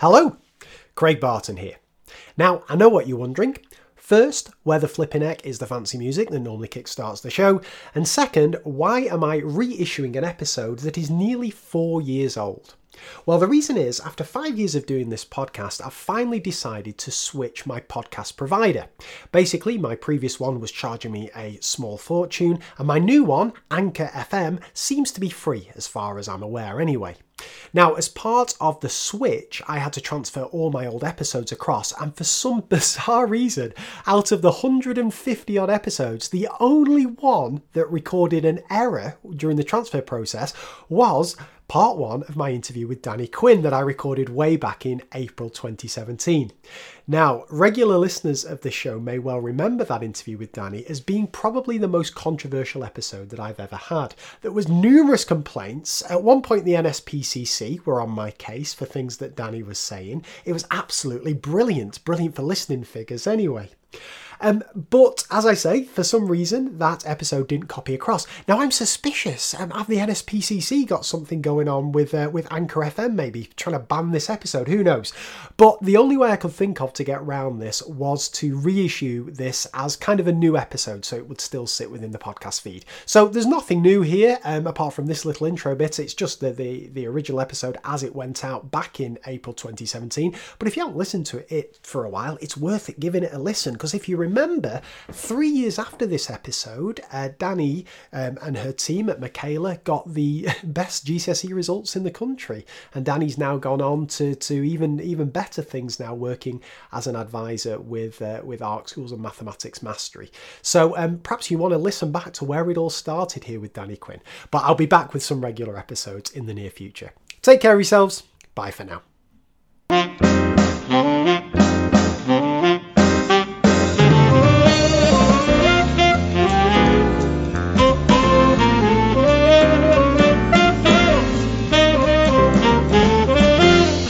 Hello, Craig Barton here. Now, I know what you're wondering. First, where the flipping heck is the fancy music that normally kickstarts the show? And second, why am I reissuing an episode that is nearly four years old? Well, the reason is after five years of doing this podcast, I've finally decided to switch my podcast provider. Basically, my previous one was charging me a small fortune, and my new one, Anchor FM, seems to be free as far as I'm aware anyway. Now, as part of the switch, I had to transfer all my old episodes across, and for some bizarre reason, out of the 150 odd episodes, the only one that recorded an error during the transfer process was part one of my interview with Danny Quinn that I recorded way back in April 2017. Now, regular listeners of this show may well remember that interview with Danny as being probably the most controversial episode that I've ever had. There was numerous complaints. At one point, the NSPCC were on my case for things that Danny was saying. It was absolutely brilliant, brilliant for listening figures anyway. Um, but as I say, for some reason that episode didn't copy across. Now I'm suspicious. Um, have the NSPCC got something going on with uh, with Anchor FM? Maybe trying to ban this episode. Who knows? But the only way I could think of to get around this was to reissue this as kind of a new episode, so it would still sit within the podcast feed. So there's nothing new here, um, apart from this little intro bit. It's just the, the the original episode as it went out back in April 2017. But if you haven't listened to it for a while, it's worth it giving it a listen because if you remember, three years after this episode, uh, Danny um, and her team at Michaela got the best GCSE results in the country, and Danny's now gone on to, to even even better things now, working as an advisor with uh, with Ark Schools and Mathematics Mastery. So um, perhaps you want to listen back to where it all started here with Danny Quinn. But I'll be back with some regular episodes in the near future. Take care of yourselves. Bye for now.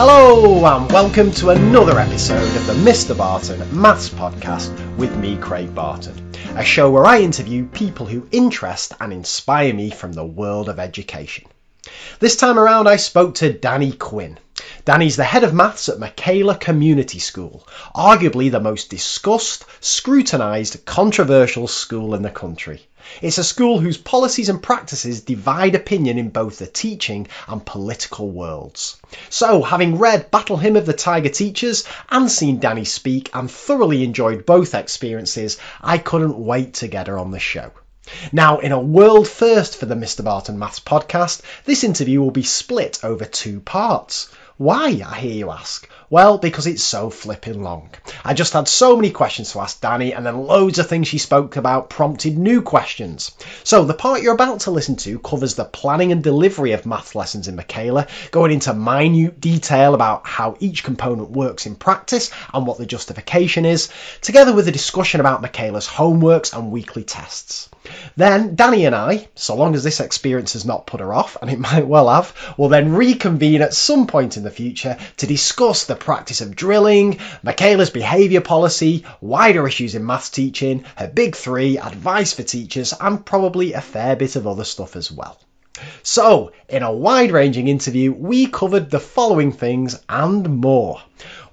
Hello, and welcome to another episode of the Mr. Barton Maths Podcast with me, Craig Barton, a show where I interview people who interest and inspire me from the world of education. This time around, I spoke to Danny Quinn. Danny's the head of maths at Michaela Community School, arguably the most discussed, scrutinised, controversial school in the country. It's a school whose policies and practices divide opinion in both the teaching and political worlds. So, having read Battle Hymn of the Tiger Teachers and seen Danny speak and thoroughly enjoyed both experiences, I couldn't wait to get her on the show. Now, in a world first for the Mr. Barton Maths podcast, this interview will be split over two parts. Why, I hear you ask? Well, because it's so flipping long. I just had so many questions to ask Danny, and then loads of things she spoke about prompted new questions. So, the part you're about to listen to covers the planning and delivery of math lessons in Michaela, going into minute detail about how each component works in practice and what the justification is, together with a discussion about Michaela's homeworks and weekly tests. Then Danny and I, so long as this experience has not put her off, and it might well have, will then reconvene at some point in the future to discuss the practice of drilling, Michaela's behaviour policy, wider issues in maths teaching, her big three, advice for teachers, and probably a fair bit of other stuff as well. So, in a wide ranging interview, we covered the following things and more.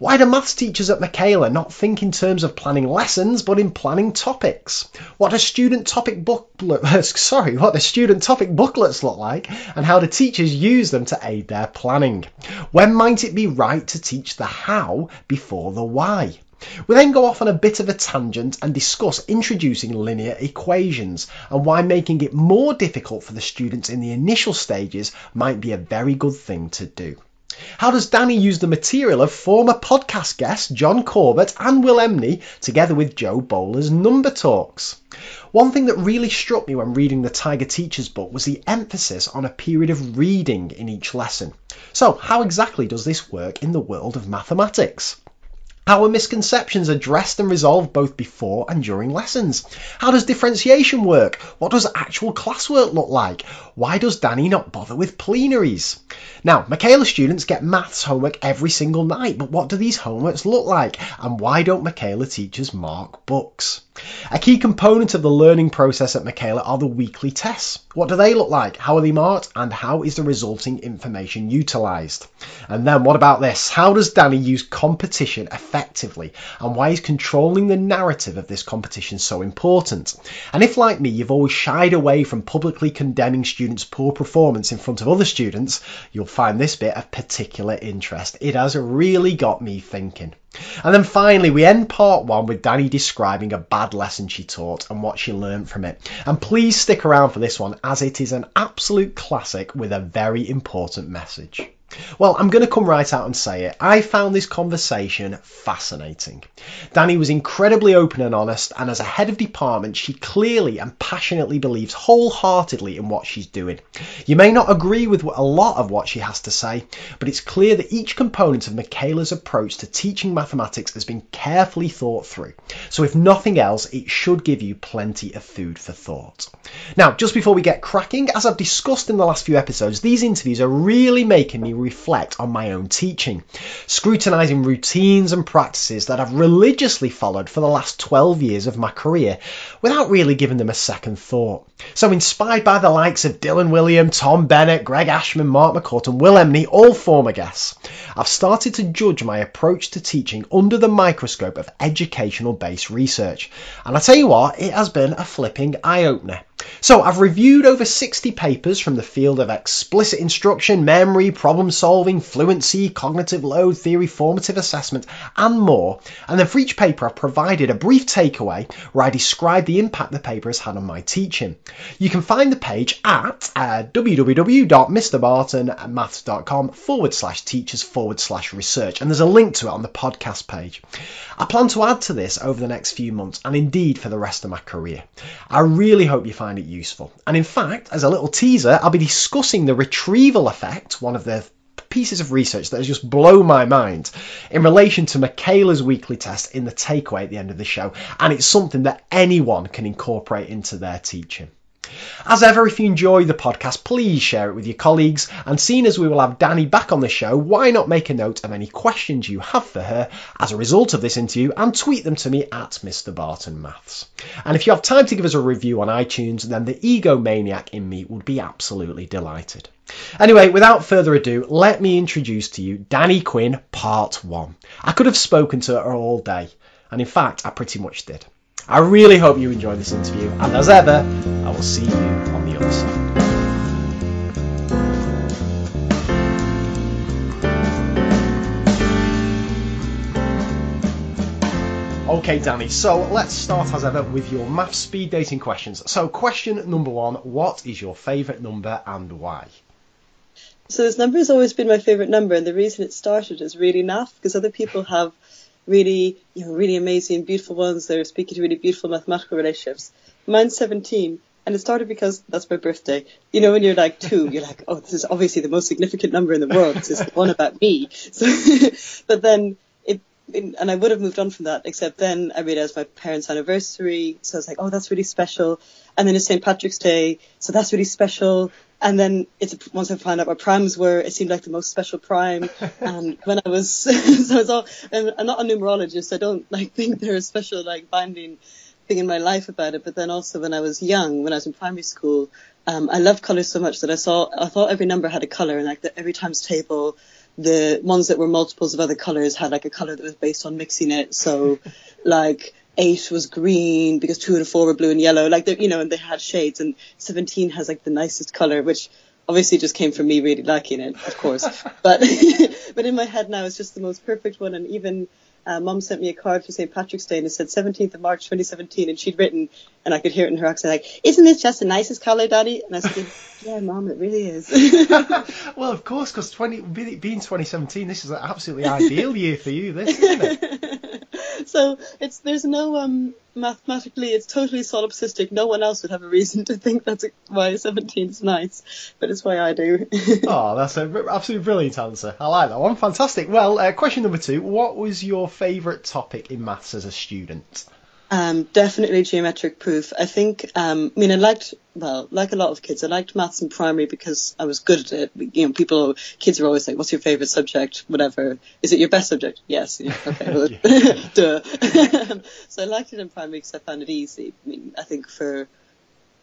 Why do maths teachers at Michaela not think in terms of planning lessons but in planning topics? What do student topic booklet sorry, what do student topic booklets look like and how do teachers use them to aid their planning? When might it be right to teach the how before the why? We then go off on a bit of a tangent and discuss introducing linear equations and why making it more difficult for the students in the initial stages might be a very good thing to do. How does Danny use the material of former podcast guests John Corbett and Will Emeny together with Jo Boaler's number talks? One thing that really struck me when reading the Tiger Teachers book was the emphasis on a period of reading in each lesson. So, how exactly does this work in the world of mathematics? How are misconceptions addressed and resolved both before and during lessons? How does differentiation work? What does actual classwork look like? Why does Danny not bother with plenaries? Now, Michaela students get maths homework every single night, but what do these homeworks look like? And why don't Michaela teachers mark books? A key component of the learning process at Michaela are the weekly tests. What do they look like? How are they marked? And how is the resulting information utilised? And then what about this? How does Danny use competition effectively? And why is controlling the narrative of this competition so important? And if, like me, you've always shied away from publicly condemning students' poor performance in front of other students, you'll find this bit of particular interest. It has really got me thinking. And then finally, we end part one with Danny describing a bad lesson she taught and what she learned from it. And please stick around for this one as it is an absolute classic with a very important message. Well, I'm going to come right out and say it. I found this conversation fascinating. Danny was incredibly open and honest, and as a head of department, she clearly and passionately believes wholeheartedly in what she's doing. You may not agree with a lot of what she has to say, but it's clear that each component of Michaela's approach to teaching mathematics has been carefully thought through. So, if nothing else, it should give you plenty of food for thought. Now, just before we get cracking, as I've discussed in the last few episodes, these interviews are really making me reflect on my own teaching, scrutinising routines and practices that I've religiously followed for the last 12 years of my career without really giving them a second thought. So, inspired by the likes of Dylan Wiliam, Tom Bennett, Greg Ashman, Mark McCourt, and Will Emeny, all former guests, I've started to judge my approach to teaching under the microscope of educational based research. And I tell you what, it has been a flipping eye opener. So I've reviewed over 60 papers from the field of explicit instruction, memory, problem solving, fluency, cognitive load theory, formative assessment, and more. And then for each paper, I've provided a brief takeaway where I describe the impact the paper has had on my teaching. You can find the page at uh, www.mrbartonmaths.com forward slash teachers forward slash research. And there's a link to it on the podcast page. I plan to add to this over the next few months and indeed for the rest of my career. I really hope you find it useful. And in fact, as a little teaser, I'll be discussing the retrieval effect, one of the pieces of research that has just blown my mind in relation to Michaela's weekly test in the takeaway at the end of the show. And it's something that anyone can incorporate into their teaching. As ever, if you enjoy the podcast, please share it with your colleagues. And seeing as we will have Danny back on the show, why not make a note of any questions you have for her as a result of this interview and tweet them to me at Mr. Barton Maths. And if you have time to give us a review on iTunes, then the egomaniac in me would be absolutely delighted. Anyway, without further ado, let me introduce to you Danny Quinn, part one. I could have spoken to her all day, and in fact, I pretty much did. I really hope you enjoyed this interview, and as ever, I will see you on the other side. Okay, Danny, so let's start as ever with your math speed dating questions. So, question number one What is your favourite number and why? So, this number has always been my favourite number, and the reason it started is really naff because other people have really, you know, really amazing, beautiful ones. They're speaking to really beautiful mathematical relationships. Mine's 17, and it started because that's my birthday. You know, when you're like two, you're like, oh, this is obviously the most significant number in the world. This is the one about me. So, but then it, and I would have moved on from that, except then I realized my parents' anniversary. So I was like, oh, that's really special. And then it's St. Patrick's Day. So that's really special. And then it's once I found out what primes were, it seemed like the most special prime. and when I was, so I was all, I'm not a numerologist. I don't like think there's a special like binding thing in my life about it. But then also when I was young, when I was in primary school, um, I loved colors so much that I saw, I thought every number had a color and like the every times table, the ones that were multiples of other colors had like a color that was based on mixing it. So like, eight was green because two and four were blue and yellow. Like they, you know, and they had shades. And seventeen has like the nicest color, which obviously just came from me really liking it, of course. but but in my head now, it's just the most perfect one. And even uh, mum sent me a card for St. Patrick's Day and it said 17th of March 2017 and she'd written and I could hear it in her accent like isn't this just the nicest colour daddy and I said yeah mum it really is well of course because 20 being 2017 this is an absolutely ideal year for you this isn't it so it's there's no um mathematically it's totally solipsistic. No one else would have a reason to think that's why 17 is nice, but it's why I do. oh, that's an absolutely brilliant answer. I like that one. Fantastic. Well, uh, question number two. What was your favourite topic in maths as a student? Um, definitely geometric proof. I think, um, I mean, I liked, well, like a lot of kids, I liked maths in primary because I was good at it. You know, people, kids are always like, what's your favourite subject? Whatever. Is it your best subject? Yes. Okay. Well, duh. so I liked it in primary because I found it easy. I mean, I think for,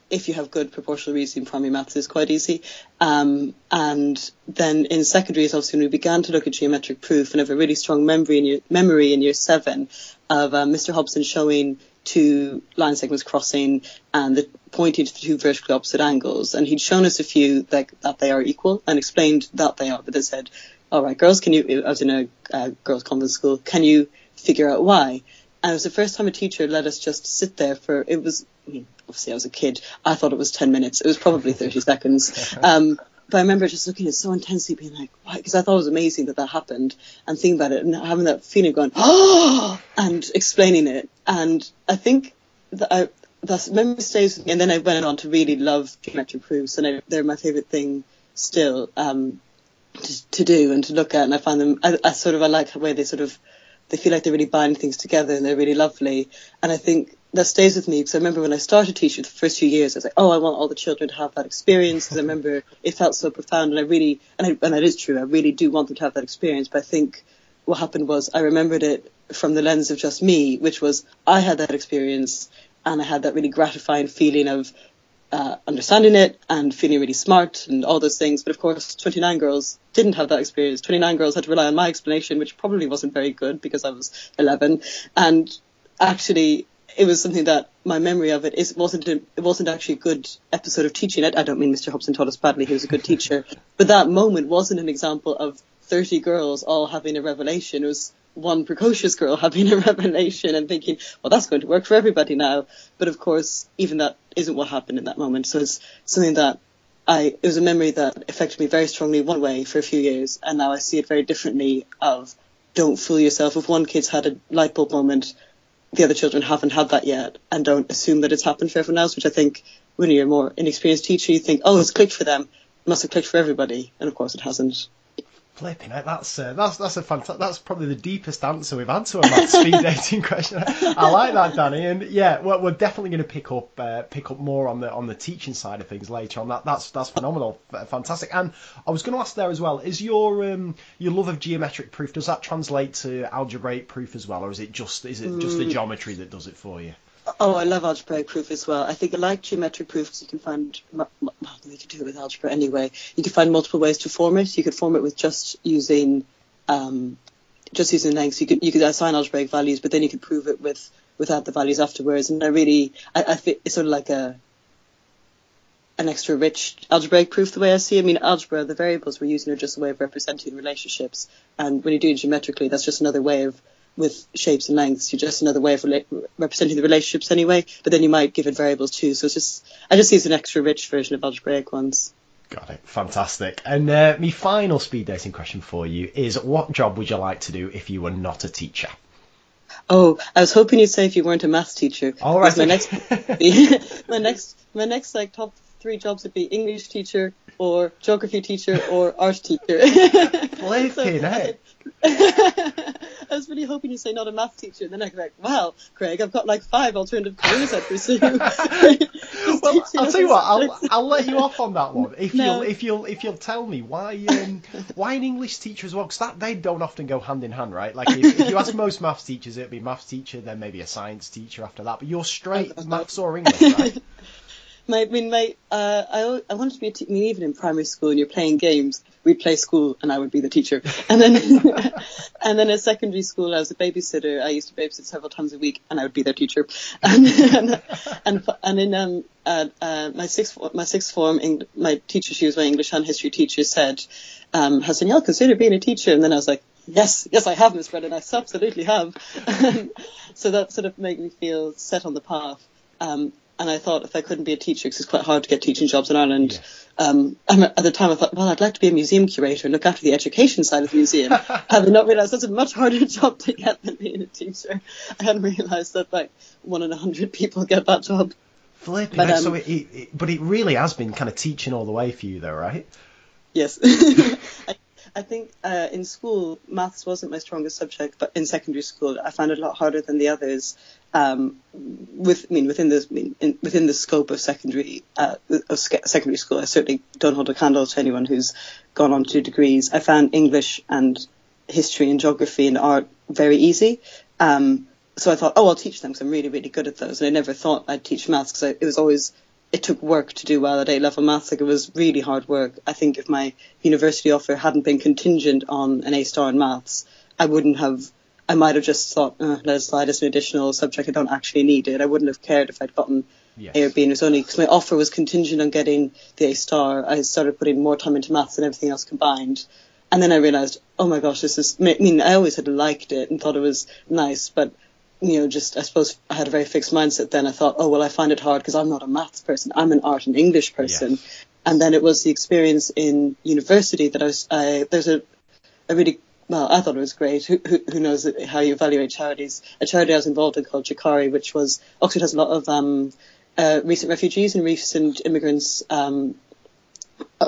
if you have good proportional reasoning, primary maths is quite easy. Um, and then in secondary, obviously when we began to look at geometric proof and have a really strong memory in year, memory in year seven of um, Mr. Hobson showing two line segments crossing and the pointing to the two vertically opposite angles. And he'd shown us a few like that they are equal and explained that they are, but they said, all right, girls, can you, I was in a uh, girls' convent school, can you figure out why? And it was the first time a teacher let us just sit there for, it was, I mean, obviously I was a kid. I thought it was 10 minutes. It was probably 30 seconds. Um, but I remember just looking at it so intensely, being like, why? Because I thought it was amazing that that happened and thinking about it and having that feeling going, oh, and explaining it. And I think that I, that memory stays with me. And then I went on to really love geometric proofs and I, they're my favorite thing still, um, to, to, do and to look at. And I find them, I, I sort of, I like the way they sort of, they feel like they're really bind things together and they're really lovely. And I think that stays with me because I remember when I started teaching the first few years, I was like, oh, I want all the children to have that experience because I remember it felt so profound and I really, and, I, and that is true, I really do want them to have that experience. But I think what happened was I remembered it from the lens of just me, which was I had that experience and I had that really gratifying feeling of uh, understanding it and feeling really smart and all those things. But of course, 29 girls didn't have that experience. 29 girls had to rely on my explanation, which probably wasn't very good because I was 11. And actually, it was something that my memory of it is wasn't a, it wasn't actually a good episode of teaching. I, I don't mean Mr. Hobson taught us badly; he was a good teacher. But that moment wasn't an example of 30 girls all having a revelation. It was one precocious girl having a revelation and thinking, well, that's going to work for everybody now. But of course, even that isn't what happened in that moment. So it's something that I, it was a memory that affected me very strongly one way for a few years. And now I see it very differently of don't fool yourself. If one kid's had a light bulb moment, the other children haven't had that yet and don't assume that it's happened for everyone else, which I think when you're a more inexperienced teacher, you think, oh, it's clicked for them. It must have clicked for everybody. And of course it hasn't. Flipping it, that's uh, that's that's a fantastic. That's probably the deepest answer we've had to a math speed dating question. I like that, Danny, and yeah, well, we're definitely going to pick up uh, pick up more on the on the teaching side of things later on. That that's that's phenomenal, fantastic. And I was going to ask there as well: is your um, your love of geometric proof does that translate to algebraic proof as well, or is it just is it just the mm. geometry that does it for you? Oh, I love algebraic proof as well. I think I like geometric proof because you can find, well, you can do it with algebra anyway. You can find multiple ways to form it. You could form it with just using, um, just using lengths. You could you could assign algebraic values, but then you could prove it with without the values afterwards. And I really, I, I think it's sort of like a an extra rich algebraic proof the way I see. It. I mean, algebra, the variables we're using are just a way of representing relationships, and when you do it geometrically, that's just another way of with shapes and lengths. You're just another way of rela- representing the relationships anyway, but then you might give it variables too. So it's just, I just use an extra rich version of algebraic ones. Got it. Fantastic. And uh, my final speed dating question for you is what job would you like to do if you were not a teacher? Oh, I was hoping you'd say if you weren't a maths teacher. All right. My next, my next, my next like top three jobs would be English teacher or geography teacher or art teacher. Flipping, so? I was really hoping you'd say not a math teacher, and then I'd be like, "Wow, Craig, I've got like five alternative careers I'd pursue." well, I'll tell you what, I'll, I'll let you off on that one if no. you'll if you'll if you'll tell me why um, why an English teacher as well, because that they don't often go hand in hand, right? Like if, if you ask most maths teachers, it'd be maths teacher, then maybe a science teacher after that, but you're straight maths or English, right? My, I mean, my, uh, I, I wanted to be a teacher, I mean, even in primary school and you're playing games, we'd play school and I would be the teacher. And then, and then at secondary school, I was a babysitter. I used to babysit several times a week and I would be their teacher. And, and, and, and in, um, uh, uh, my sixth, my sixth form, my teacher, she was my English and history teacher, said, um, has Danielle considered being a teacher? And then I was like, yes, yes, I have, Miss Brennan. I absolutely have. so that sort of made me feel set on the path. Um, and I thought if I couldn't be a teacher, because it's quite hard to get teaching jobs in Ireland. Yes. Um, at the time, I thought, well, I'd like to be a museum curator and look after the education side of the museum. Having not realised that's a much harder job to get than being a teacher. I hadn't realised that like one in a hundred people get that job. Flipping but, um, so it, it, but it really has been kind of teaching all the way for you, though, right? Yes. I, I think uh, in school, maths wasn't my strongest subject, but in secondary school, I found it a lot harder than the others. Um, with, I mean, within the I mean, in, within the scope of secondary uh, of secondary school, I certainly don't hold a candle to anyone who's gone on to degrees. I found English and history and geography and art very easy. Um, so I thought, oh, I'll teach them because I'm really, really good at those. And I never thought I'd teach maths because it was always it took work to do well at A level maths. Like it was really hard work. I think if my university offer hadn't been contingent on an A star in maths, I wouldn't have. I might have just thought, uh, let's slide as an additional subject. I don't actually need it. I wouldn't have cared if I'd gotten yes. A or B. And it was only because my offer was contingent on getting the A star. I started putting more time into maths than everything else combined. And then I realised, oh my gosh, this is. I mean, I always had liked it and thought it was nice, but you know, just I suppose I had a very fixed mindset then. I thought, oh well, I find it hard because I'm not a maths person. I'm an art and English person. Yes. And then it was the experience in university that I was. I, there's a, a really well, I thought it was great. Who, who, who, knows how you evaluate charities? A charity I was involved in called Jacari, which was Oxford has a lot of um, uh, recent refugees and recent immigrants um,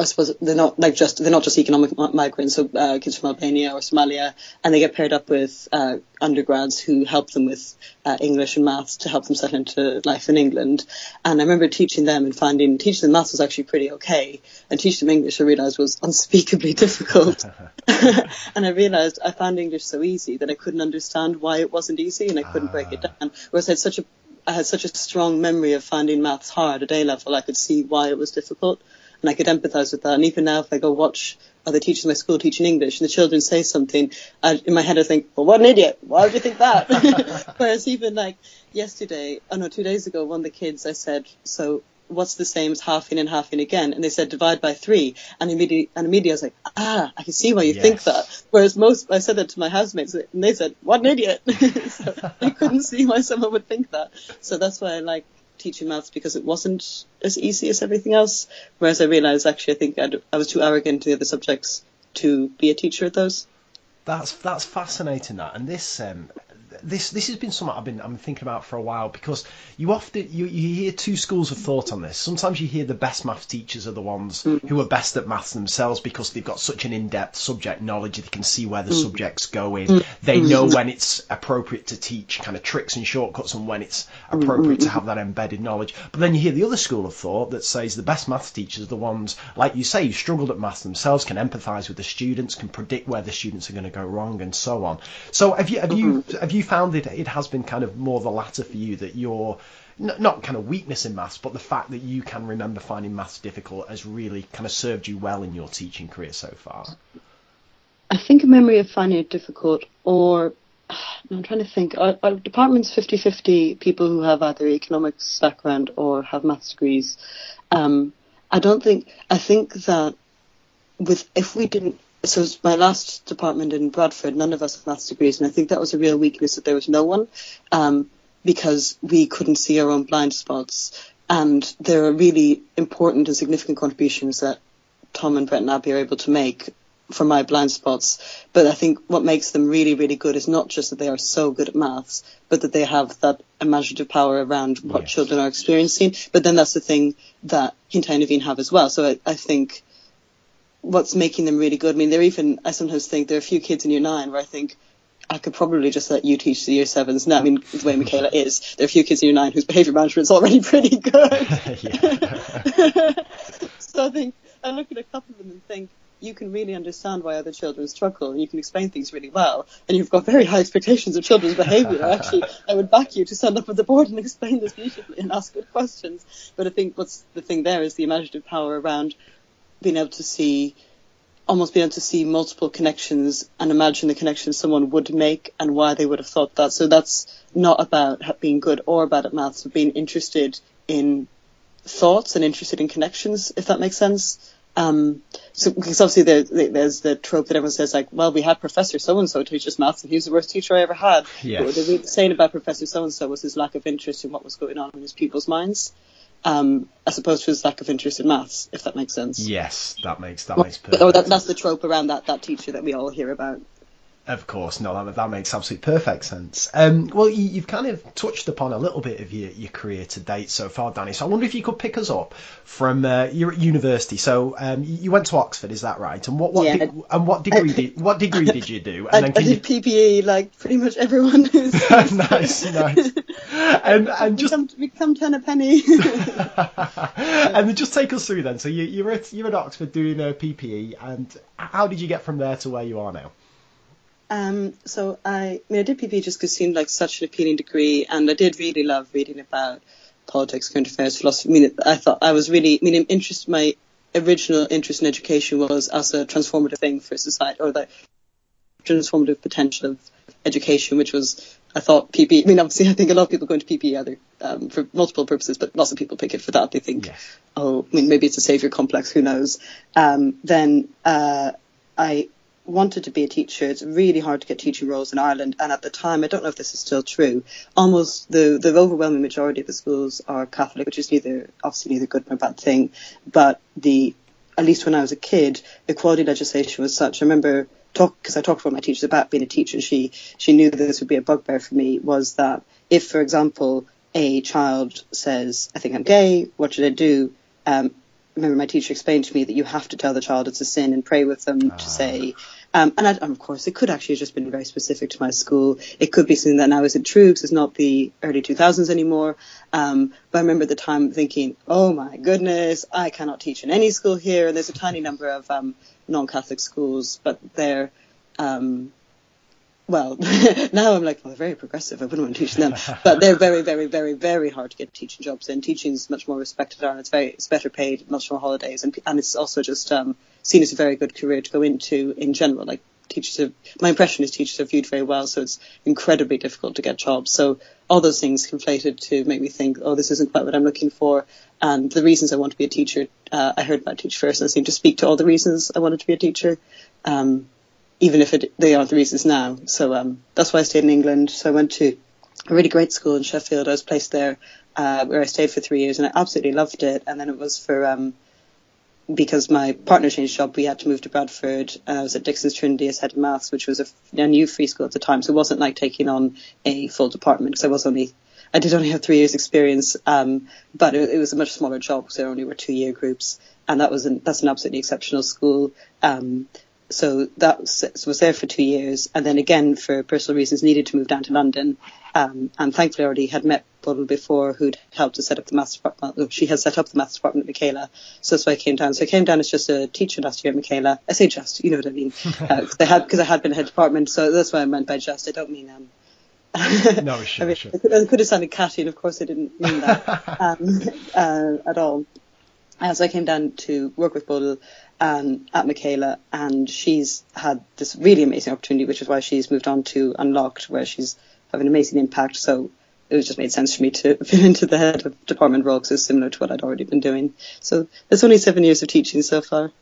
I suppose they're not like just they're not just economic migrants, so uh, kids from Albania or Somalia, and they get paired up with uh, undergrads who help them with uh, English and maths to help them settle into life in England. And I remember teaching them and finding teaching them maths was actually pretty okay, and teaching them English I realised was unspeakably difficult. and I realised I found English so easy that I couldn't understand why it wasn't easy, and I couldn't break it ah. down. Whereas I had such a I had such a strong memory of finding maths hard at A level, I could see why it was difficult and I could empathise with that. And even now, if I go watch other teachers in my school teaching English and the children say something, I, in my head I think, well, what an idiot! Why would you think that? Whereas even like yesterday, oh no, two days ago, one of the kids I said, so what's the same as halving and halving again? And they said divide by three. And immediately, and immediately I was like, ah, I can see why you yes. think that. Whereas most, I said that to my housemates and they said, what an idiot. so I couldn't see why someone would think that. So that's why I like teaching maths because it wasn't as easy as everything else. Whereas I realised actually I think I'd, i was too arrogant to the other subjects to be a teacher at those. That's that's fascinating. That and this um, this this has been something I've been I'm thinking about for a while because you often you, you hear two schools of thought on this. Sometimes you hear the best math teachers are the ones mm. who are best at maths themselves because they've got such an in-depth subject knowledge. They can see where the mm. subject's going. Mm. They know when it's appropriate to teach kind of tricks and shortcuts and when it's appropriate to have that embedded knowledge. But then you hear the other school of thought that says the best maths teachers are the ones, like you say, who struggled at maths themselves, can empathise with the students, can predict where the students are going to go wrong, and so on. So have you have you have you found it it has been kind of more the latter for you that you're not kind of weakness in maths, but the fact that you can remember finding maths difficult has really kind of served you well in your teaching career so far. I think a memory of finding it difficult, or I'm trying to think. Our, our department's 50-50 people who have either economics background or have maths degrees. Um, I don't think. I think that with if we didn't so it was my last department in Bradford, none of us had maths degrees, and I think that was a real weakness that there was no one, um, because we couldn't see our own blind spots. And there are really important and significant contributions that Tom and Brett and Abby are able to make for my blind spots. But I think what makes them really, really good is not just that they are so good at maths, but that they have that imaginative power around what yes. children are experiencing. But then that's the thing that Hinta and Naveen have as well. So I, I think what's making them really good. I mean, they're even, I sometimes think there are a few kids in year nine where I think I could probably just let you teach the year sevens. No, I mean, the way Michaela is, there are a few kids in year nine whose behaviour management is already pretty good. so I think, I look at a couple of them and think, you can really understand why other children struggle and you can explain things really well and you've got very high expectations of children's behaviour. Actually, I would back you to stand up at the board and explain this beautifully and ask good questions. But I think what's the thing there is the imaginative power around being able to see almost being able to see multiple connections and imagine the connections someone would make and why they would have thought that. So that's not about being good or bad at maths, but being interested in thoughts and interested in connections, if that makes sense. Um, so because obviously there, there's the trope that everyone says like, well, we had Professor so and so teach us maths, and he was the worst teacher I ever had. Yes. But what they were saying about Professor so and so was his lack of interest in what was going on in his pupils' minds, um, as opposed to his lack of interest in maths, if that makes sense. Yes, that makes that makes perfect. Or that, that's the trope around that that teacher that we all hear about. Of course, no, that, that makes absolute perfect sense. Um, well, you, you've kind of touched upon a little bit of your, your career to date so far, Danny. So I wonder if you could pick us up from uh, you're at university. So um, you went to Oxford, is that right? And what, what Yeah. and what degree did what degree did you do? I, And I then can did PPE like pretty much everyone who's nice, nice, and and just become, become ten a penny. and then just take us through then. So you, you're at you're at Oxford doing a PPE, and how did you get from there to where you are now? Um, so I, I mean, I did PP just because it seemed like such an appealing degree, and I did really love reading about politics, current affairs, philosophy. I mean, I thought I was really, I mean, interest. My original interest in education was as a transformative thing for society, or the transformative potential of education, which was, I thought PP. I mean, obviously, I think a lot of people go into PP either um, for multiple purposes, but lots of people pick it for that. They think Yes. oh, I mean, maybe it's a savior complex, who knows? Um, then uh, I wanted to be a teacher. It's really hard to get teaching roles in Ireland, and at the time, I don't know if this is still true. Almost the the overwhelming majority of the schools are Catholic, which is neither obviously neither good nor bad thing. But the at least when I was a kid, equality legislation was such. I remember talk because I talked to one of my teachers about being a teacher, she she knew that this would be a bugbear for me. Was that if, for example, a child says, "I think I'm gay," what should I do? Um, remember my teacher explained to me that you have to tell the child it's a sin and pray with them to say. Um, and, I, and of course, it could actually have just been very specific to my school. It could be something that now isn't true because it's not the early 2000s anymore. Um, but I remember at the time thinking, oh my goodness, I cannot teach in any school here. And there's a tiny number of um, non-Catholic schools, but they're um, well, now I'm like, well, they're very progressive. I wouldn't want to teach them, but they're very, very, very, very hard to get teaching jobs in. Teaching is much more respected and it's very, it's better paid, much more holidays, and and it's also just um, seen as a very good career to go into in general. Like teachers, my impression is teachers are viewed very well, so it's incredibly difficult to get jobs. So all those things conflated to make me think, oh, this isn't quite what I'm looking for. And the reasons I want to be a teacher, uh, I heard about Teach First, and I seem to speak to all the reasons I wanted to be a teacher. Um, even if it, they aren't the reasons now. So um, that's why I stayed in England. So I went to a really great school in Sheffield. I was placed there uh, where I stayed for three years, and I absolutely loved it. And then it was for um, because my partner changed job, we had to move to Bradford, I was at Dixon's Trinity as head of maths, which was a, a new free school at the time. So it wasn't like taking on a full department because I was only I did only have three years experience, um, but it, it was a much smaller job because there only were two year groups, and that was an, that's an absolutely exceptional school. Um, so that was, was there for two years, and then again for personal reasons needed to move down to London, um, and thankfully I already had met Bodil before who'd helped to set up the maths department. She had set up the maths department at Michaela, so that's why I came down. So I came down as just a teacher last year at Michaela. I say just, you know what I mean, because I had because I had been head department, so that's why I meant by just. I don't mean um. No, sure, I mean, sure. it could, it could have sounded catty, and of course I didn't mean that um, uh, at all. Uh, so I came down to work with Bodil um, at Michaela, and she's had this really amazing opportunity, which is why she's moved on to Unlocked, where she's having an amazing impact. So it just made sense for me to fit into the head of department role because it's similar to what I'd already been doing. So there's only seven years of teaching so far.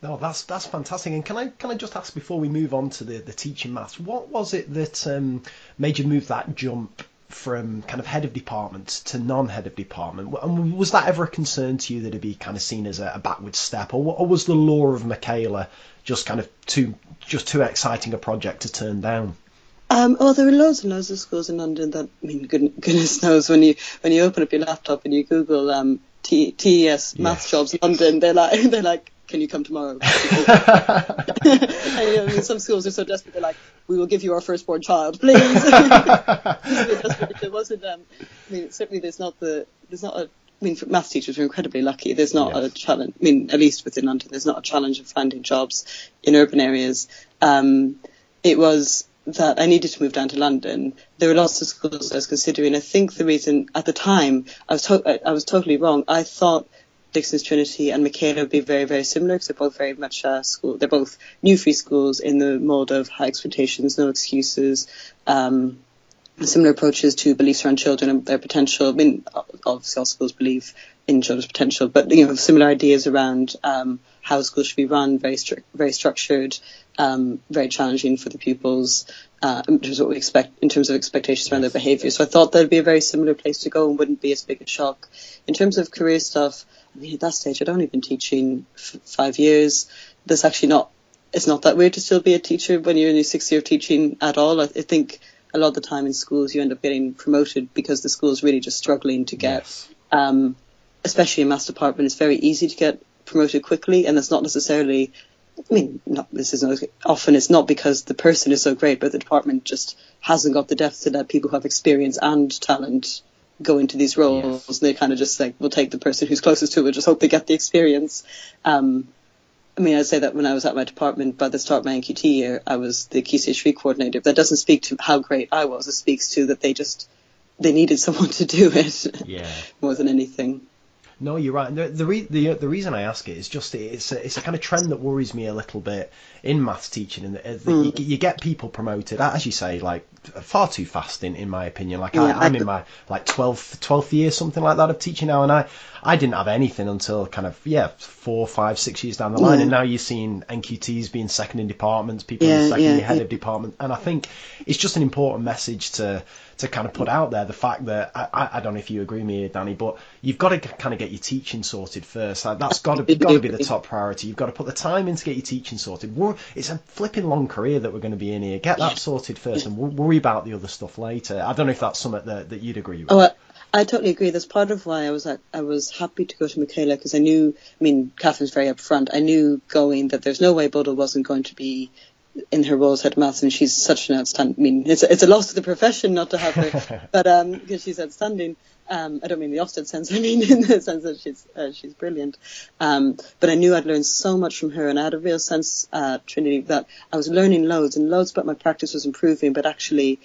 No, that's that's fantastic. And can I can I just ask before we move on to the, the teaching maths, what was it that um, made you move that jump from kind of head of department to non-head of department? And was that ever a concern to you that it'd be kind of seen as a, a backward step, or, or was the law of Michaela just kind of too just too exciting a project to turn down? Um, oh, there are loads and loads of schools in London that, I mean, goodness, goodness knows when you when you open up your laptop and you Google um, T- TES maths jobs London, they're like they're like, can you come tomorrow? and, you know, I mean, some schools are so desperate they're like, we will give you our firstborn child, please. there wasn't. Um, I mean, certainly there's not the there's not a. I mean, maths teachers are incredibly lucky. There's not Yes. a challenge. I mean, at least within London, there's not a challenge of finding jobs in urban areas. Um, it was that I needed to move down to London. There were lots of schools I was considering. I think the reason at the time I was to- I was totally wrong. I thought Dixon's Trinity and Michaela would be very very similar because they're both very much uh, school. They're both new free schools in the mold of high expectations, no excuses. Um, similar approaches to beliefs around children and their potential. I mean, obviously all schools believe in children's potential, but you know, similar ideas around um, how schools should be run, very stru- very structured, um, very challenging for the pupils uh, in terms of what we expect in terms of expectations around their behaviour. So I thought that'd be a very similar place to go and wouldn't be as big a shock. In terms of career stuff, I mean, at that stage, I'd only been teaching f- five years. There's actually not, it's not that weird to still be a teacher when you're in your sixth year of teaching at all. I, I think a lot of the time in schools you end up getting promoted because the school is really just struggling to get, Yes. um, especially in maths department, it's very easy to get promoted quickly, and it's not necessarily. I mean, not, this is not, often it's not because the person is so great, but the department just hasn't got the depth to let people who have experience and talent go into these roles. Yes. They kind of just like, we'll take the person who's closest to it, just hope they get the experience. Um, I mean, I'd say that when I was at my department, by the start of my NQT year, I was the Key Stage 3 coordinator. That doesn't speak to how great I was. It speaks to that they just, they needed someone to do it Yeah. more than anything. No, you're right. The the, re- the the reason I ask it is just it's a, it's a kind of trend that worries me a little bit in maths teaching, and that uh, that you, you get people promoted, as you say, like far too fast in, in my opinion. Like Yeah, I, I'm I- in my like 12th, 12th year, something like that of teaching now, and I I didn't have anything until kind of yeah four, five, six years down the line, Yeah. and now you're seeing NQTs being second in departments, people in second yeah, year head yeah. of department, and I think it's just an important message to to kind of put out there the fact that I, I, don't know if you agree with me, Danny, but you've got to kind of get your teaching sorted first. Like, that's got to got to be the top priority. You've got to put the time in to get your teaching sorted. We're, it's a flipping long career that we're going to be in here. Get that sorted first, and we'll worry about the other stuff later. I don't know if that's something that, that you'd agree with. Oh, I, I totally agree. That's part of why I was I was happy to go to Michaela because I knew. I mean, Catherine's very upfront. I knew going that there's no way Bodil wasn't going to be in her role as head of maths, and she's such an outstanding. I mean, it's a, it's a loss to the profession not to have her, but um, because she's outstanding. Um, I don't mean the Ofsted sense. I mean in the sense that she's uh, she's brilliant. Um, but I knew I'd learned so much from her, and I had a real sense, uh, Trinity, that I was learning loads and loads, but my practice was improving. But actually,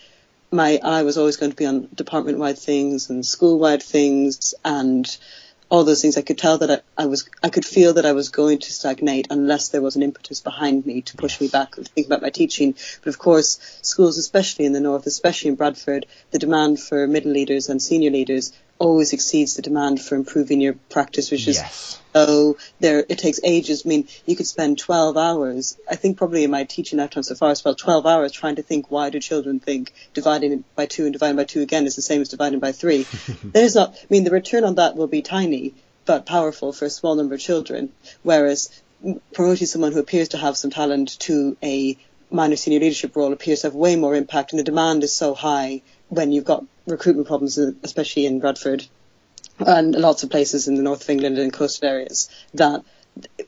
my eye was always going to be on department wide things and school wide things and all those things. I could tell that I, I was, I could feel that I was going to stagnate unless there was an impetus behind me to push me back and think about my teaching. But of course, schools, especially in the north, especially in Bradford, the demand for middle leaders and senior leaders always exceeds the demand for improving your practice, which is yes. so there, it takes ages. I mean, you could spend 12 hours. I think probably in my teaching lifetime so far, I spent 12 hours trying to think why do children think dividing by two and dividing by two again is the same as dividing by three. There's not. I mean, the return on that will be tiny, but powerful for a small number of children. Whereas promoting someone who appears to have some talent to a minor senior leadership role appears to have way more impact, and the demand is so high when you've got recruitment problems, especially in Bradford and lots of places in the north of England and coastal areas that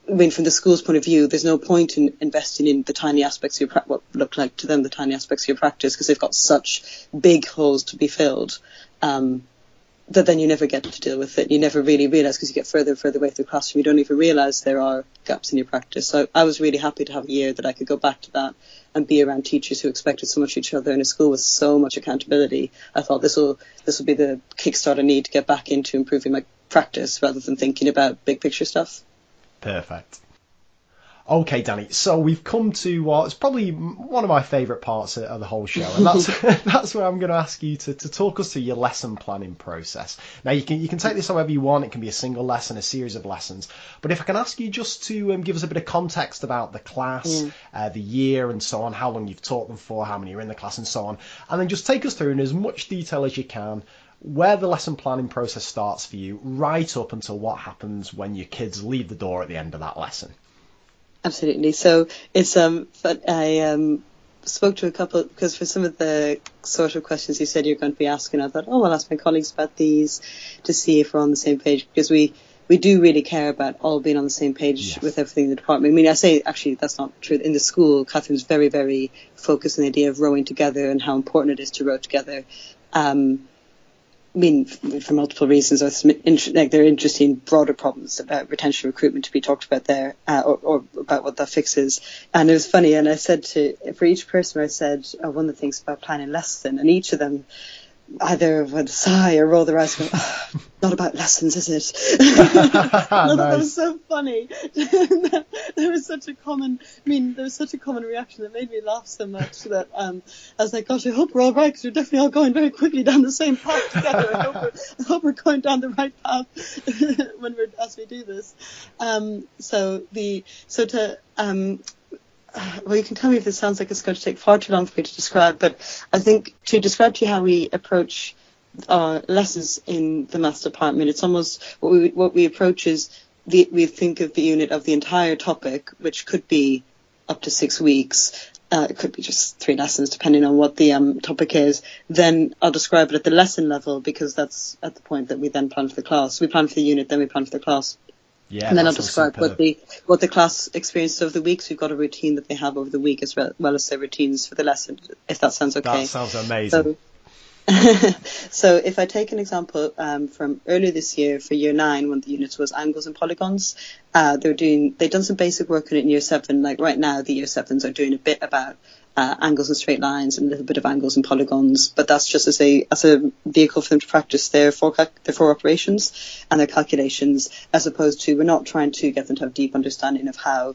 I mean, from the school's point of view, there's no point in investing in the tiny aspects of your pra- what look like to them the tiny aspects of your practice because they've got such big holes to be filled um, that then you never get to deal with it. You never really realise because you get further and further away through the classroom. You don't even realise there are gaps in your practice. So I was really happy to have a year that I could go back to that and be around teachers who expected so much of each other in a school with so much accountability. I thought this will this will be the kickstart I need to get back into improving my practice rather than thinking about big picture stuff. Perfect. Okay, Danny. So we've come to what's probably one of my favourite parts of, the whole show, and that's that's where I'm going to ask you to, to talk us through your lesson planning process. Now you can you can take this however you want. It can be a single lesson, a series of lessons. But if I can ask you just to um, give us a bit of context about the class, uh, the year, and so on, how long you've taught them for, how many are in the class, and so on, and then just take us through in as much detail as you can where the lesson planning process starts for you, right up until what happens when your kids leave the door at the end of that lesson. Absolutely. So it's um, but I um spoke to a couple because for some of the sort of questions you said you're going to be asking, I thought, oh, I'll ask my colleagues about these to see if we're on the same page because we we do really care about all being on the same page Yes. with everything in the department. I mean, I say actually that's not true. In the school, Catherine's very, very focused on the idea of rowing together and how important it is to row together. Um, I mean, for multiple reasons, there's some int- like there are interesting broader problems about retention recruitment to be talked about there, uh, or, or about what that fixes. And it was funny, and I said to for each person, I said oh, one of the things about planning lesson, and each of them either would sigh or roll their eyes and go, oh, not about lessons, is it? nice. That was so funny. there was such a common, I mean, there was such a common reaction that made me laugh so much that um, I was like, gosh, I hope we're all right because we're definitely all going very quickly down the same path together. I hope we're, I hope we're going down the right path when we're as we do this. Um, so the so to um, well, you can tell me if this sounds like it's going to take far too long for me to describe, but I think to describe to you how we approach uh, lessons in the maths department, it's almost what we what we approach is the, we think of the unit of the entire topic, which could be up to six weeks. Uh, it could be just three lessons, depending on what the um, topic is. Then I'll describe it at the lesson level because that's at the point that we then plan for the class. We plan for the unit, then we plan for the class. Yeah, and then I'll describe what the what the class experiences over the week. So we've got a routine that they have over the week as well, well as their routines for the lesson. If that sounds okay. That sounds amazing. So, so if I take an example um, from earlier this year for year nine, when the unit was angles and polygons, uh, they're doing they've done some basic work on it in year seven. Like right now, the year sevens are doing a bit about uh, angles and straight lines and a little bit of angles and polygons, but that's just as a as a vehicle for them to practice their four their four operations and their calculations, as opposed to we're not trying to get them to have deep understanding of how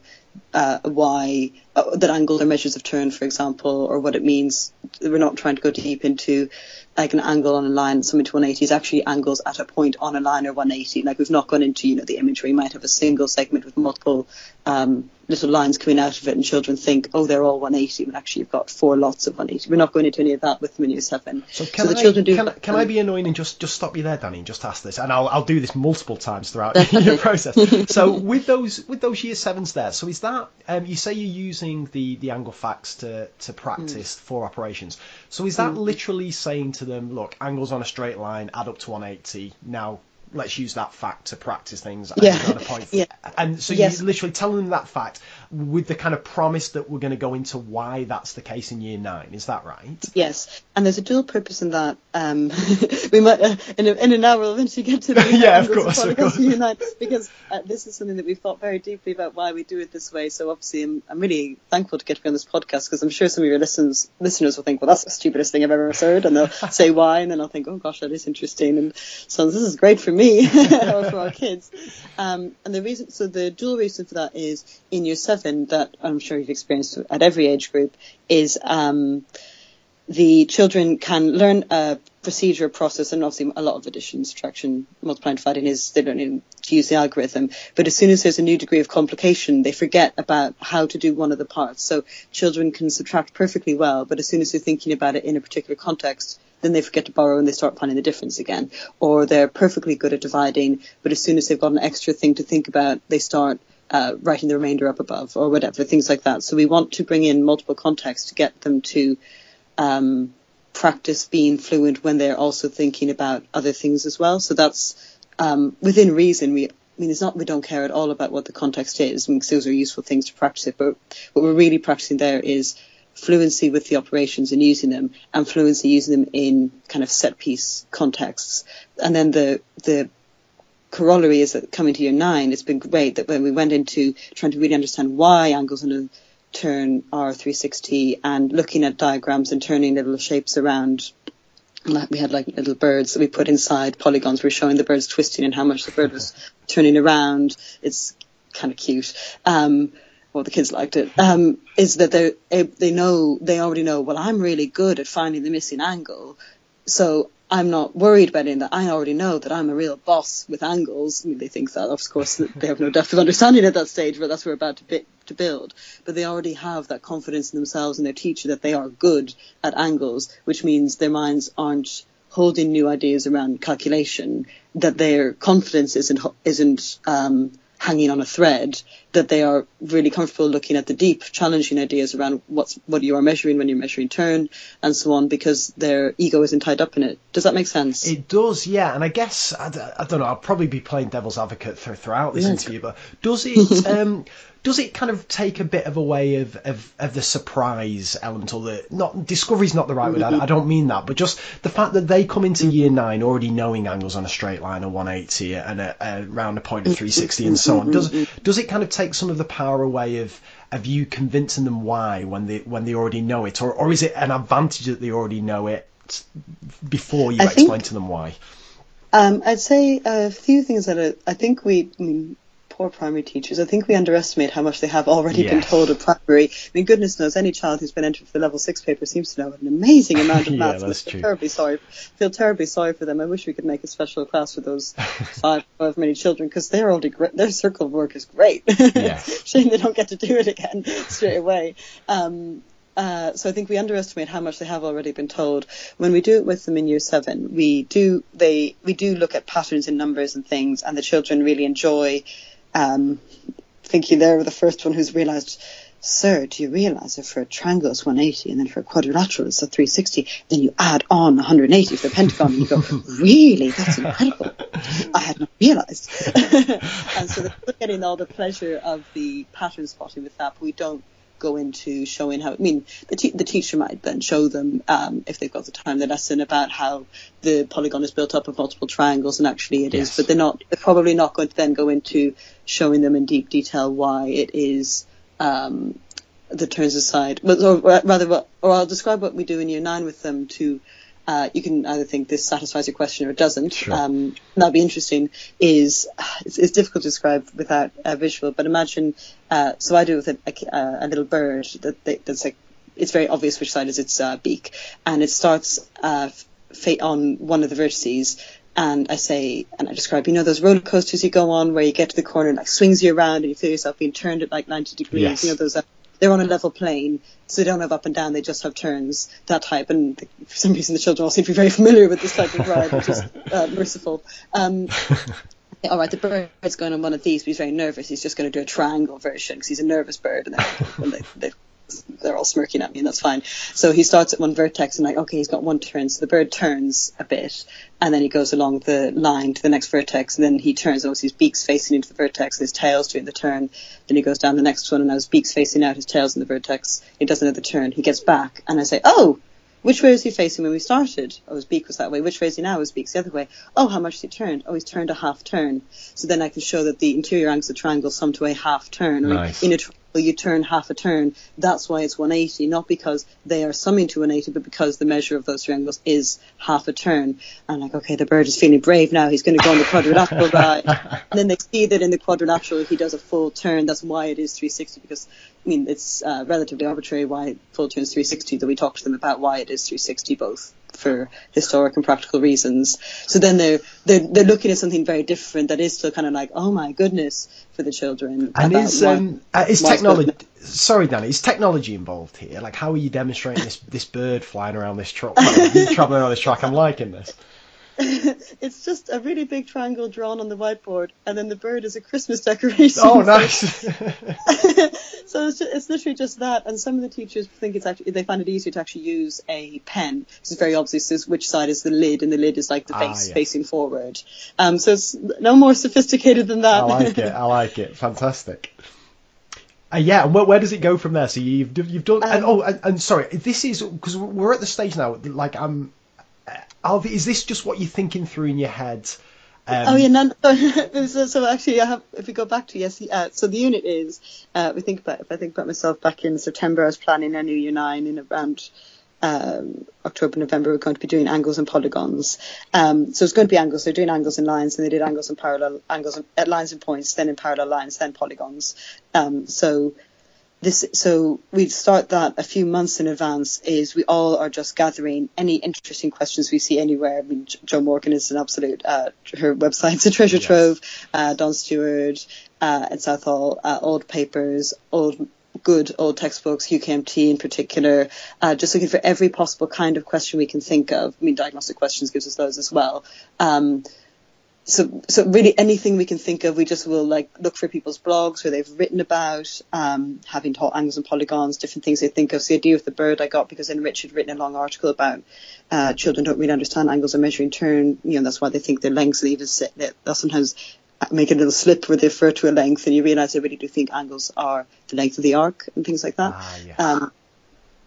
uh, why uh, that angle are measures of turn, for example, or what it means. We're not trying to go deep into like an angle on a line, something to 180 is actually angles at a point on a line or 180. Like we've not gone into, you know, the imagery. You might have a single segment with multiple um, little lines coming out of it, and children think, oh, they're all 180, but actually you've got four lots of 180. We're not going into any of that with year seven. So can, so the I, children do, can, can I be annoying and just, just stop you there, Danny, and just ask this? And I'll, I'll do this multiple times throughout your process. So with those with those year sevens there, so is that um, you say you're using the the angle facts to to practice mm. four operations? So is that mm. literally saying to them, look, angles on a straight line add up to 180. Now let's use that fact to practice things. Yeah. yeah. And so yes. you're literally telling them that fact with the kind of promise that we're going to go into why that's the case in year nine. Is that right? Yes. And there's a dual purpose in that. Um, we might, uh, in, a, in an hour, we'll eventually get to the yeah, of course, of course. Year nine, because uh, this is something that we've thought very deeply about why we do it this way. So obviously, I'm, I'm really thankful to get to be on this podcast because I'm sure some of your listeners listeners will think, well, that's the stupidest thing I've ever heard, and they'll say why, and then I'll think, oh gosh, that is interesting, and so this is great for me or for our kids. Um, and the reason, so the dual reason for that is in year seven that I'm sure you've experienced at every age group is um, the children can learn a procedure, process, and obviously a lot of addition, subtraction, multiplying, dividing is they don't need to use the algorithm. But as soon as there's a new degree of complication, they forget about how to do one of the parts. So children can subtract perfectly well, but as soon as they're thinking about it in a particular context, then they forget to borrow and they start planning the difference again. Or they're perfectly good at dividing, but as soon as they've got an extra thing to think about, they start uh, writing the remainder up above or whatever, things like that. So we want to bring in multiple contexts to get them to um, practice being fluent when they're also thinking about other things as well. So that's um, within reason. We, I mean, it's not we don't care at all about what the context is, because those are useful things to practice it. But what we're really practicing there is fluency with the operations and using them, and fluency using them in kind of set piece contexts. And then the the corollary is that coming to year nine, it's been great that when we went into trying to really understand why angles on a turn are 360 and looking at diagrams and turning little shapes around. We had like little birds that we put inside polygons. We were showing the birds twisting and how much the bird was turning around. It's kind of cute. Um, well, the kids liked it. Um, is that they they know they already know. Well, I'm really good at finding the missing angle, so I'm not worried about it that I already know that I'm a real boss with angles. I mean, they think that, of course, they have no depth of understanding at that stage, but that's what we're about to, to build. But they already have that confidence in themselves and their teacher that they are good at angles, which means their minds aren't holding new ideas around calculation, that their confidence isn't, isn't, um, hanging on a thread, that they are really comfortable looking at the deep, challenging ideas around what's what you are measuring when you're measuring turn and so on, because their ego isn't tied up in it. Does that make sense? It does, yeah. And I guess I, I don't know. I'll probably be playing devil's advocate throughout this yeah. interview, but does it? um, does it kind of take a bit of a way of, of, of the surprise element or the not discovery's not the right word I, I, don't mean that but just the fact that they come into year nine already knowing angles on a straight line of 180 and a, a round a point of 360 and so on does does it kind of take some of the power away of of you convincing them why when they when they already know it or, or is it an advantage that they already know it before you I explain think- to them why? Um, I'd say a few things that are, I think we, I mean, poor primary teachers, I think we underestimate how much they have already been told of primary. I mean, goodness knows, any child who's been entered for the level six paper seems to know an amazing amount of Yeah, maths. that's I feel true. terribly sorry, feel terribly sorry for them. I wish we could make a special class for those five, however many children, because they're already great. Their circle of work is great. Yes. Shame they don't get to do it again straight away. Um, uh, so I think we underestimate how much they have already been told. When we do it with them in year seven, we do they we do look at patterns in numbers and things, and the children really enjoy um, thinking they're the first one who's realised. Sir, do you realise that for a triangle it's 180 and then for a quadrilateral it's a 360? Then you add on 180 for the pentagon and you go, really? That's incredible. I had not realised. and so they're getting all the pleasure of the pattern spotting with that, but we don't go into showing how. I mean, the, te- the teacher might then show them, um, if they've got the time, the lesson about how the polygon is built up of multiple triangles, and actually it is. Yes. But they're not. They're probably not going to then go into showing them in deep detail why it is. Um, the turns aside, but or rather, or I'll describe what we do in year nine with them to. Uh, you can either think this satisfies your question or it doesn't. Sure. Um, that'd be interesting. Is it's, it's difficult to describe without a visual, but imagine. Uh, so I do with a, a, a little bird that they, that's like it's very obvious which side is its uh, beak, and it starts uh, on one of the vertices. And I say, and I describe, you know, those roller coasters you go on where you get to the corner and like swings you around and you feel yourself being turned at like 90 degrees. Yes. You know, those, uh, they're on a level plane, so they don't have up and down, they just have turns, that type. And for some reason the children all seem to be very familiar with this type of ride, which is uh, merciful. Um, all right, the bird's going on one of these, but he's very nervous. He's just going to do a triangle version because he's a nervous bird, and then they, they, they're all smirking at me, and that's fine. So he starts at one vertex, and like, okay, he's got one turn. So the bird turns a bit, and then he goes along the line to the next vertex, and then he turns. Obviously, his beak's facing into the vertex, his tail's doing the turn. Then he goes down the next one, and now his beak's facing out, his tail's in the vertex. He does another turn. He gets back, and I say, oh. Which way was he facing when we started? Oh, his beak was that way. Which way is he now? His beak's the other way. Oh, how much has he turned? Oh, he's turned a half turn. So then I can show that the interior angles of the triangle sum to a half turn. Nice. In a triangle, you turn half a turn. That's why it's 180, not because they are summing to 180, but because the measure of those triangles is half a turn. And like, okay, the bird is feeling brave now. He's going to go on the quadrilateral ride. And then they see that in the quadrilateral he does a full turn. That's why it is 360 because I mean it's uh, relatively arbitrary why full turn is 360. That we talk to them about why it is 360 both for historic and practical reasons. So then they're they're they're looking at something very different that is still kind of like oh my goodness for the children. And is why- um, uh, is technology? Sorry, Danny. Is technology involved here? Like, how are you demonstrating this this bird flying around this truck, traveling around this track? I'm liking this. it's just a really big triangle drawn on the whiteboard, and then the bird is a Christmas decoration. Oh, nice. so it's, ju- it's literally just that, and some of the teachers think it's actually they find it easier to actually use a pen. It's very obvious is which side is the lid, and the lid is like the Ah, face yes. facing forward. Um, so it's no more sophisticated than that. I like it. I like it. Fantastic. Uh, yeah, and where, where does it go from there? So you've you've done, and Um, oh, and, and sorry, this is because we're at the stage now. Like, I'm, Alvi, is this just what you're thinking through in your head? Um, Oh yeah, so, so actually, I have, if we go back to yes, uh, so the unit is uh, we think about if I think about myself back in September, I was planning a new year nine in around um, October, November. We're going to be doing angles and polygons. Um, so it's going to be angles. They're doing angles and lines, and they did angles and parallel angles and uh, lines and points, then in parallel lines, then polygons. Um, so this so we start that a few months in advance is we all are just gathering any interesting questions we see anywhere. I mean Jo- joe morgan is an absolute uh, her website's a treasure Yes. trove. Uh, Don Steward uh, at southall uh, old papers old good old textbooks ukmt in particular uh, just looking for every possible kind of question we can think of. I mean diagnostic questions gives us those as well. Um, so so really anything we can think of, we just will like look for people's blogs where they've written about um, having taught angles and polygons, different things they think of. So the idea of the bird I got because then Rich had written a long article about uh, children don't really understand angles and measuring turn. You know that's why they think they're lengths. They even that they'll sometimes make a little slip where they refer to a length, and you realise they really do think angles are the length of the arc and things like that. Ah, yes. Um,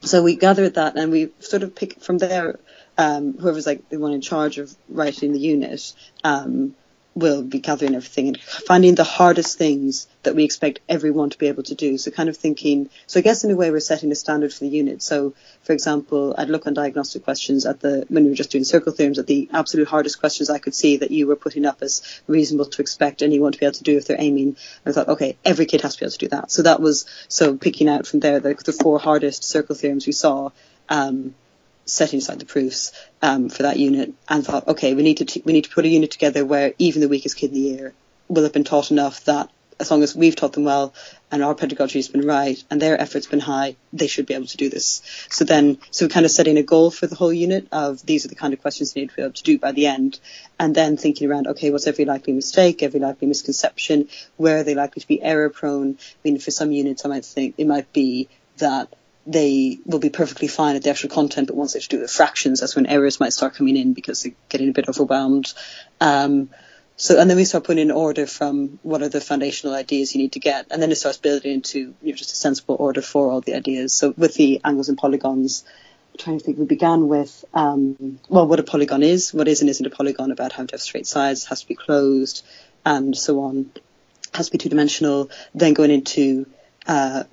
so we gathered that and we sort of picked from there, um, whoever's like the one in charge of writing the unit, um, will be gathering everything and finding the hardest things that we expect everyone to be able to do. So kind of thinking, so I guess in a way we're setting a standard for the unit. So for example, I'd look on diagnostic questions at the, when we were just doing circle theorems at the absolute hardest questions I could see that you were putting up as reasonable to expect anyone to be able to do if they're aiming. I thought, okay, every kid has to be able to do that. So that was, so picking out from there the, the four hardest circle theorems we saw, um, setting aside the proofs um, for that unit and thought, okay, we need to t- we need to put a unit together where even the weakest kid in the year will have been taught enough that as long as we've taught them well and our pedagogy has been right and their efforts been high, they should be able to do this. So then, so kind of setting a goal for the whole unit of these are the kind of questions they need to be able to do by the end, and then thinking around, okay, what's every likely mistake, every likely misconception, where are they likely to be error prone? I mean, for some units, I might think it might be that they will be perfectly fine at the actual content, but once they have to do the fractions, that's when errors might start coming in because they're getting a bit overwhelmed. Um, so, and then we start putting in order from what are the foundational ideas you need to get, and then it starts building into you know, just a sensible order for all the ideas. So, with the angles and polygons, I'm trying to think, we began with um, well, what a polygon is, what is and isn't a polygon, about how to have straight sides, has to be closed, and so on, has to be two dimensional. Then going into uh,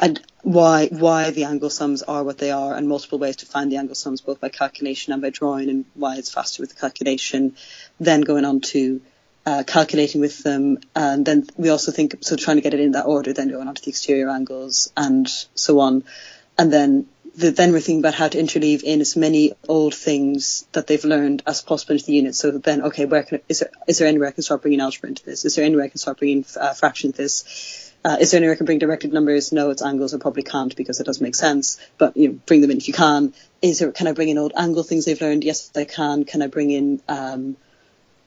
and why why the angle sums are what they are, and multiple ways to find the angle sums, both by calculation and by drawing, and why it's faster with the calculation. Then going on to uh, calculating with them, and then we also think so trying to get it in that order. Then going on to the exterior angles and so on, and then the, then we're thinking about how to interleave in as many old things that they've learned as possible into the unit. So then, okay, where can is there is there anywhere I can start bringing algebra into this? Is there anywhere I can start bringing uh, fraction into this? Uh, is there any way I can bring directed numbers? No, it's angles. I probably can't because it doesn't make sense. But you know, bring them in if you can. Is there? Can I bring in old angle things they've learned? Yes, I can. Can I bring in um,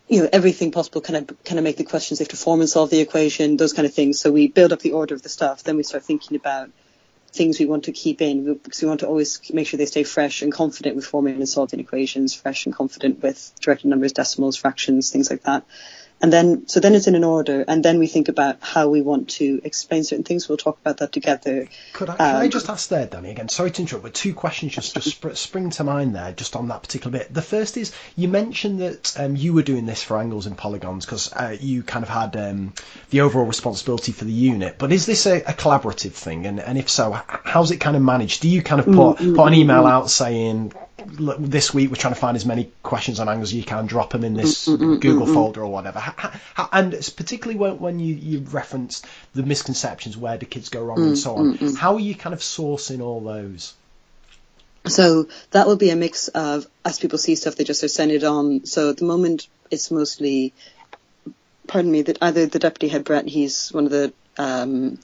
you know everything possible? Can I can I make the questions they have to form and solve the equation? Those kind of things. So we build up the order of the stuff. Then we start thinking about things we want to keep in because we want to always make sure they stay fresh and confident with forming and solving equations, fresh and confident with directed numbers, decimals, fractions, things like that. And then, so then it's in an order, and then we think about how we want to explain certain things. We'll talk about that together. Could I, can I um, just ask there, Danny, again? Sorry to interrupt, but two questions just, just sp- spring to mind there, just on that particular bit. The first is you mentioned that um, you were doing this for angles and polygons because uh, you kind of had um, the overall responsibility for the unit. But is this a, a, collaborative thing? And, and if so, how's it kind of managed? Do you kind of put, mm-hmm. put an email out saying, this week we're trying to find as many questions on angles as you can, drop them in this mm, mm, mm, Google folder or whatever. How, how, and particularly when, when you, you reference the misconceptions, where do kids go wrong and so on, how are you kind of sourcing all those? So that will be a mix of, as people see stuff, they just are sending it on. So at the moment, it's mostly, pardon me, that either the deputy head Brett, he's one of the um,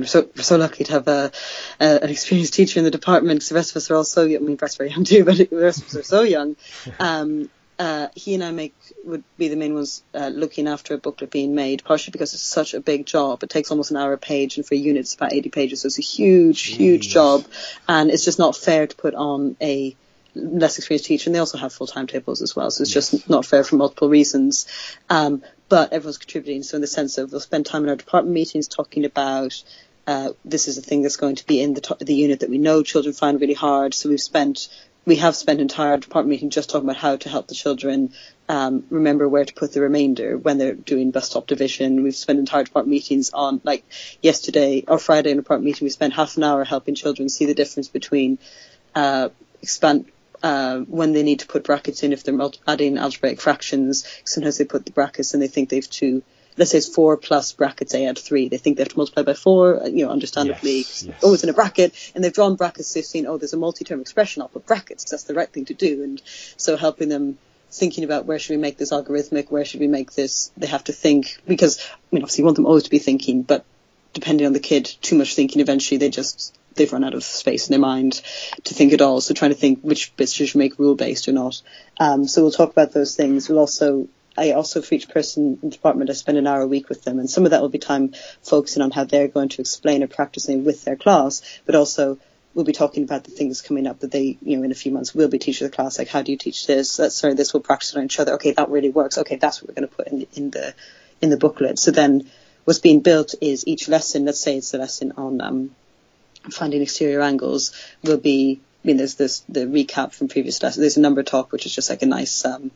we're so, we're so lucky to have a, a, an experienced teacher in the department because the rest of us are all so young. I mean, Brett's very young too, but the rest of us are so young. Um, uh, he and I make would be the main ones uh, looking after a booklet being made, partially because it's such a big job. It takes almost an hour a page, and for units it's about 80 pages, so it's a huge, Jeez. huge job, and it's just not fair to put on a less experienced teacher. And they also have full timetables as well, so it's yes. just not fair for multiple reasons. Um, but everyone's contributing. So in the sense of we'll spend time in our department meetings talking about uh, this is a thing that's going to be in the, the unit that we know children find really hard. So we've spent we have spent entire department meeting just talking about how to help the children um, remember where to put the remainder when they're doing bus stop division. We've spent entire department meetings on, like yesterday or Friday in a department meeting, we spent half an hour helping children see the difference between uh, expand uh, when they need to put brackets in if they're adding algebraic fractions. Sometimes they put the brackets and they think they've to, let's say it's four plus brackets, they add three. They think they have to multiply by four, uh, you know, understandably. Yes, yes. Oh, it's in a bracket. And they've drawn brackets, they've seen, oh, there's a multi-term expression, I'll put brackets. That's the right thing to do. And so helping them thinking about where should we make this algorithmic, where should we make this, they have to think, because, I mean, obviously you want them always to be thinking, but depending on the kid, too much thinking eventually they just they've run out of space in their mind to think at all. So trying to think which bits should make rule based or not. Um, so we'll talk about those things. We'll also I also for each person in the department I spend an hour a week with them and some of that will be time focusing on how they're going to explain or practicing with their class, but also we'll be talking about the things coming up that they, you know, in a few months will be teaching the class, like how do you teach this? That's sorry, this will practice it on each other. Okay, that really works. Okay, that's what we're going to put in the, in the in the booklet. So then what's being built is each lesson, let's say it's a lesson on um, finding exterior angles will be, I mean, there's this, the recap from previous lessons. There's a number talk, which is just like a nice, um,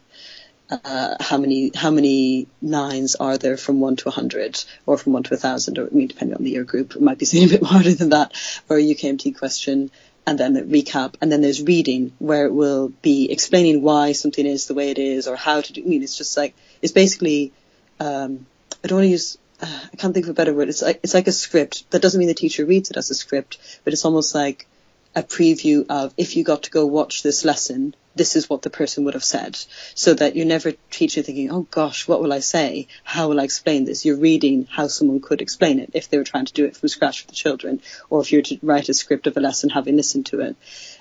uh, how many how many nines are there from one to a hundred, or from one to a thousand, or I mean, depending on the year group, it might be something a bit harder than that, or a UKMT question, and then the recap, and then there's reading where it will be explaining why something is the way it is, or how to do. I mean, it's just like it's basically. Um, I don't want to use. I can't think of a better word. It's like it's like a script. That doesn't mean the teacher reads it as a script, but it's almost like a preview of if you got to go watch this lesson, this is what the person would have said. So that you're never teaching thinking, oh gosh, what will I say? How will I explain this? You're reading how someone could explain it if they were trying to do it from scratch for the children, or if you were to write a script of a lesson having listened to it.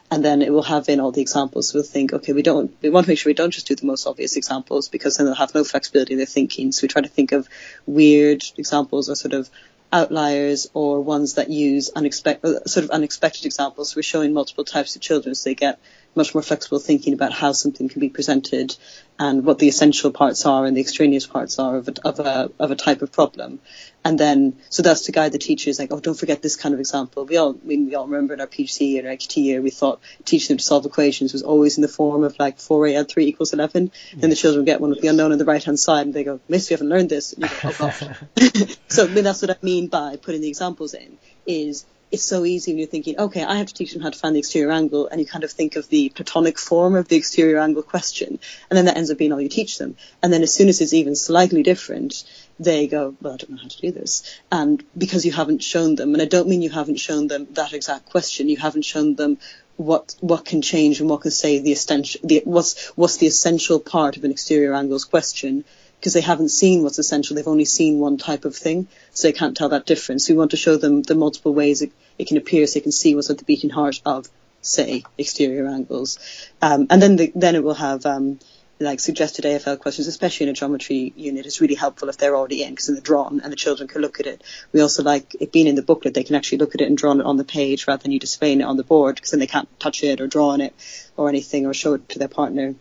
And then it will have in all the examples. We'll think, okay, we don't, we want to make sure we don't just do the most obvious examples because then they'll have no flexibility in their thinking. So we try to think of weird examples or sort of outliers or ones that use unexpected, uh, sort of unexpected examples. We're showing multiple types of children so they get much more flexible thinking about how something can be presented and what the essential parts are and the extraneous parts are of a, of a, of a type of problem. And then, so that's to guide the teachers, like, oh, don't forget this kind of example. We all, I mean, we all remember in our PGCE and our NQT year, we thought teaching them to solve equations was always in the form of like 4a add 3 equals 11. Yes. Then the children get one with the unknown on the right hand side and they go, miss, we haven't learned this. And you go, oh so I mean, that's what I mean by putting the examples in, is it's so easy when you're thinking, okay, I have to teach them how to find the exterior angle, and you kind of think of the platonic form of the exterior angle question, and then that ends up being all you teach them. And then as soon as it's even slightly different, they go, well, I don't know how to do this. And because you haven't shown them, and I don't mean you haven't shown them that exact question, you haven't shown them what what can change and what can say the essential, the, what's what's the essential part of an exterior angles question because they haven't seen what's essential. They've only seen one type of thing, so they can't tell that difference. We want to show them the multiple ways it, it can appear, so they can see what's at the beating heart of, say, exterior angles. Um, and then the, then it will have um, like suggested AFL questions, especially in a geometry unit. It's really helpful if they're already in because they're drawn and the children can look at it. We also like it being in the booklet. They can actually look at it and draw it on the page rather than you displaying it on the board because then they can't touch it or draw on it or anything or show it to their partner.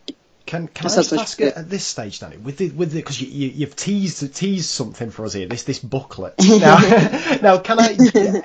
Can can I just ask at this stage, Danny, with the with because you, you you've teased teased something for us here, this this booklet. Now, now can I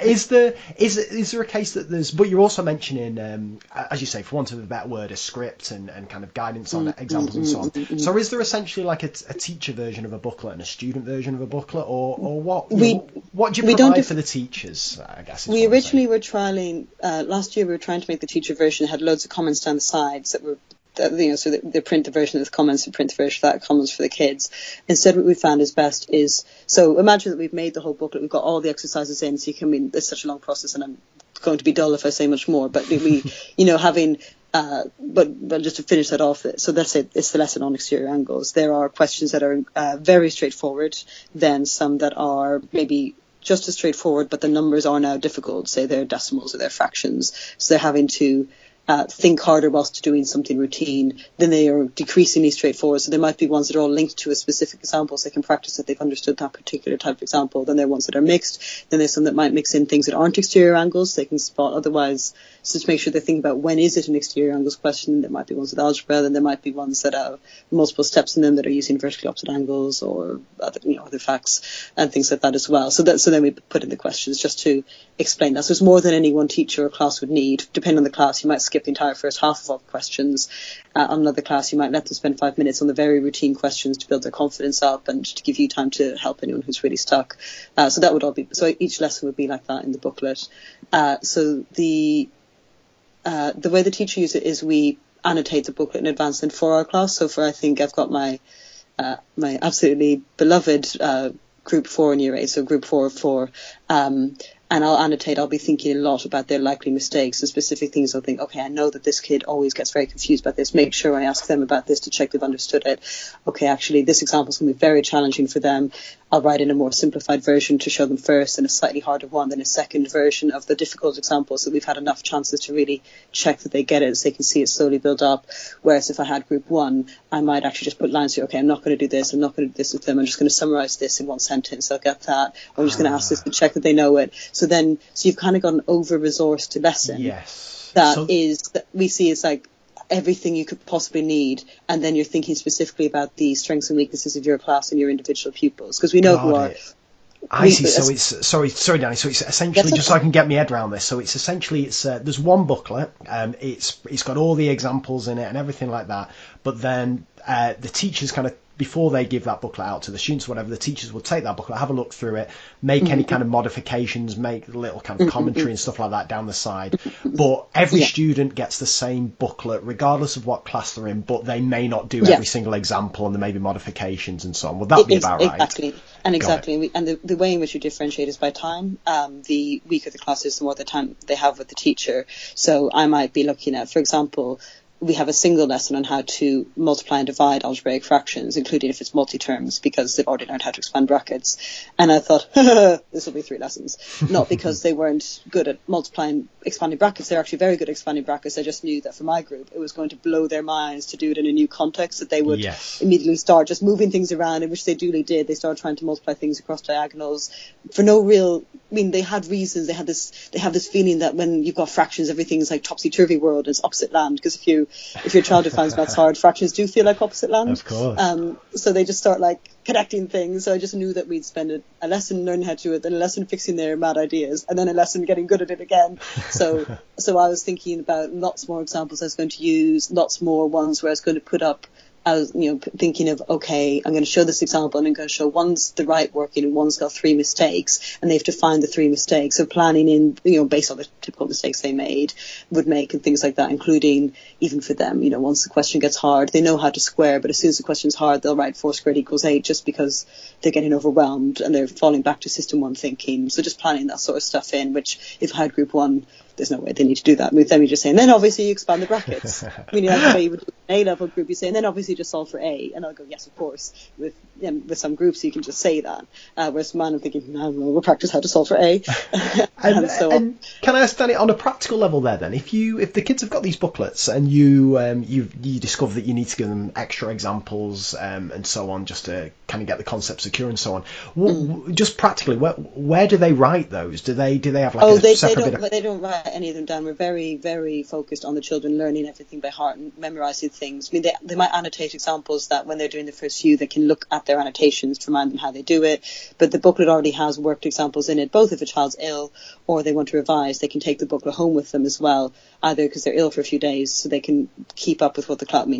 is there is is there a case that there's but you're also mentioning um, as you say for want of a better word a script and, and kind of guidance on mm, examples and so on. Mm, mm, so is there essentially like a, a, teacher version of a booklet and a student version of a booklet, or or what we what do you provide def- for the teachers? I guess we originally were trialing uh, last year. We were trying to make the teacher version had loads of comments down the sides that were you know, so the, the print the version of the comments, the print the version of that comments for the kids. Instead, what we found is best is so imagine that we've made the whole booklet, we've got all the exercises in, so you can I mean it's such a long process, and I'm going to be dull if I say much more, but we, you know, having uh, but, but just to finish that off, so that's it. It's the lesson on exterior angles. There are questions that are uh, very straightforward, then some that are maybe just as straightforward, but the numbers are now difficult. Say they're decimals or they're fractions, so they're having to uh, think harder whilst doing something routine, then they are decreasingly straightforward. So there might be ones that are all linked to a specific example, so they can practice that they've understood that particular type of example. Then there are ones that are mixed. Then there's some that might mix in things that aren't exterior angles, so they can spot otherwise. So to make sure they think about when is it an exterior angles question. There might be ones with algebra, then there might be ones that have multiple steps in them that are using vertically opposite angles or other, you know, other facts and things like that as well. So that so then we put in the questions just to explain that. So it's more than any one teacher or class would need. Depending on the class, you might skip the entire first half of all the questions. Uh, on another class, you might let them spend five minutes on the very routine questions to build their confidence up and to give you time to help anyone who's really stuck. Uh, so that would all be, so each lesson would be like that in the booklet. Uh, so the, uh, the way the teacher uses it is we annotate the booklet in advance and for our class. So for, I think I've got my, uh, my absolutely beloved, uh, group four in year eight, so group four of four. Um, and I'll annotate, I'll be thinking a lot about their likely mistakes and specific things. I'll think, okay, I know that this kid always gets very confused about this. Make sure I ask them about this to check they've understood it. Okay, actually, this example is going to be very challenging for them. I'll write in a more simplified version to show them first and a slightly harder one, then a second version of the difficult example so we've had enough chances to really check that they get it so they can see it slowly build up. Whereas if I had group one, I might actually just put lines here, okay, I'm not going to do this, I'm not going to do this with them, I'm just going to summarize this in one sentence, they'll get that. I'm just going to ask this to check that they know it. So then, so you've kind of got an over-resourced lesson. Yes. That so, is, that we see as like everything you could possibly need, and then you're thinking specifically about the strengths and weaknesses of your class and your individual pupils, because we know who are. I see. So it's sorry, sorry, Danny. So it's essentially just so I can get my head around this. So it's essentially it's uh, there's one booklet. Um, it's it's got all the examples in it and everything like that. But then uh, the teachers kind of before they give that booklet out to the students, whatever, the teachers will take that booklet, have a look through it, make mm-hmm. any kind of modifications, make little kind of mm-hmm. commentary and stuff like that down the side. But every yeah. student gets the same booklet, regardless of what class they're in, but they may not do yeah. every single example and there may be modifications and so on. Would that it be is, about right? Exactly. And exactly. And the, the way in which you differentiate is by time. Um, the weaker the class is, the more the time they have with the teacher. So I might be looking at, for example, we have a single lesson on how to multiply and divide algebraic fractions, including if it's multi-terms, because they've already learned how to expand brackets. And I thought, this will be three lessons. Not because they weren't good at multiplying, expanding brackets. They're actually very good at expanding brackets. I just knew that for my group, it was going to blow their minds to do it in a new context, that they would yes. immediately start just moving things around, in which they duly did. They started trying to multiply things across diagonals for no real, I mean, they had reasons. They had this, they have this feeling that when you've got fractions, everything's like topsy-turvy world, it's opposite land. Because if you if your child defines maths hard, fractions do feel like opposite land. Of course. Um, so they just start like connecting things. So I just knew that we'd spend a, a, lesson learning how to do it, then a lesson fixing their mad ideas, and then a lesson getting good at it again. So so I was thinking about lots more examples I was going to use, lots more ones where I was going to put up I was, you know, thinking of, okay, I'm going to show this example and I'm going to show one's the right working and one's got three mistakes and they have to find the three mistakes. So planning in, you know, based on the typical mistakes they made would make and things like that, including even for them, you know, once the question gets hard, they know how to square, but as soon as the question's hard, they'll write four squared equals eight just because they're getting overwhelmed and they're falling back to system one thinking. So just planning that sort of stuff in, which if I had group one, there's no way they need to do that. With them, you just say, and then obviously you expand the brackets. I mean, like the way you would do an A level group, you say, and then obviously just solve for A, and I'll go, yes, of course. With um, with some groups, you can just say that. Uh, whereas man, I'm thinking, no, we'll practice how to solve for A. and, and, so and can I ask Danny on a practical level there? Then, if you if the kids have got these booklets and you um, you you discover that you need to give them extra examples um, and so on, just to kind of get the concept secure and so on, mm. just practically, where where do they write those? Do they do they have like oh, a they, separate they don't, bit of... they don't write any of them down. We're very, very focused on the children learning everything by heart and memorizing things. I mean, they, they might annotate examples that when they're doing the first few, they can look at their annotations to remind them how they do it. But the booklet already has worked examples in it, both if a child's ill or they want to revise, they can take the booklet home with them as well, either because they're ill for a few days so they can keep up with what the class, I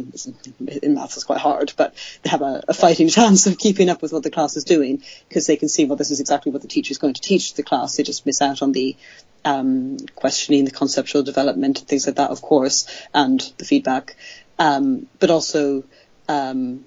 in maths it's quite hard, but they have a, a fighting chance of keeping up with what the class is doing because they can see, well, this is exactly what the teacher is going to teach the class. They just miss out on the um, questioning the conceptual development and things like that, of course, and the feedback. Um, but also, um,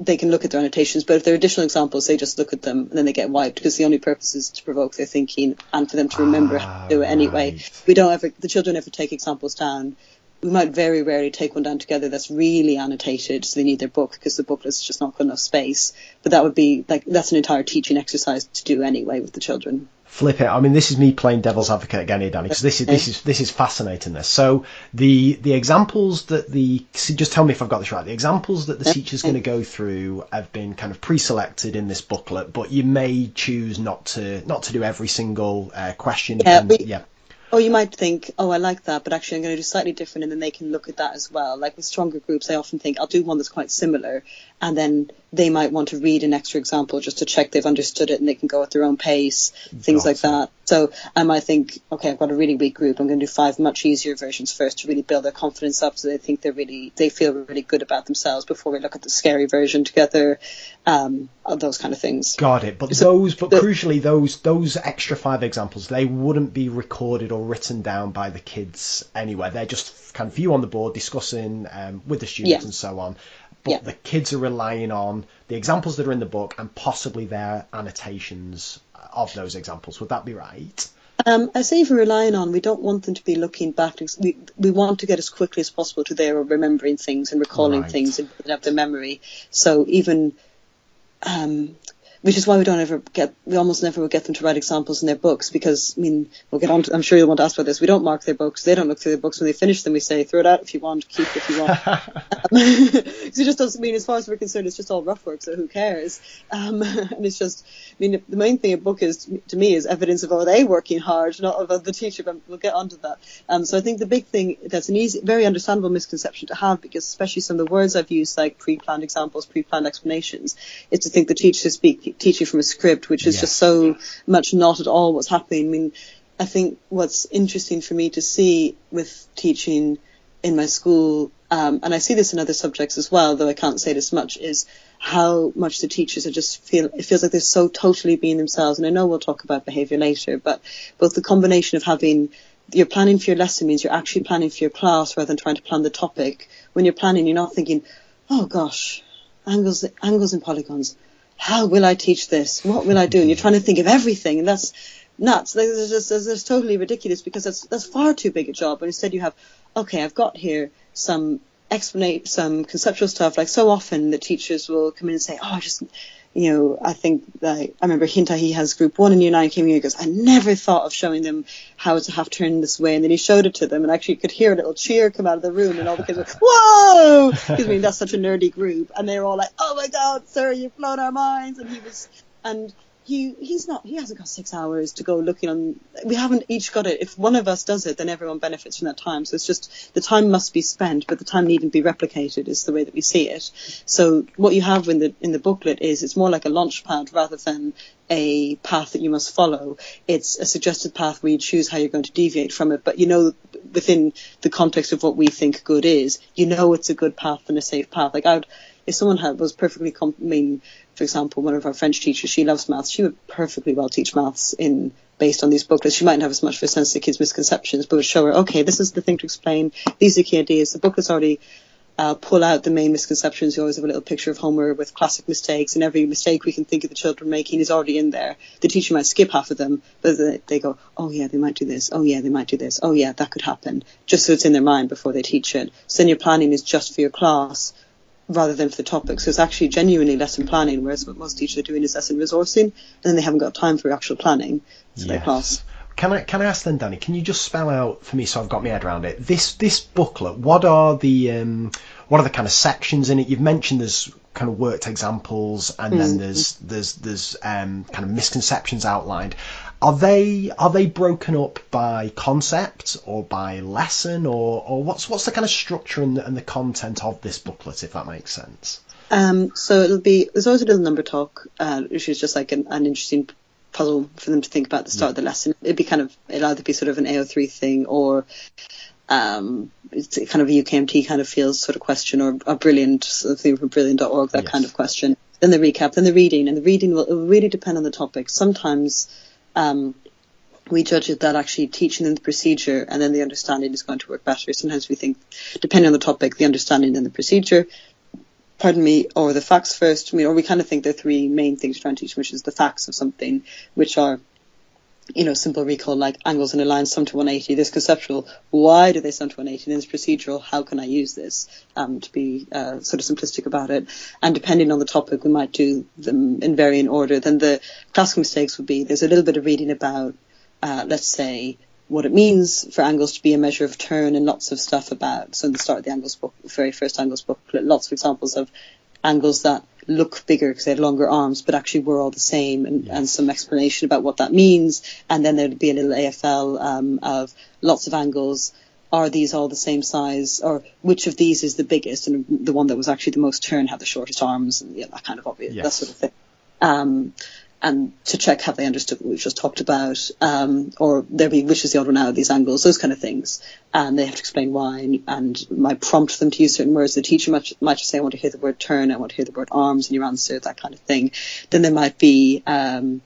they can look at their annotations, but if there are additional examples, they just look at them and then they get wiped because the only purpose is to provoke their thinking and for them to remember ah, how to do it anyway. We don't ever, the children never take examples down. We might very rarely take one down together that's really annotated, so they need their book because the book is just not got enough space. But that would be like, that's an entire teaching exercise to do anyway with the children flip it. I mean, this is me playing devil's advocate again here, Danny, because this is this is this is fascinating. This so the the examples that the just tell me if I've got this right. The examples that the teacher's going to go through have been kind of pre-selected in this booklet, but you may choose not to not to do every single uh, question. Yeah, we, yeah. Or you might think, oh, I like that, but actually I'm going to do slightly different, and then they can look at that as well. Like with stronger groups, I often think I'll do one that's quite similar, and then they might want to read an extra example just to check they've understood it and they can go at their own pace, things like that. So I might think, okay, I've got a really weak group. I'm going to do five much easier versions first to really build their confidence up so they think they're really, they feel really good about themselves before we look at the scary version together. Um, those kind of things. Got it. But so, those, but the, crucially, those, those extra five examples, they wouldn't be recorded or written down by the kids anywhere. They're just kind of you on the board discussing um, with the students yeah. and so on but yeah. the kids are relying on the examples that are in the book and possibly their annotations of those examples. Would that be right? Um, I say for relying on, we don't want them to be looking back. We we want to get as quickly as possible to their remembering things and recalling right. things and up their memory. So even um, which is why we don't ever get, we almost never get them to write examples in their books because, I mean, we'll get on to, I'm sure you'll want to ask about this. We don't mark their books. They don't look through their books. When they finish them, we say, throw it out if you want, keep it if you want. Because it just doesn't mean, as far as we're concerned, it's just all rough work, so who cares? Um, and it's just, I mean, the main thing a book is, to me, is evidence of are they working hard, not of the teacher, but we'll get onto that. Um, so I think the big thing, that's an easy, very understandable misconception to have because especially some of the words I've used, like pre-planned examples, pre-planned explanations, is to think the teacher speak te- teaching from a script, which is just so much not at all what's happening. I mean, I think what's interesting for me to see with teaching in my school, um, and I see this in other subjects as well, though I can't say it as much, is how much the teachers are just feel it feels like they're so totally being themselves. And I know we'll talk about behaviour later, but both the combination of having you're planning for your lesson means you're actually planning for your class rather than trying to plan the topic. When you're planning, you're not thinking, oh gosh, angles, angles and polygons. How will I teach this? What will I do? And you're trying to think of everything, and that's nuts. That's just that's, that's totally ridiculous because that's that's far too big a job. But instead, you have, okay, I've got here some explanate some conceptual stuff. Like so often, the teachers will come in and say, oh, I just you know, I think like I remember Hinta he has group one in came here, he goes, I never thought of showing them how to half turn this way. And then he showed it to them and actually could hear a little cheer come out of the room and all the kids were, Whoa! Because I mean that's such a nerdy group. And they were all like, Oh my god, sir, you've blown our minds. And he was and he he's not he hasn't got six hours to go looking on we haven't each got it. If one of us does it then everyone benefits from that time. So it's just the time must be spent but the time needn't be replicated is the way that we see it. So what you have in the in the booklet is it's more like a launch pad rather than a path that you must follow. It's a suggested path where you choose how you're going to deviate from it but you know within the context of what we think good is you know it's a good path and a safe path. Like I would if someone had was perfectly I mean, for example, one of our French teachers, she loves maths. She would perfectly well teach maths in based on these booklets. She mightn't have as much of a sense of kids' misconceptions, but would show her, okay, this is the thing to explain. These are key ideas. The booklets already uh, pull out the main misconceptions. You always have a little picture of Homer with classic mistakes, and every mistake we can think of the children making is already in there. The teacher might skip half of them, but they go, oh yeah, they might do this. Oh yeah, they might do this. Oh yeah, that could happen. Just so it's in their mind before they teach it. So then your planning is just for your class rather than for the topic. So it's actually genuinely lesson planning, whereas what most teachers are doing is lesson resourcing, and then they haven't got time for actual planning for their class. Can I can I ask then, Danny? Can you just spell out for me so I've got my head around it? This this booklet. What are the um, what are the kind of sections in it? You've mentioned there's kind of worked examples, and then there's there's there's um, kind of misconceptions outlined. Are they are they broken up by concept or by lesson or, or what's what's the kind of structure and the, and the content of this booklet, if that makes sense? Um, so it'll be there's always a little number talk, uh, which is just like an, an interesting puzzle for them to think about at the start of the lesson. It'd be kind of it'll either be sort of an AO3 thing or um, it's kind of a UKMT kind of feels sort of question or a brilliant something from brilliant.org that Yes. kind of question. Then the recap, then the reading, and the reading will, it will really depend on the topic. Sometimes um, we judge it that actually teaching them the procedure and then the understanding is going to work better. Sometimes we think, depending on the topic, the understanding and the procedure, pardon me, or the facts first. I mean, or we kind of think the three main things we're trying to teach, which is the facts of something, which are, you know, simple recall like angles and a line sum to 180. this conceptual, why do they sum to 180? And there's procedural, how can I use this? Um, to be uh, sort of simplistic about it. And depending on the topic, we might do them in varying order. Then the classical mistakes would be there's a little bit of reading about, uh, let's say, what it means for angles to be a measure of turn and lots of stuff about. So in the start of the angles book, very first angles booklet, lots of examples of angles that look bigger because they had longer arms, but actually were all the same, and, and some explanation about what that means. And then there'd be a little AFL um, of lots of angles. Are these all the same size, or which of these is the biggest? And the one that was actually the most turned had the shortest arms, and yeah, that kind of obvious, that sort of thing. Um, and to check have they understood what we've just talked about, um, or there be which is the odd one out of these angles, those kind of things, and they have to explain why, and, and might prompt them to use certain words. The teacher might, might just say, "I want to hear the word turn, I want to hear the word arms," and your answer, that kind of thing. Then there might be, um,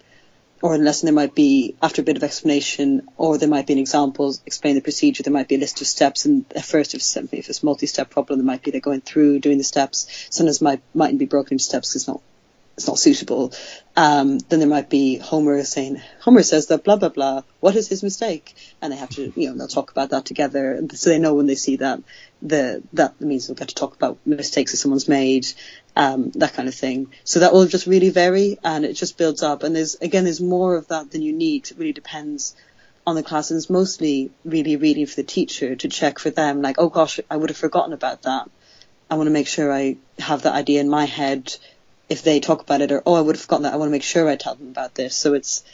or in a lesson there might be after a bit of explanation, or there might be an example, explain the procedure. There might be a list of steps, and at first, if it's, if it's a multi-step problem, there might be they're going through doing the steps. Sometimes might mightn't be broken into steps 'cause it's not it's not suitable. Um, then there might be Homer saying, Homer says that blah, blah, blah. What is his mistake? And they have to, you know, they'll talk about that together. So they know when they see that, the, that means they'll get to talk about mistakes that someone's made, um, that kind of thing. So that will just really vary and it just builds up. And there's, again, there's more of that than you need. It really depends on the class and it's mostly really reading for the teacher to check for them, like, oh gosh, I would have forgotten about that. I want to make sure I have that idea in my head if they talk about it or oh I would have forgotten that I want to make sure I tell them about this so it's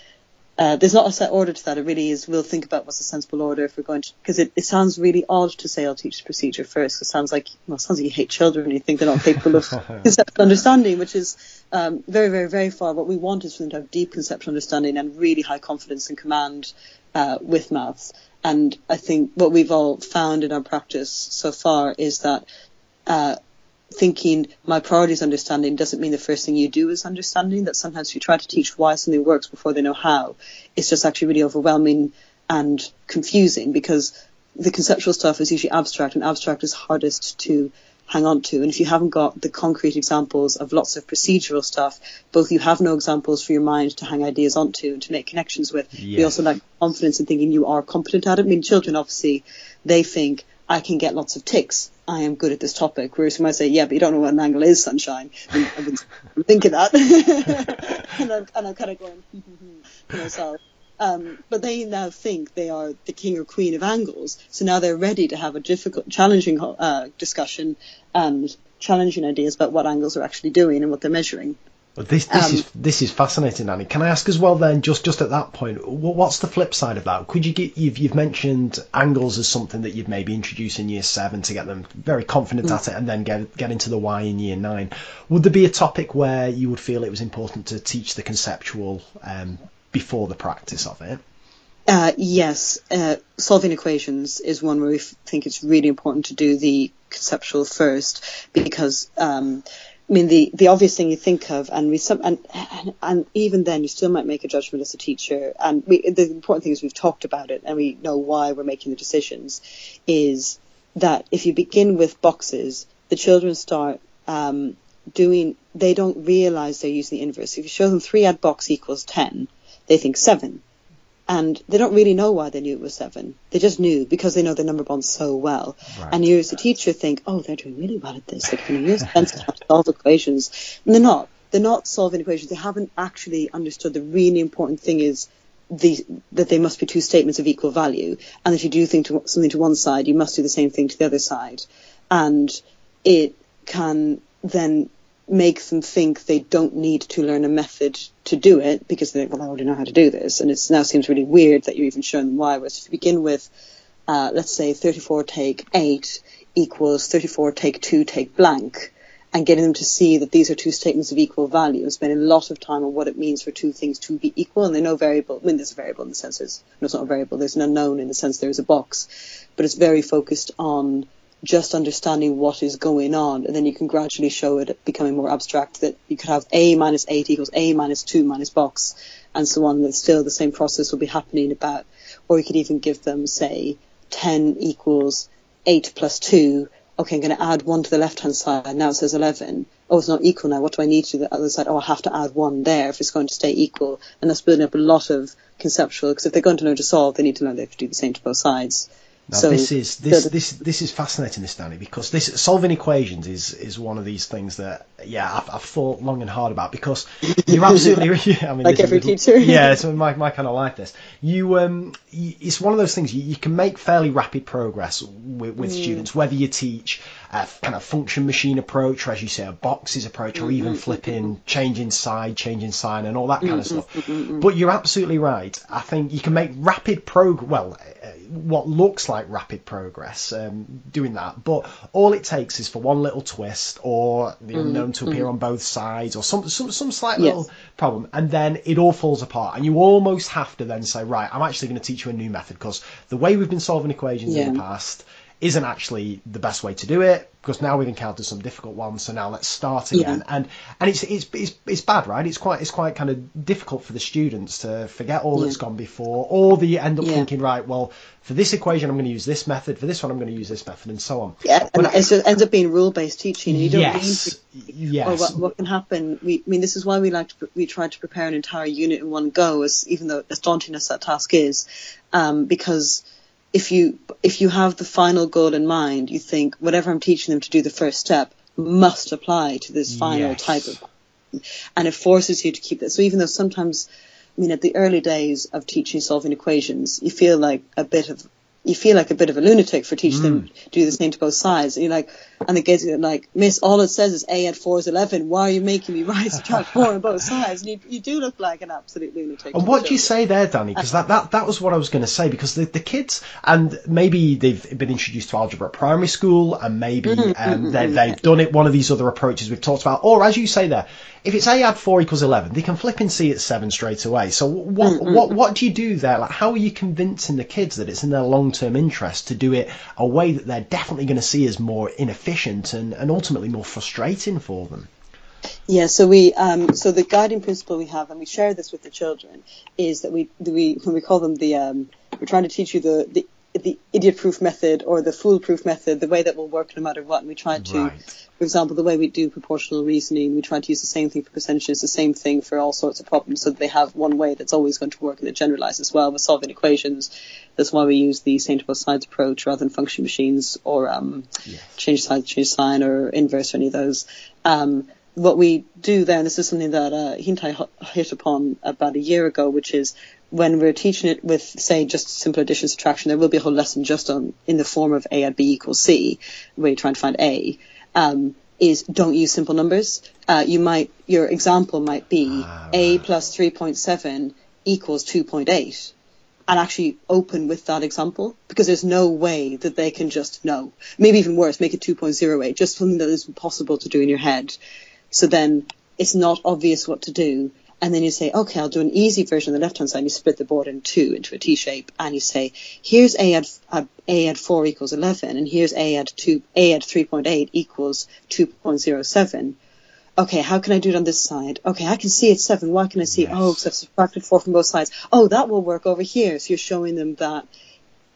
uh, there's not a set order to that. It really is. We'll think about what's a sensible order if we're going to, because it, it sounds really odd to say I'll teach the procedure first. It sounds like, well, it sounds like you hate children and you think they're not capable of conceptual understanding, which is um, very, very, very far. What we want is for them to have deep conceptual understanding and really high confidence and command uh, with maths. And I think what we've all found in our practice so far is that uh, thinking my priority is understanding doesn't mean the first thing you do is understanding. That sometimes you try to teach why something works before they know how. It's just actually really overwhelming and confusing because the conceptual stuff is usually abstract and abstract is hardest to hang on to. And if you haven't got the concrete examples of lots of procedural stuff, both you have no examples for your mind to hang ideas onto and to make connections with. Yes. We also lack confidence in thinking you are competent at it. I mean, children obviously, they think I can get lots of ticks. I am good at this topic. Whereas you might say, yeah, but you don't know what an angle is, sunshine. I wouldn't think of that. and, I'm, and I'm kind of going, to myself. Um, but they now think they are the king or queen of angles. So now they're ready to have a difficult, challenging uh, discussion and challenging ideas about what angles are actually doing and what they're measuring. But this this um, is this is fascinating, Annie. Can I ask as well then, just just at that point, what's the flip side of that? Could you get you've you've mentioned angles as something that you'd maybe introduce in year seven to get them very confident mm. at it, and then get get into the why in year nine. Would there be a topic where you would feel it was important to teach the conceptual um, before the practice of it? Uh, yes, uh, solving equations is one where we f- think it's really important to do the conceptual first because. Um, I mean, the, the obvious thing you think of, and we some, and, and, and even then, you still might make a judgment as a teacher. And we, the important thing is we've talked about it, and we know why we're making the decisions. Is that if you begin with boxes, the children start um, doing. They don't realize they're using the inverse. If you show them three add box equals ten, they think seven and they don't really know why they knew it was seven. They just knew because they know the number bond so well. Right. And you as a teacher think, oh, they're doing really well at this. They're going to use pencil to solve equations. And they're not. They're not solving equations. They haven't actually understood the really important thing is the, that they must be two statements of equal value. And if you do think to, something to one side, you must do the same thing to the other side. And it can then make them think they don't need to learn a method to do it because they think, well, I already know how to do this. And it now seems really weird that you're even showing them why. Whereas if you begin with, uh, let's say 34 take 8 equals 34 take 2 take blank, and getting them to see that these are two statements of equal value and spending a lot of time on what it means for two things to be equal. And they know variable, I mean, there's a variable in the sense there's, no, it's not a variable, there's an unknown in the sense there is a box, but it's very focused on just understanding what is going on, and then you can gradually show it becoming more abstract that you could have a minus 8 equals a minus 2 minus box, and so on, that still the same process will be happening about, or you could even give them, say, 10 equals 8 plus 2, okay, I'm going to add 1 to the left-hand side, now it says 11, oh, it's not equal now, what do I need to do? The other side? Oh, I have to add 1 there if it's going to stay equal, and that's building up a lot of conceptual, because if they're going to know to solve, they need to know they have to do the same to both sides. Now so this is this this this is fascinating, this Danny, because this solving equations is is one of these things that yeah I've, I've thought long and hard about because you're absolutely yeah, I mean like every teacher yeah it's my my kind of like this you um it's one of those things you, you can make fairly rapid progress with, with mm. students whether you teach a kind of function machine approach or as you say a boxes approach or even mm-hmm. flipping changing side changing sign and all that kind of mm-hmm. stuff mm-hmm. but you're absolutely right I think you can make rapid progress well what looks like rapid progress um, doing that. But all it takes is for one little twist or the mm, unknown to appear mm. on both sides or some some, some slight yes. little problem, and then it all falls apart. And you almost have to then say, right, I'm actually going to teach you a new method because the way we've been solving equations yeah. in the past isn't actually the best way to do it because now we've encountered some difficult ones. So now let's start again. Yeah. And and it's, it's it's it's bad, right? It's quite it's quite kind of difficult for the students to forget all yeah. that's gone before, or they end up yeah. thinking, right, well, for this equation I'm going to use this method, for this one I'm going to use this method, and so on. Yeah, and it ends up being rule based teaching. You don't yes, to, yes. what, what can happen? We I mean this is why we like to we try to prepare an entire unit in one go, as even though as daunting as that task is, um, because if you if you have the final goal in mind, you think whatever I'm teaching them to do the first step must apply to this final yes. type of, and it forces you to keep that. So even though sometimes, I mean, at the early days of teaching solving equations, you feel like a bit of you feel like a bit of a lunatic for teaching mm. them to do the same to both sides. And you're like, and the kids are like, Miss, all it says is A at four is 11. Why are you making me write subtract four on both sides? And you, you do look like an absolute lunatic. And what do you say there, Danny? Because that, that, that was what I was going to say. Because the, the kids, and maybe they've been introduced to algebra at primary school, and maybe Mm-hmm, um, they, they've done it one of these other approaches we've talked about. Or as you say there, if it's A add four equals eleven, they can flip and see it's seven straight away. So what Mm-hmm. what what do you do there? Like how are you convincing the kids that it's in their long term interest to do it a way that they're definitely going to see as more inefficient and, and ultimately more frustrating for them? Yeah, so we um, so the guiding principle we have, and we share this with the children, is that we we when we call them the um, we're trying to teach you the the the idiot-proof method or the foolproof method, the way that will work no matter what. And we try to, Right. for example, the way we do proportional reasoning, we try to use the same thing for percentages, the same thing for all sorts of problems, so that they have one way that's always going to work and it generalizes as well with solving equations. That's why we use the both sides approach rather than function machines or um, change sign, change sign, or inverse or any of those. Um, what we do then, this is something that uh, Hintai hit upon about a year ago, which is when we're teaching it with, say, just simple addition subtraction, there will be a whole lesson just on in the form of a at b equals c, where you're trying to find a. Um, is don't use simple numbers. Uh, you might your example might be Ah, a right. plus 3.7 equals 2.8 and actually open with that example because there's no way that they can just know. Maybe even worse, make it 2.08, just something that is impossible to do in your head. So then it's not obvious what to do. And then you say, okay, I'll do an easy version on the left hand side. And you split the board in two into a T shape, and you say, here's a at uh, a at four equals eleven, and here's a at two a at three point eight equals two point zero seven. Okay, how can I do it on this side? Okay, I can see it's seven. Why can I see? Oh, because I've subtracted four from both sides. Oh, that will work over here. So you're showing them that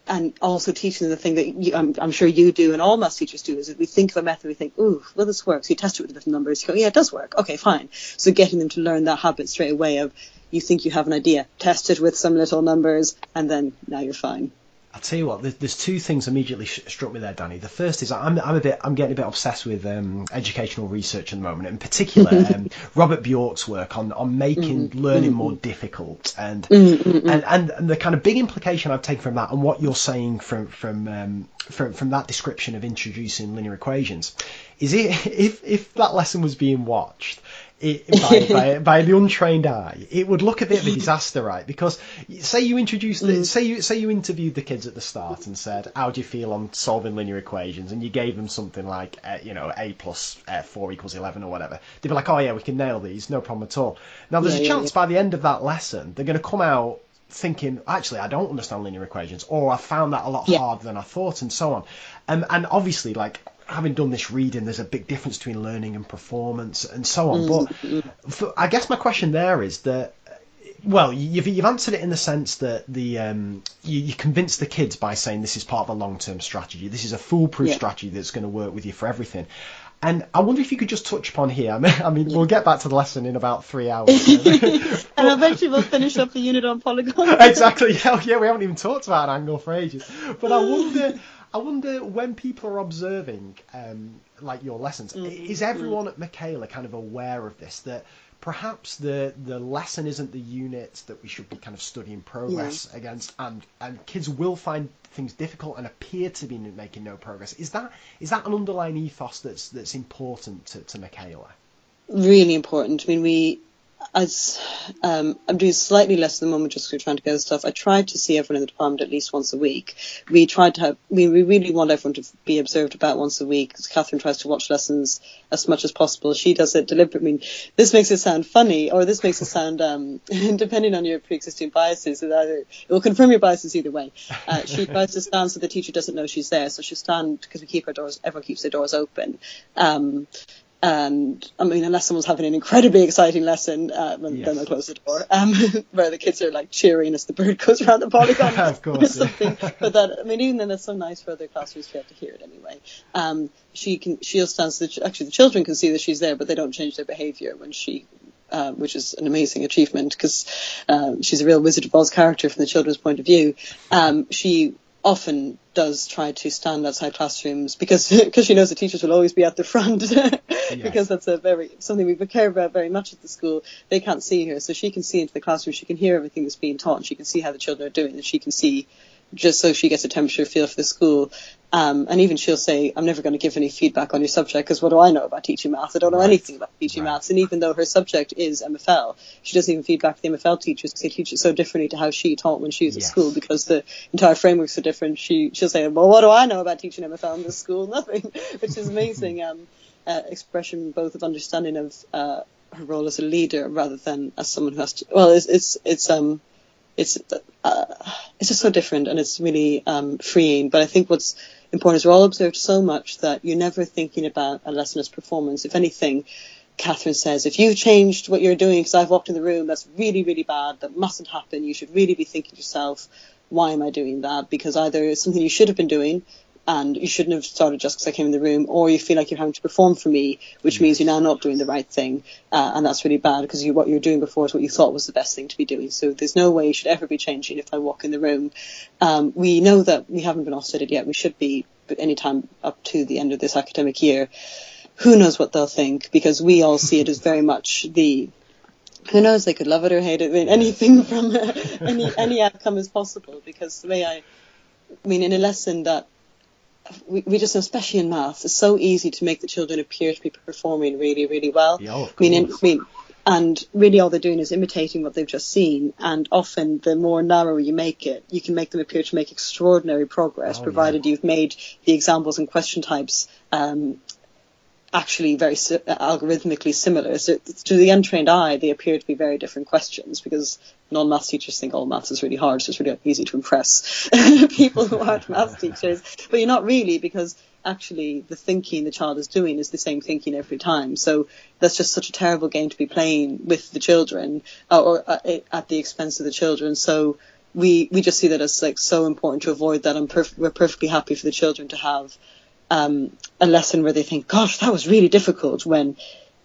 and also teaching the thing that you, I'm, I'm sure you do and all maths teachers do is that we think of a method, we think, ooh, well, this works. You test it with different numbers. You go, yeah, it does work. Okay, fine. So getting them to learn that habit straight away of you think you have an idea, test it with some little numbers, and then now you're fine. I'll tell you what. There's, there's two things immediately sh- struck me there, Danny. The first is I'm, I'm a bit, I'm getting a bit obsessed with um, educational research at the moment. In particular, um, Robert Bjork's work on on making learning more difficult, and, and and and the kind of big implication I've taken from that, and what you're saying from from um, from from that description of introducing linear equations, is it if if that lesson was being watched. It, by, by, by the untrained eye, it would look a bit of a disaster, right? Because say you introduced, the, say you say you interviewed the kids at the start and said, "How do you feel on solving linear equations?" and you gave them something like, uh, you know, a plus uh, four equals eleven or whatever. They'd be like, "Oh yeah, we can nail these, no problem at all." Now there's Yeah, a yeah, chance yeah. by the end of that lesson they're going to come out thinking, actually, I don't understand linear equations, or I found that a lot Yeah. harder than I thought, and so on. Um, and obviously, like having done this reading, there's a big difference between learning and performance, and so on. Mm-hmm. But for, I guess my question there is that. Well, you've, you've answered it in the sense that the um, you, you convince the kids by saying this is part of a long-term strategy. This is a foolproof Yeah. strategy that's going to work with you for everything. And I wonder if you could just touch upon here. I mean, I mean we'll get back to the lesson in about three hours. And eventually we'll finish up the unit on polygons. exactly. Yeah, yeah, we haven't even talked about an angle for ages. But I wonder, I wonder when people are observing, um, like your lessons, Mm-hmm. is everyone at Michaela kind of aware of this? That perhaps the the lesson isn't the unit that we should be kind of studying progress against, and and kids will find things difficult and appear to be making no progress. Is that is that an underlying ethos that's that's important to, to Michaela? really important. I mean, we, as um, I'm doing slightly less at the moment just 'cause we're trying to get stuff. I try to see everyone in the department at least once a week. We try to have, we, we really want everyone to be observed about once a week. Katharine tries to watch lessons as much as possible. She does it deliberately. I mean, this makes it sound funny or this makes it sound, um, depending on your pre-existing biases, it either, it will confirm your biases either way. Uh, she tries to stand so the teacher doesn't know she's there. So she'll stand because we keep our doors, everyone keeps their doors open. Um, and I mean, unless someone's having an incredibly exciting lesson, uh, then, Yes. then they'll close the door. Um, where the kids are like cheering as the bird goes around the polygon Of course, or yeah. something. But that, I mean, even then, that's so nice for other classrooms to be able to hear it anyway. Um, she can, she'll stand so that actually the children can see that she's there, but they don't change their behaviour when she. Uh, which is an amazing achievement because um, she's a real Wizard of Oz character from the children's point of view. Um, she often does try to stand outside classrooms because because she knows the teachers will always be at the front because that's a very something we care about very much at the school. They can't see her, so she can see into the classroom. She can hear everything that's being taught, and she can see how the children are doing, and she can see just so she gets a temperature feel for the school. Um, and even she'll say, I'm never going to give any feedback on your subject because what do I know about teaching maths? I don't know right. anything about teaching right. maths. And even though her subject is MFL, she doesn't even feedback to the MFL teachers because they teach it so differently to how she taught when she was yes. at school because the entire frameworks are different. She, she'll say, well, what do I know about teaching MFL in this school? Nothing, which is amazing. Um, uh, expression both of understanding of, uh, her role as a leader rather than as someone who has to, well, it's, it's, it's, um, it's, uh, it's just so different and it's really, um, freeing. But I think what's, important is we're all observed so much that you're never thinking about a lesson performance. If anything, Katharine says, if you've changed what you're doing because I've walked in the room, that's really, really bad. That mustn't happen. You should really be thinking to yourself, why am I doing that? Because either it's something you should have been doing and you shouldn't have started just because I came in the room, or you feel like you're having to perform for me, which means you're now not doing the right thing, uh, and that's really bad because you, what you're doing before is what you thought was the best thing to be doing. So there's no way you should ever be changing if I walk in the room. Um, we know that we haven't been Ofsteded yet. We should be any time up to the end of this academic year. Who knows what they'll think because we all see it as very much the who knows they could love it or hate it. I mean, anything from uh, any any outcome is possible because the way I, I mean, in a lesson that we, we just, especially in maths, it's so easy to make the children appear to be performing really, really well. Yeah, I mean, I mean, and really all they're doing is imitating what they've just seen. And often, the more narrow you make it, you can make them appear to make extraordinary progress, oh, provided yeah. you've made the examples and question types um, actually very si- algorithmically similar. So to the untrained eye, they appear to be very different questions because non-maths teachers think all oh, maths is really hard, so it's really easy to impress people who aren't maths teachers. But you're not really because actually the thinking the child is doing is the same thinking every time. So that's just such a terrible game to be playing with the children uh, or, or uh, at the expense of the children. So we we just see that as like so important to avoid that. And perf- we're perfectly happy for the children to have um, a lesson where they think, "Gosh, that was really difficult." When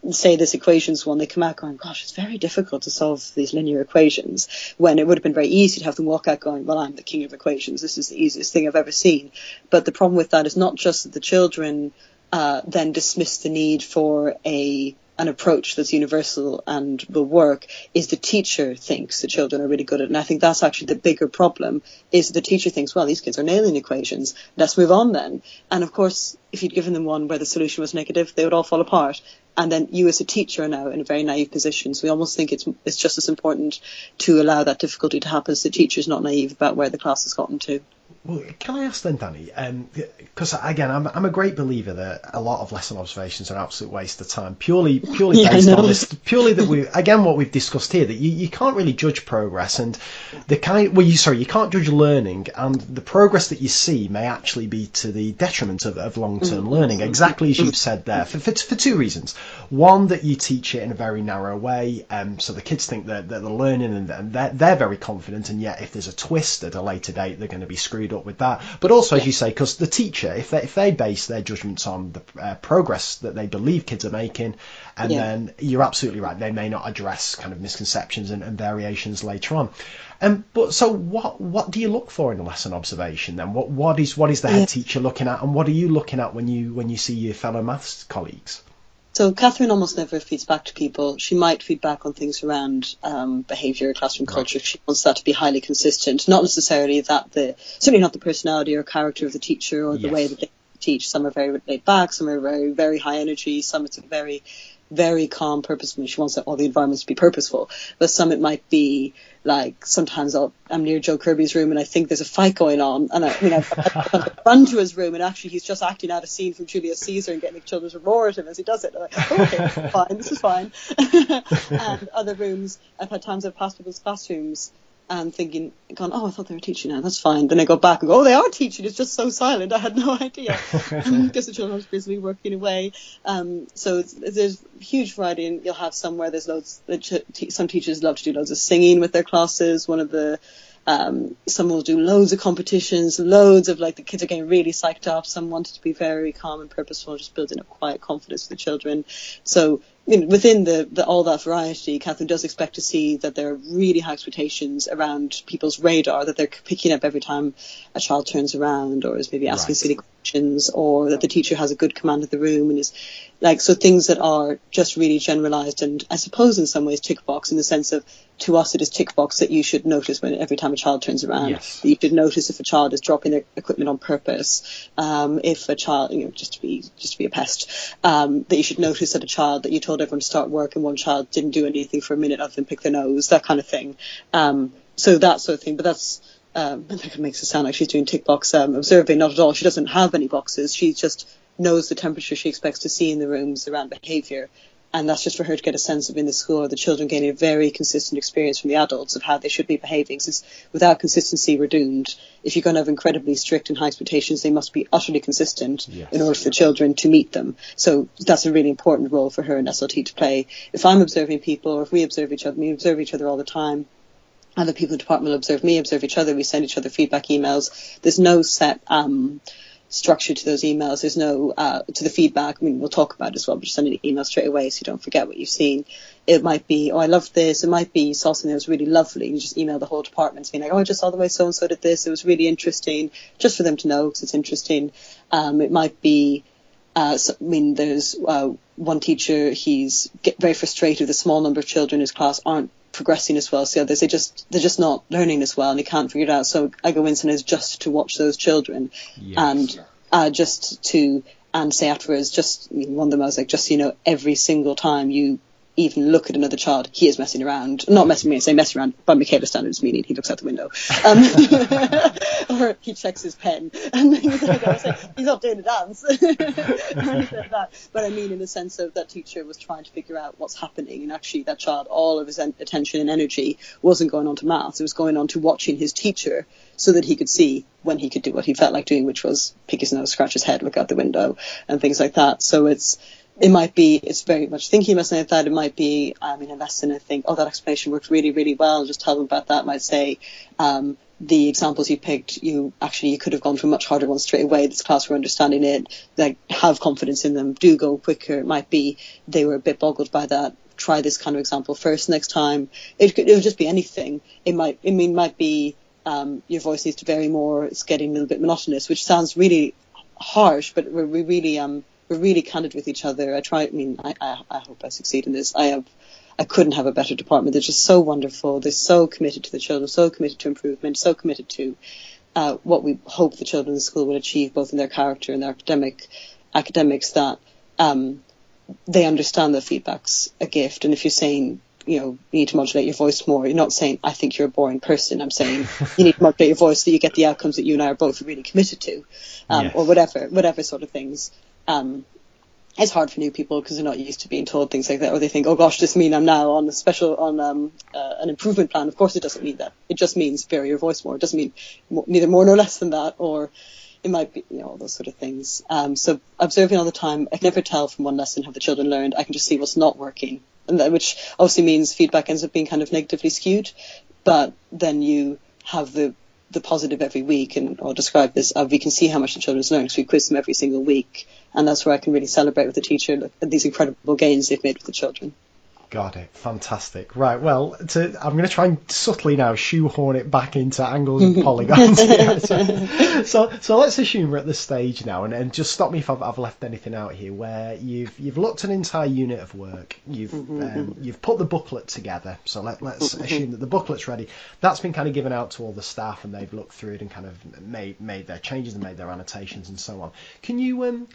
say this equations one, they come out going, gosh, it's very difficult to solve these linear equations when it would have been very easy to have them walk out going, well, I'm the king of equations. This is the easiest thing I've ever seen. But the problem with that is not just that the children uh, then dismiss the need for a an approach that's universal and will work is the teacher thinks the children are really good at it. And I think that's actually the bigger problem is the teacher thinks, well, these kids are nailing equations. Let's move on then. And of course, if you'd given them one where the solution was negative, they would all fall apart. And then you as a teacher are now in a very naive position. So we almost think it's, it's just as important to allow that difficulty to happen as the teacher's not naive about where the class has gotten to. Well, can I ask then, Danny? Because um, again, I'm, I'm a great believer that a lot of lesson observations are an absolute waste of time, purely purely yeah, based on this, purely that we again what we've discussed here that you, you can't really judge progress and the kind well you sorry you can't judge learning and the progress that you see may actually be to the detriment of, of long term mm-hmm. learning. Exactly as you've said there for, for, for two reasons. One that you teach it in a very narrow way, um, so the kids think that, that they're learning and they're, they're very confident, and yet if there's a twist at a later date, they're going to be screwed up with that. But also, as you say, because the teacher, if they, if they base their judgments on the uh, progress that they believe kids are making, and yeah. then you're absolutely right, they may not address kind of misconceptions and, and variations later on. Um, but so what what do you look for in a lesson observation then? What what is what is the head yeah. teacher looking at, and what are you looking at when you when you see your fellow maths colleagues? So Katharine almost never feeds back to people. She might feed back on things around um, behaviour, classroom culture. Right. She wants that to be highly consistent, not necessarily that the certainly not the personality or character of the teacher or the yes. way that they teach. Some are very laid back, some are very very high energy, some it's very very calm, purposeful. She wants all the environments to be purposeful, but some it might be like sometimes i am near Joe Kirby's room and I think there's a fight going on, and I, you know, I run to his room and actually he's just acting out a scene from Julius Caesar and getting the children to roar at him as he does it. I'm Like, okay, fine, this is fine. and other rooms, I've had times I've passed people's classrooms and thinking, gone, oh, I thought they were teaching now. That's fine. Then I go back and go, oh, they are teaching. It's just so silent. I had no idea. because the children are busily working away. Um, so there's huge variety, and you'll have some where there's loads. Some teachers love to do loads of singing with their classes. One of the um, some will do loads of competitions, loads of like the kids are getting really psyched up. Some wanted to be very calm and purposeful, just building up quiet confidence for the children. So you know, within the, the, all that variety, Katharine does expect to see that there are really high expectations around people's radar that they're picking up every time a child turns around or is maybe asking right. silly questions or that the teacher has a good command of the room and is like so things that are just really generalized and I suppose in some ways tick box in the sense of to us it is tick box that you should notice when every time a child turns around. Yes. You should notice if a child is dropping their equipment on purpose, um, if a child you know just to be just to be a pest, um, that you should notice that a child that you told everyone to start work and one child didn't do anything for a minute other than pick their nose, that kind of thing. Um, so that sort of thing, but that's um, I think it makes it sound like she's doing tick box um, observing. Not at all. She doesn't have any boxes. She's just knows the temperature she expects to see in the rooms around behaviour. And that's just for her to get a sense of in the school, the children getting a very consistent experience from the adults of how they should be behaving. Since without consistency, we're doomed. If you're going to have incredibly strict and high expectations, they must be utterly consistent Yes. in order for the children to meet them. So that's a really important role for her in SLT to play. If I'm observing people, or if we observe each other, we observe each other all the time other people in the department will observe me, observe each other. We send each other feedback emails. There's no set um, structure to those emails. There's no uh, to the feedback. I mean, we'll talk about it as well, but just send an email straight away so you don't forget what you've seen. It might be, oh, I love this. It might be, saw something that was really lovely. You just email the whole department, being like, oh, I just saw the way so and so did this. It was really interesting, just for them to know because it's interesting. Um, it might be. Uh, so, I mean, there's uh, one teacher. He's get very frustrated. The small number of children in his class aren't progressing as well as the others. They just they're just not learning as well, and he can't figure it out. So I go in sometimes just to watch those children, Yes. and uh, just to and say afterwards, just one of them I was like, just you know, every single time you even look at another child, he is messing around. Not messing me, I say messing around by Michaela standards, meaning he looks out the window. Um, or he checks his pen. And things like that. He's not doing a dance. But I mean in the sense of that teacher was trying to figure out what's happening and actually that child, all of his en- attention and energy wasn't going on to maths. It was going on to watching his teacher so that he could see when he could do what he felt like doing, which was pick his nose, scratch his head, look out the window and things like that. So it's, it might be it's very much thinking about something like that. It might be um, in a lesson. I think oh that explanation worked really really well. Just tell them about that. I might say um, the examples you picked. You actually you could have gone for much harder ones straight away. This class were understanding it. Like have confidence in them. Do go quicker. It might be they were a bit boggled by that. Try this kind of example first next time. It could it would just be anything. It might I mean might be um, your voice needs to vary more. It's getting a little bit monotonous, which sounds really harsh, but we really um we're really candid with each other. I try. I mean, I, I, I hope I succeed in this. I have. I couldn't have a better department. They're just so wonderful. They're so committed to the children, so committed to improvement, so committed to uh, what we hope the children in the school will achieve, both in their character and their academic academics. That um, they understand that feedback's a gift, and if you're saying you know, you need to modulate your voice more. You're not saying, I think you're a boring person. I'm saying you need to modulate your voice so you get the outcomes that you and I are both really committed to, um, Yes. or whatever, whatever sort of things. Um, it's hard for new people because they're not used to being told things like that, or they think, oh gosh, this mean I'm now on a special, on um, uh, an improvement plan. Of course, it doesn't mean that. It just means vary your voice more. It doesn't mean neither more nor less than that, or it might be, you know, all those sort of things. Um, so observing all the time, I can never tell from one lesson how the children learned. I can just see what's not working, and that, which obviously means feedback ends up being kind of negatively skewed. But then you have the the positive every week, and I'll describe this. Uh, we can see how much the children's learn because we quiz them every single week, and that's where I can really celebrate with the teacher look these incredible gains they've made with the children. Got it. Fantastic. Right. Well, to, I'm going to try and subtly now shoehorn it back into angles and polygons. Yeah, so, so, so let's assume we're at this stage now, and, and just stop me if I've, I've left anything out here. Where you've you've looked an entire unit of work, you've um, you've put the booklet together. So let, let's assume that the booklet's ready. That's been kind of given out to all the staff, and they've looked through it and kind of made made their changes and made their annotations and so on. Can you um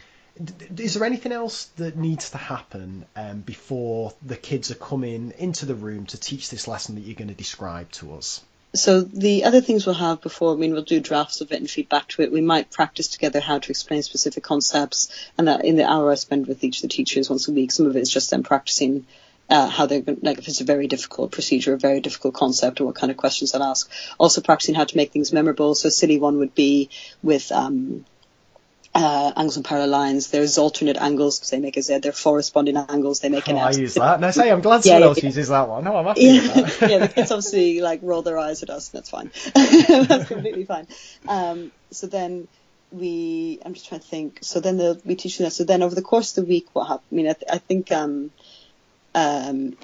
is there anything else that needs to happen um, before the kids are coming into the room to teach this lesson that you're going to describe to us? So the other things we'll have before, I mean, we'll do drafts of it and feedback to it. We might practice together how to explain specific concepts, and that in the hour I spend with each of the teachers once a week, some of it is just them practicing uh, how they're like if it's a very difficult procedure, a very difficult concept, or what kind of questions they'll ask. Also practicing how to make things memorable. So a silly one would be with um, uh, angles and parallel lines. There's alternate angles because they make a Z. They're corresponding angles. They make Oh, an I S. use that. No, say I'm glad someone yeah, else yeah. uses that one. No, I'm happy Yeah, with that. yeah, the kids obviously like roll their eyes at us, and that's fine. that's completely fine. Um, so then we, I'm just trying to think. So then they'll be teaching us. So then over the course of the week, what happened? I mean, I, th- I think um, um,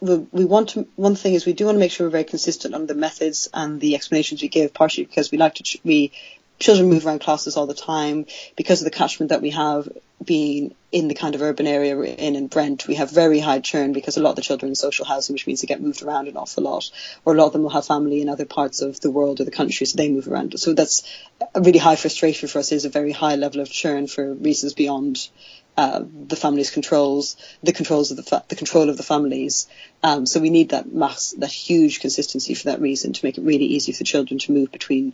we, we want to. One thing is we do want to make sure we're very consistent on the methods and the explanations we give, partially because we like to tr- we children move around classes all the time because of the catchment that we have being in the kind of urban area we're in in Brent, we have very high churn because a lot of the children in social housing, which means they get moved around an awful lot, or a lot of them will have family in other parts of the world or the country, so they move around. So that's a really high frustration for us. Is a very high level of churn for reasons beyond uh, the family's controls, the controls of the fa- the control of the families. Um, so we need that mass, that huge consistency for that reason to make it really easy for the children to move between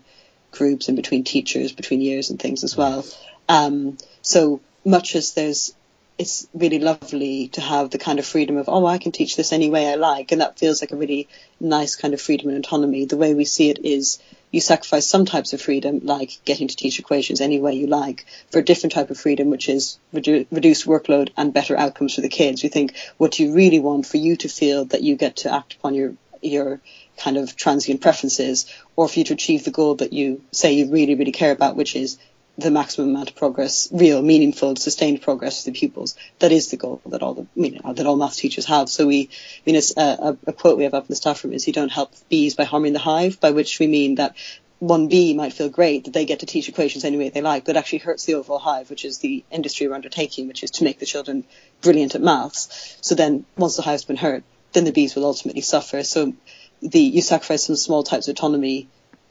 groups and between teachers, between years and things as well. Um, so much as there's it's really lovely to have the kind of freedom of oh I can teach this any way I like and that feels like a really nice kind of freedom and autonomy. The way we see it is you sacrifice some types of freedom like getting to teach equations any way you like for a different type of freedom which is redu- reduced workload and better outcomes for the kids. You think what do you really want for you to feel that you get to act upon your your kind of transient preferences or for you to achieve the goal that you say you really really care about which is the maximum amount of progress, real, meaningful, sustained progress for the pupils. That is the goal that all the, that all maths teachers have. So we, I mean, it's a, a quote we have up in the staff room is you don't help bees by harming the hive, by which we mean that one bee might feel great that they get to teach equations any way they like, but actually hurts the overall hive, which is the industry we're undertaking, which is to make the children brilliant at maths. So then once the hive's been hurt, then the bees will ultimately suffer. So the, you sacrifice some small types of autonomy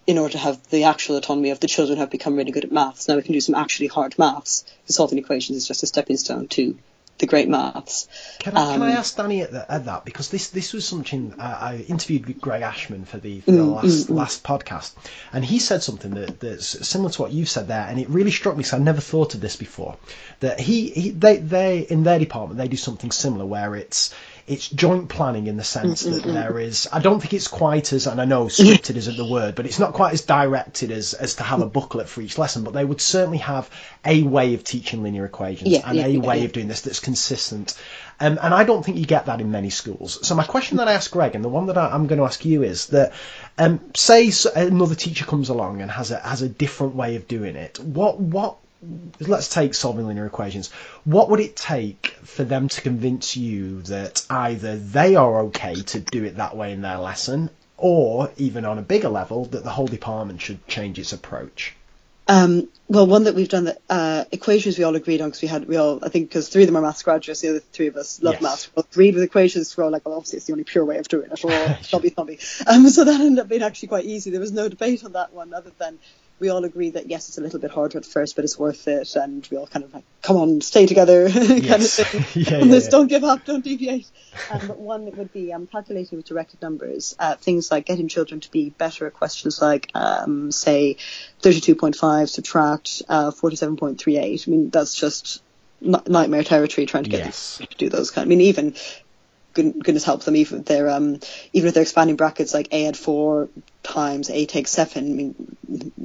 in order to have the actual autonomy of the children have become really good at maths. Now we can do some actually hard maths. Solving equations is just a stepping stone to the great maths. Can I, um, can I um, ask Danny at, the, at, that because this this was something uh, I interviewed Greg Ashman for the, for the mm, last mm, last podcast, and he said something that, that's similar to what you said there, and it really struck me because I never thought of this before. That he, he they they in their department they do something similar where it's it's joint planning in the sense that there is. I don't think it's quite as, and I know scripted isn't the word, but it's not quite as directed as as to have a booklet for each lesson. But they would certainly have a way of teaching linear equations yeah, and yeah, a yeah, way of doing this that's consistent. Um, and I don't think you get that in many schools. So my question that I asked Greg, and the one that I, am going to ask you, is that um, say another teacher comes along and has a has a different way of doing it. What what let's take solving linear equations. What would it take for them to convince you that either they are okay to do it that way in their lesson, or even on a bigger level, that the whole department should change its approach? Um, well, one that we've done that uh, equations we all agreed on because we had we all I think because three of them are maths graduates, the other three of us love yes. maths. We all agreed with equations. We're all like, well, obviously it's the only pure way of doing it. We're all snobby snobby. Um, so that ended up being actually quite easy. There was no debate on that one other than we all agree that yes, it's a little bit harder at first, but it's worth it, and we all kind of like, come on, stay together, kind yes. of thing. yeah, yeah, yeah. Don't give up, don't deviate. Um, but one would be um, calculating with directed numbers, uh, things like getting children to be better at questions like, um, say, 32.5 subtract uh, 47.38. I mean, that's just nightmare territory trying to get yes. them to do those kind. I mean, even goodness help them even if they're um, even if they're expanding brackets like a at four times a takes seven. I mean,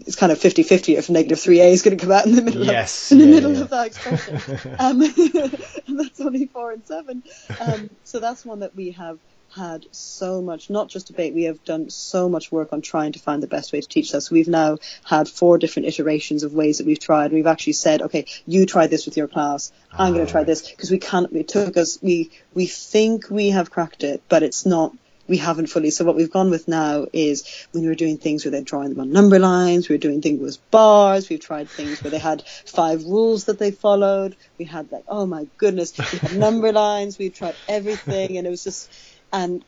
it's kind of 50-50 if negative three a is going to come out in the middle yes, of in the middle yeah. of that expression. um, and that's only four and seven. Um, so that's one that we have had so much, not just debate, we have done so much work on trying to find the best way to teach that. So we've now had four different iterations of ways that we've tried. We've actually said, okay, you try this with your class. I'm going to try ah. this because we can't, it took us, we, we think we have cracked it, but it's not, we haven't fully. So what we've gone with now is when we were doing things where they're drawing them on number lines, we were doing things with bars, we've tried things where they had five rules that they followed. We had like, oh my goodness, we had number lines, we tried everything and it was just, and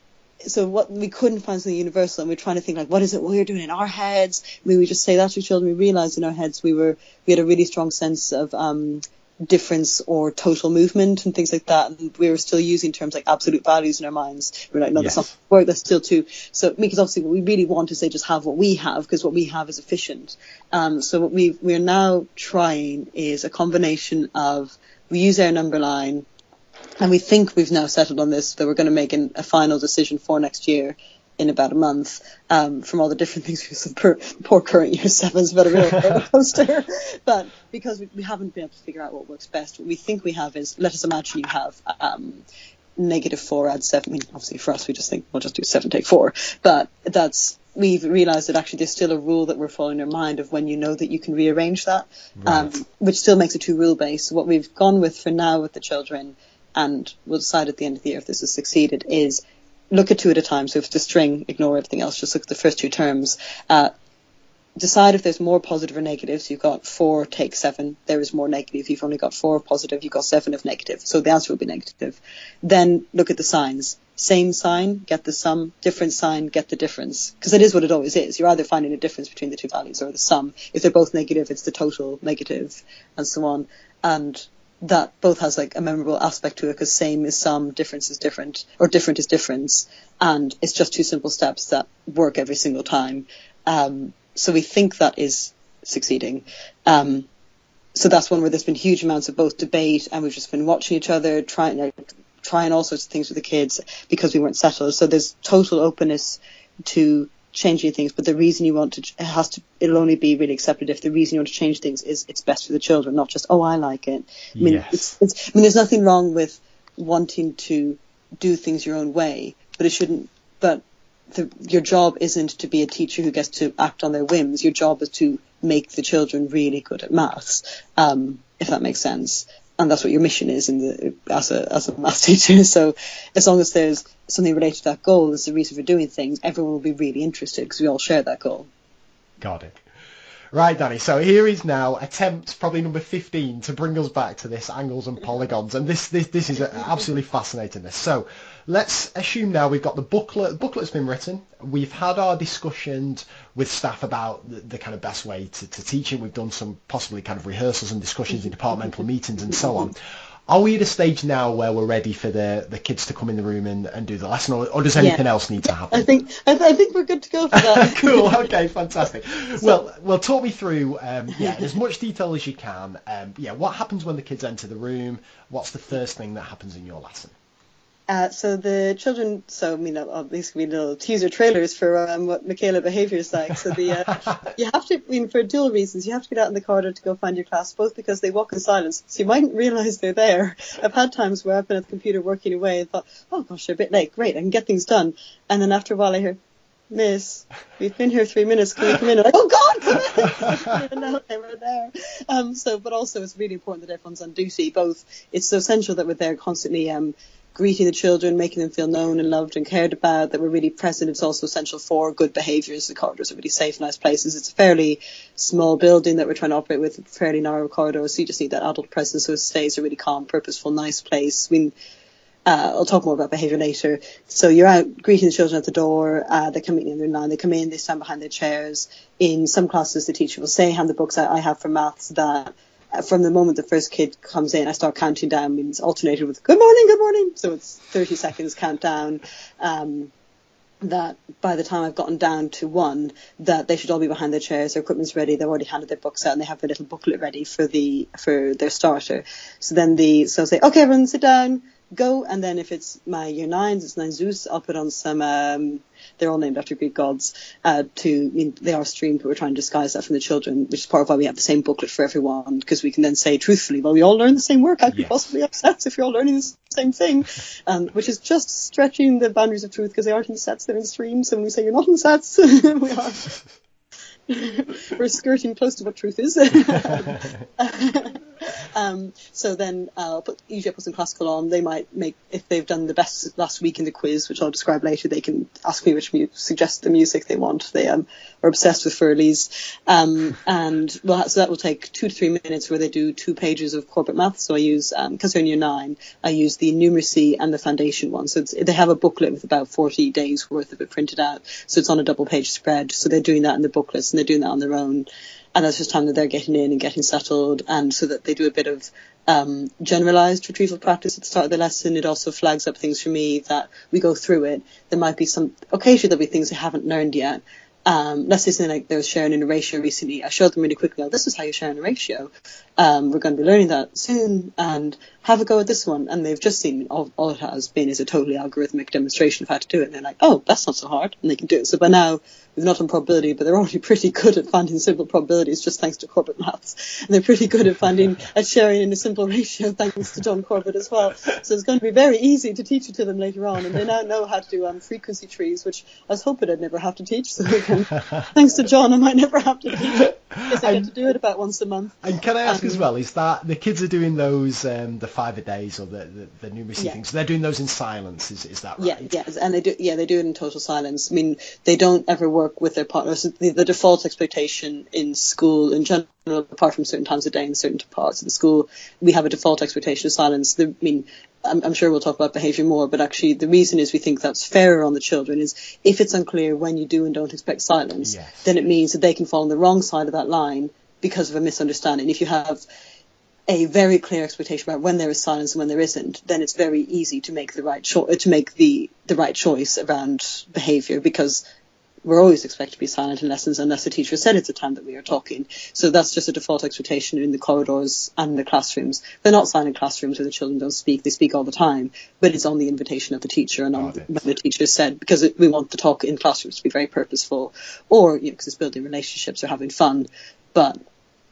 so what we couldn't find something universal and we are trying to think like what is it we're doing in our heads? I mean, we just say that to children. We realized in our heads we were we had a really strong sense of um, difference or total movement and things like that. And we were still using terms like absolute values in our minds. We are like no yes. that's not work that's still too so because obviously what we really want to say just have what we have because what we have is efficient. Um, so what we we're now trying is a combination of we use our number line and we think we've now settled on this that we're going to make an, a final decision for next year in about a month um, from all the different things we've poor, poor current year seven's but a real roller coaster. But because we, we, haven't been able to figure out what works best what we think we have is let us imagine you have um, negative four add seven. I mean obviously for us we just think we'll just do seven take four. But that's we've realized that actually there's still a rule that we're following in our mind of when you know that you can rearrange that right. um, which still makes it too rule based so what we've gone with for now with the children and we'll decide at the end of the year if this has succeeded, is look at two at a time. So if it's a string, ignore everything else, just look at the first two terms. Uh, decide if there's more positive or negative. So you've got four, take seven. There is more negative. You've only got four positive. You've got seven of negative. So the answer will be negative. Then look at the signs. Same sign, get the sum. Different sign, get the difference. Because it is what it always is. You're either finding a difference between the two values or the sum. If they're both negative, it's the total negative, and so on. And that both has like a memorable aspect to it because same is sum, difference is different, or different is difference, and it's just two simple steps that work every single time. Um, so we think that is succeeding. Um, so that's one where there's been huge amounts of both debate, and we've just been watching each other, trying like, trying all sorts of things with the kids because we weren't settled. So there's total openness to changing things, but the reason you want to it has to it'll only be really accepted if the reason you want to change things is it's best for the children, not just oh I like it. I mean, Yes. it's, it's I mean, there's nothing wrong with wanting to do things your own way, but it shouldn't. But the, your job isn't to be a teacher who gets to act on their whims. Your job is to make the children really good at maths, um, if that makes sense. And that's what your mission is in the as a as a maths teacher. So as long as there's something related to that goal as a reason for doing things, everyone will be really interested because we all share that goal. Got it. Right, Danny. So here is now attempt probably number 15 to bring us back to this angles and polygons, and this this this is absolutely fascinating. This. So let's assume now we've got the booklet. The booklet's been written. We've had our discussions with staff about the, the kind of best way to, to teach it. We've done some possibly kind of rehearsals and discussions in departmental meetings and so on. Are we at a stage now where we're ready for the, the kids to come in the room and, and do the lesson, or, or does anything Yeah. else need to happen? I think I, th- I think we're good to go for that. cool. Okay. Fantastic. well, well, talk me through. Um, yeah, in as much detail as you can. Um, yeah, what happens when the kids enter the room? What's the first thing that happens in your lesson? Uh, so the children, so I mean, uh, these can be little teaser trailers for um, what Michaela behaviour is like. So the uh, you have to, I mean, for dual reasons, you have to get out in the corridor to go find your class, both because they walk in silence, so you mightn't realise they're there. I've had times where I've been at the computer working away and thought, oh gosh, they're a bit late, great, I can get things done, and then after a while I hear. Miss, we've been here three minutes. Can we come in? I'm like, oh God, come in! Even know they were there. Um, so, but also it's really important that everyone's on duty. Both, it's so essential that we're there constantly um, greeting the children, making them feel known and loved and cared about, that we're really present. It's also essential for good behaviours. The corridors are really safe, nice places. It's a fairly small building that we're trying to operate with, fairly narrow corridors, so you just need that adult presence so it stays a really calm, purposeful, nice place. Mean, uh, I'll talk more about behaviour later. So you're out greeting the children at the door. Uh, they come in in their line. They come in. They stand behind their chairs. In some classes, the teacher will say, "Hand the books out." I have for maths that from the moment the first kid comes in, I start counting down. Means alternated with "Good morning, good morning." So it's 30 seconds countdown. Um, that by the time I've gotten down to one, that they should all be behind their chairs, their equipment's ready, they've already handed their books out, and they have their little booklet ready for the for their starter. So then the so I'll say, okay, everyone, sit down, go, and then if it's my year nines, it's nine Zeus, I'll put on some. Um, they're all named after Greek gods. Uh, to I mean, they are streamed, but we're trying to disguise that from the children, which is part of why we have the same booklet for everyone, because we can then say truthfully, well, we all learn the same work. How could Yes. possibly upset if you're all learning the same thing? Um, which is just stretching the boundaries of truth because they aren't in sets, they're in streams. And when we say you're not in sets, we are. We're skirting close to what truth is. um, so then uh, I'll put usually I put some classical on. They might make if they've done the best last week in the quiz, which I'll describe later. They can ask me which mu- suggest the music they want. They um, are obsessed with Furleys, um, and well, so that will take two to three minutes where they do two pages of Corbett math. So I use because they're in year nine, I use the numeracy and the foundation one. So it's, they have a booklet with about 40 days worth of it printed out. So it's on a double page spread. So they're doing that in the booklets and they're doing that on their own. And that's just time that they're getting in and getting settled, and so that they do a bit of um, generalized retrieval practice at the start of the lesson. It also flags up things for me that we go through it. There might be some, occasionally there'll be things they haven't learned yet. Um, let's say something like there was sharing in a ratio recently. I showed them really quickly, oh, this is how you share in a ratio. Um, we're going to be learning that soon and have a go at this one. And they've just seen all, all it has been is a totally algorithmic demonstration of how to do it. And they're like, oh, that's not so hard. And they can do it. So by now, we've not done probability, but they're already pretty good at finding simple probabilities just thanks to Corbett maths. And they're pretty good at finding, at sharing in a simple ratio thanks to John Corbett as well. So it's going to be very easy to teach it to them later on. And they now know how to do um, frequency trees, which I was hoping I'd never have to teach. So can, thanks to John, I might never have to teach it. Because I get to do it about once a month. And can I ask Um, as well, is that the kids are doing those um, the five a days or the the, the numeracy Yeah. things. They're doing those in silence. Is is that right? Yeah, yes, and they do. Yeah, they do it in total silence. I mean, they don't ever work with their partners. The, the default expectation in school, in general, apart from certain times of day in certain parts of the school, we have a default expectation of silence. The, I mean, I'm, I'm sure we'll talk about behaviour more, but actually, the reason is we think that's fairer on the children. Is if it's unclear when you do and don't expect silence, Yes. then it means that they can fall on the wrong side of that line because of a misunderstanding. If you have a very clear expectation about when there is silence and when there isn't, then it's very easy to make the right cho- to make the the right choice around behaviour because we're always expected to be silent in lessons unless the teacher said it's a time that we are talking. So that's just a default expectation in the corridors and the classrooms. They're not silent classrooms where the children don't speak; they speak all the time, but it's on the invitation of the teacher and on Got when the teacher said because it, we want the talk in classrooms to be very purposeful, or you know, because it's building relationships or having fun, but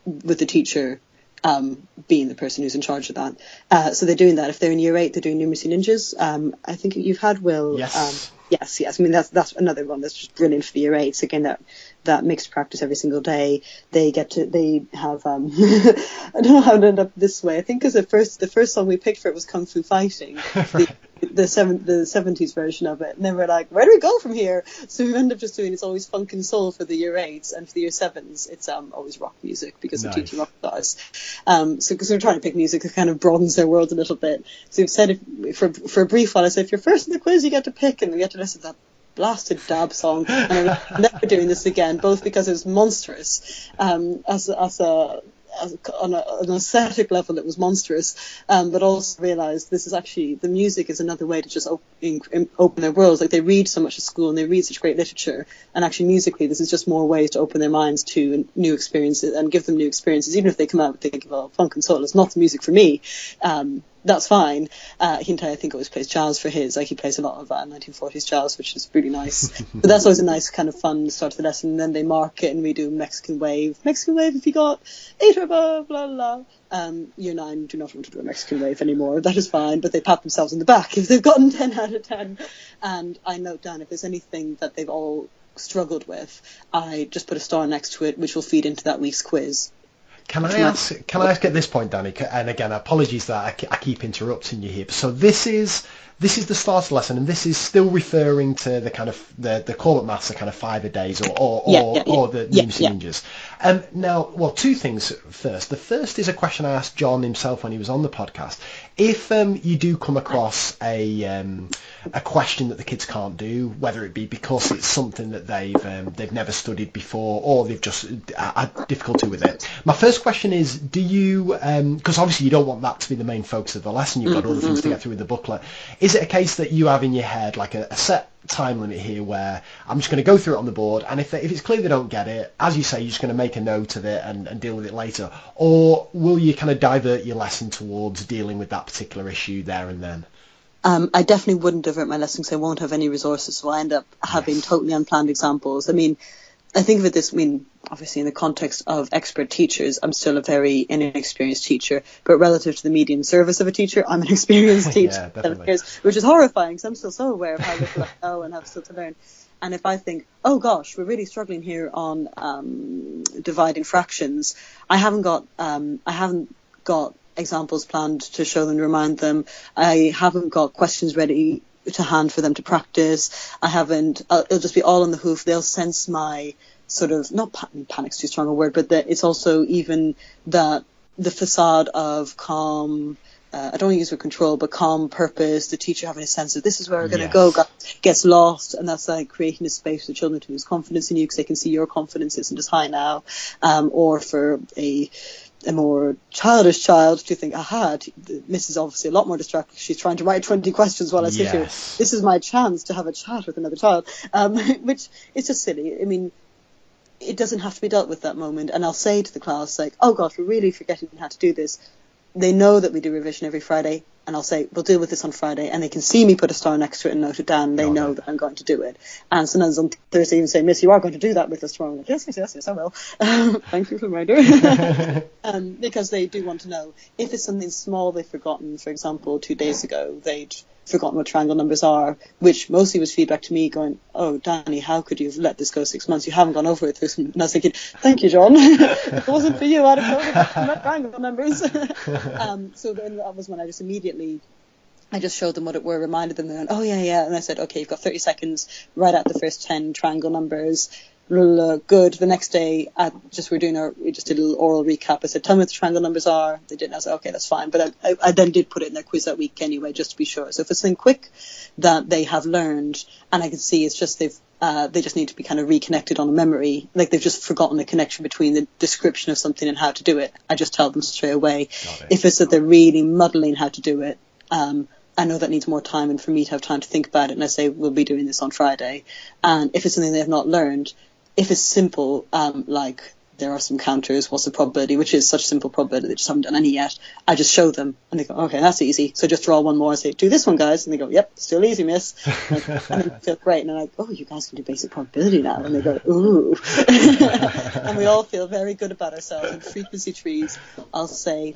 with the teacher um, being the person who's in charge of that. Uh, so they're doing that. If they're in year eight, they're doing numeracy ninjas. Um, I think you've had Will. Yes. Um, yes, yes. I mean that's that's another one that's just brilliant for the year eights. Again, that that mixed practice every single day. They get to they have. Um, I don't know how it ended up this way. I think because the first the first song we picked for it was Kung Fu Fighting. The, the seven the seventies version of it, and then we're like, where do we go from here? So we end up just doing it's always funk and soul for the year eights, and for the year sevens, it's um always rock music because Nice. we're teaching rock stars. Um, so because we're trying to pick music that kind of broadens their world a little bit. So we've said if, for for a brief while, I said if you're first in the quiz, you get to pick, and we get to listen to that blasted dab song, and I'm never doing this again, both because it was monstrous um, as as a on a, an aesthetic level, it was monstrous, um, but also realised this is actually the music is another way to just open, open their worlds. Like they read so much at school and they read such great literature, and actually musically, this is just more ways to open their minds to new experiences and give them new experiences, even if they come out thinking, "Well, funk and soul is not the music for me." Um, that's fine. Uh, I think, always plays jazz for his. Like he plays a lot of uh, 1940s jazz, which is really nice. but that's always a nice kind of fun start to the lesson. And then they mark it, and we do Mexican wave. Mexican wave. If you got eight or above, blah blah. blah. Um, year nine do not want to do a Mexican wave anymore. That is fine, but they pat themselves on the back if they've gotten 10 out of 10. And I note down if there's anything that they've all struggled with, I just put a star next to it, which will feed into that week's quiz. Can I ask? Can I ask at this point, Danny? And again, apologies that I, I keep interrupting you here. So this is this is the start lesson, and this is still referring to the kind of the the Corbett maths, the kind of five a days, or or, Yeah, or, yeah, yeah. or the Yeah, ninjas. Um, now, well, two things first. The first is a question I asked John himself when he was on the podcast. If um, you do come across a um, a question that the kids can't do, whether it be because it's something that they've um, they've never studied before or they've just had difficulty with it. My first question is, do you because obviously you don't want that to be the main focus of the lesson. You've got other things to get through with the booklet. Is it a case that you have in your head like a, a set time limit here where I'm just going to go through it on the board, and if they, if it's clear they don't get it, as you say, you're just going to make a note of it and, and deal with it later, or will you kind of divert your lesson towards dealing with that particular issue there and then? Um, I definitely wouldn't divert my lesson because I won't have any resources, so I end up having Yes. totally unplanned examples. I mean, I think of it this, I mean, obviously in the context of expert teachers, I'm still a very inexperienced teacher, but relative to the median service of a teacher, I'm an experienced teacher, Yeah, years, which is horrifying because I'm still so aware of how little I know and have still to learn. And if I think, oh gosh, we're really struggling here on um, dividing fractions, I haven't got, um, I haven't got examples planned to show them, to remind them. I haven't got questions ready to hand for them to practice. I haven't. Uh, it'll just be all on the hoof. They'll sense my sort of not pa- panic's too strong a word, but that it's also even that the facade of calm. Uh, I don't want to use the control, but calm purpose. The teacher having a sense of this is where we're going to Yes. go. got- Gets lost, and that's like creating a space for children to lose confidence in you because they can see your confidence isn't as high now, um, or for a a more childish child to think, aha, Miss is obviously a lot more distracted. She's trying to write 20 questions while I sit here. This is my chance to have a chat with another child, um, which is just silly. I mean, it doesn't have to be dealt with that moment. And I'll say to the class, like, oh gosh, we're really forgetting how to do this. They know that we do revision every Friday, and I'll say, we'll deal with this on Friday. And they can see me put a star next to it and note it down. They Got know that I'm going to do it. And sometimes on Thursday, even say, Miss, you are going to do that with us tomorrow. Like, yes, yes, yes, yes, I will. Thank you for the reminder. um, because they do want to know if it's something small they've forgotten. For example, two days ago, they'd forgotten what triangle numbers are, which mostly was feedback to me going, oh, Danny, how could you have let this go six months? You haven't gone over it. And I was thinking, thank you, John. if it wasn't for you, I'd have told them triangle numbers. um, so then that was when I just immediately I just showed them what it were, reminded them, and oh yeah, yeah, and I said, okay, you've got 30 seconds, write out the first 10 triangle numbers, good. The next day, I just we're doing our we just did a little oral recap. I said, tell me what the triangle numbers are. They didn't. I said, okay, that's fine. But I, I, I then did put it in their quiz that week anyway, just to be sure. So if it's something quick that they have learned, and I can see it's just they've uh, they just need to be kind of reconnected on a memory. Like they've just forgotten the connection between the description of something and how to do it. I just tell them straight away. If it's that they're really muddling how to do it, um, I know that needs more time and for me to have time to think about it. And I say, we'll be doing this on Friday. And if it's something they have not learned, if it's simple, um, like there are some counters, what's the probability, which is such a simple probability, they just haven't done any yet. I just show them and they go, okay, that's easy. So just draw one more and say, do this one, guys. And they go, yep, still easy, miss. and, and they feel great. And I'm like, oh, you guys can do basic probability now. And they go, ooh. and we all feel very good about ourselves. And frequency trees, I'll say,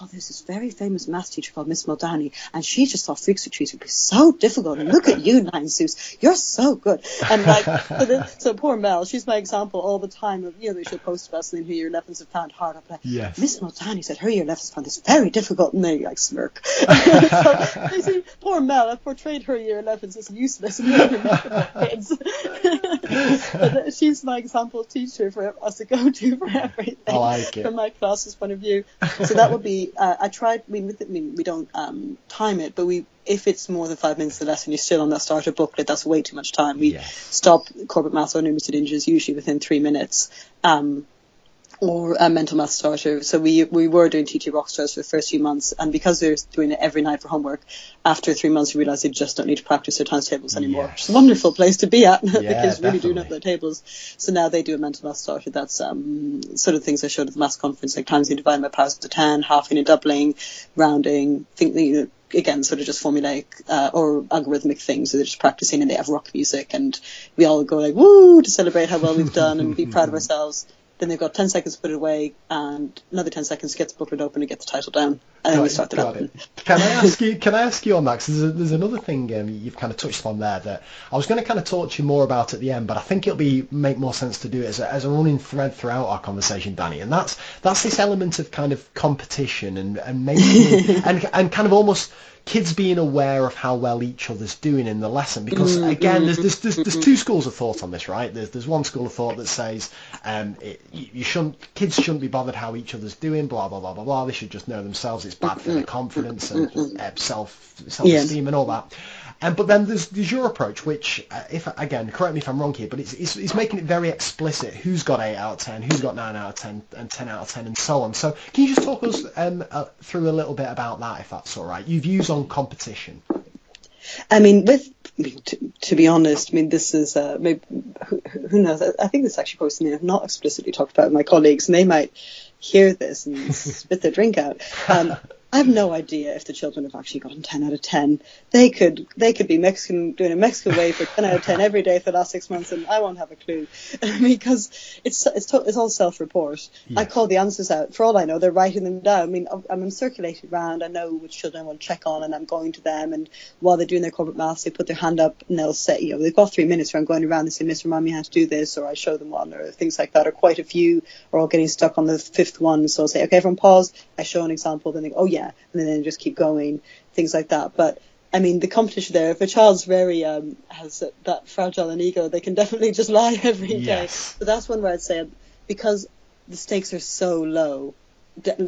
oh, there's this very famous math teacher called Miss Muldowney, and she just thought frequency trees would be so difficult. And look at you, Nine Zeus, you're so good. And like, so, then, so poor Mel, she's my example all the time of, you know, she'll post about something who your 11s have found hard. up. like, yes. Miss Muldowney said her year 11s found this very difficult, and they like smirk. so, you see, poor Mel, I've portrayed her year 11s as useless and kids. but she's my example teacher for us to go to for everything. I like it. From my class's point of view. So that would be uh, I tried. With I mean, we don't um, time it, but we if it's more than five minutes of the lesson, you're still on that starter booklet. That's way too much time. We yes. stop Corbett maths or numeracy ninjas usually within three minutes. Um, or a mental math starter. So we we were doing TT Rockstars for the first few months, and because they're doing it every night for homework, after three months we realised they just don't need to practice their times tables anymore. Yes. It's a wonderful place to be at. Yeah, the kids really do know their tables. So now they do a mental math starter. That's um, sort of things I showed at the maths conference, like times you divide by powers to ten, halving and doubling, rounding, think again, sort of just formulaic uh, or algorithmic things. So they're just practicing and they have rock music and we all go like, woo, to celebrate how well we've done and be proud of ourselves. Then they've got 10 seconds to put it away and another 10 seconds to get the booklet open and get the title down. And then we start the. Can I ask you, can I ask you on that? Because there's, there's, another thing um, you've kind of touched on there that I was going to kind of talk to you more about at the end, but I think it'll be make more sense to do it as a, as a running thread throughout our conversation, Danny. And that's, that's this element of kind of competition and, and making, and, and kind of almost, kids being aware of how well each other's doing in the lesson. Because mm-hmm. again, there's, there's, there's, there's, two schools of thought on this, right? There's, there's one school of thought that says um, it, you shouldn't, kids shouldn't be bothered how each other's doing, blah blah blah blah blah. They should just know themselves. It's bad for their confidence and uh, self self esteem yeah. and all that. Um, but then there's, there's your approach, which, uh, if again, correct me if I'm wrong here, but it's, it's, it's making it very explicit who's got 8 out of 10, who's got 9 out of 10, and 10 out of 10, and so on. So can you just talk us um, uh, through a little bit about that, if that's all right? Your views on competition. I mean, with to, to be honest, I mean, this is uh, maybe who, who knows? I, I think this is actually probably something I've not explicitly talked about with my colleagues, and they might hear this and spit their drink out. Um, I have no idea if the children have actually gotten 10 out of 10. They could they could be Mexican doing a Mexican way for 10 out of 10 every day for the last six months, and I won't have a clue because it's it's to, it's all self-report. I call the answers out. For all I know, they're writing them down. I mean, I'm, I'm circulating around. I know which children I want to check on, and I'm going to them. And while they're doing their Corbett maths, they put their hand up and they'll say, you know, they've got three minutes where I'm going around. They say, Miss, remind me how to do this, or I show them one, or things like that. Or quite a few are all getting stuck on the fifth one. So I'll say, okay, everyone pause. I show an example. Then they go, oh yeah, and then just keep going, things like that. But I mean, the competition there, if a child's very, um, has that fragile an ego, they can definitely just lie every day. Yes. But that's one where I'd say, because the stakes are so low,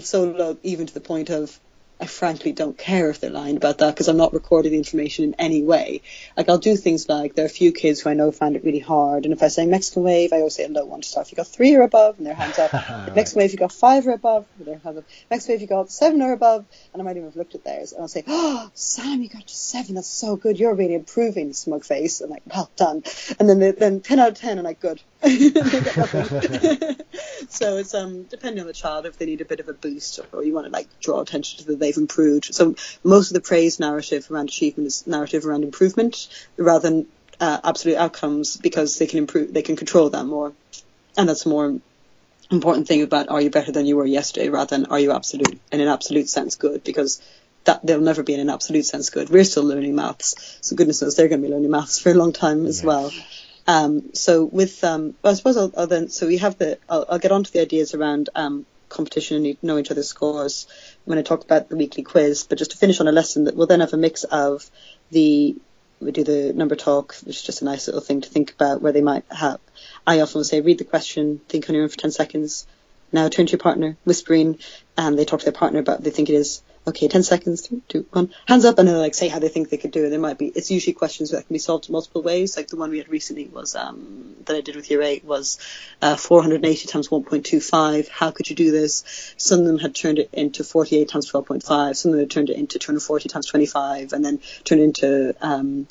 so low even to the point of I frankly don't care if they're lying about that because I'm not recording the information in any way. Like I'll do things like there are a few kids who I know find it really hard, and if I say Mexican wave, I always say a low one to start. If you got three or above, and their hands up. right. Mexican wave, you got five or above, and their hands up. Mexican wave, you got seven or above, and I might even have looked at theirs, and I'll say, "Oh, Sam, you got to seven. That's so good. You're really improving." Smug face, and like, "Well done." And then then ten out of ten, and like, "Good." so it's um depending on the child if they need a bit of a boost or you want to like draw attention to that they've improved. So most of the praise narrative around achievement is narrative around improvement rather than uh, absolute outcomes because they can improve, they can control that more, and that's more important thing about are you better than you were yesterday rather than are you absolute in an absolute sense good because that they'll never be in an absolute sense good. We're still learning maths, so goodness knows they're going to be learning maths for a long time as well. Um, so with, um, I suppose I'll, I'll, then, so we have the, I'll, I'll get on to the ideas around um, competition and know each other's scores when I talk about the weekly quiz. But just to finish on a lesson that we'll then have a mix of the we do the number talk, which is just a nice little thing to think about where they might have. I often say, read the question, think on your own for 10 seconds. Now turn to your partner, whispering, and they talk to their partner about what they think it is okay, 10 seconds, three, two, one, hands up, and then like say how they think they could do it. There might be, it's usually questions that can be solved in multiple ways. Like the one we had recently was, um, that I did with year eight was, uh, 480 times 1.25. How could you do this? Some of them had turned it into 48 times 12.5. Some of them had turned it into 240 times 25 and then turned into, um,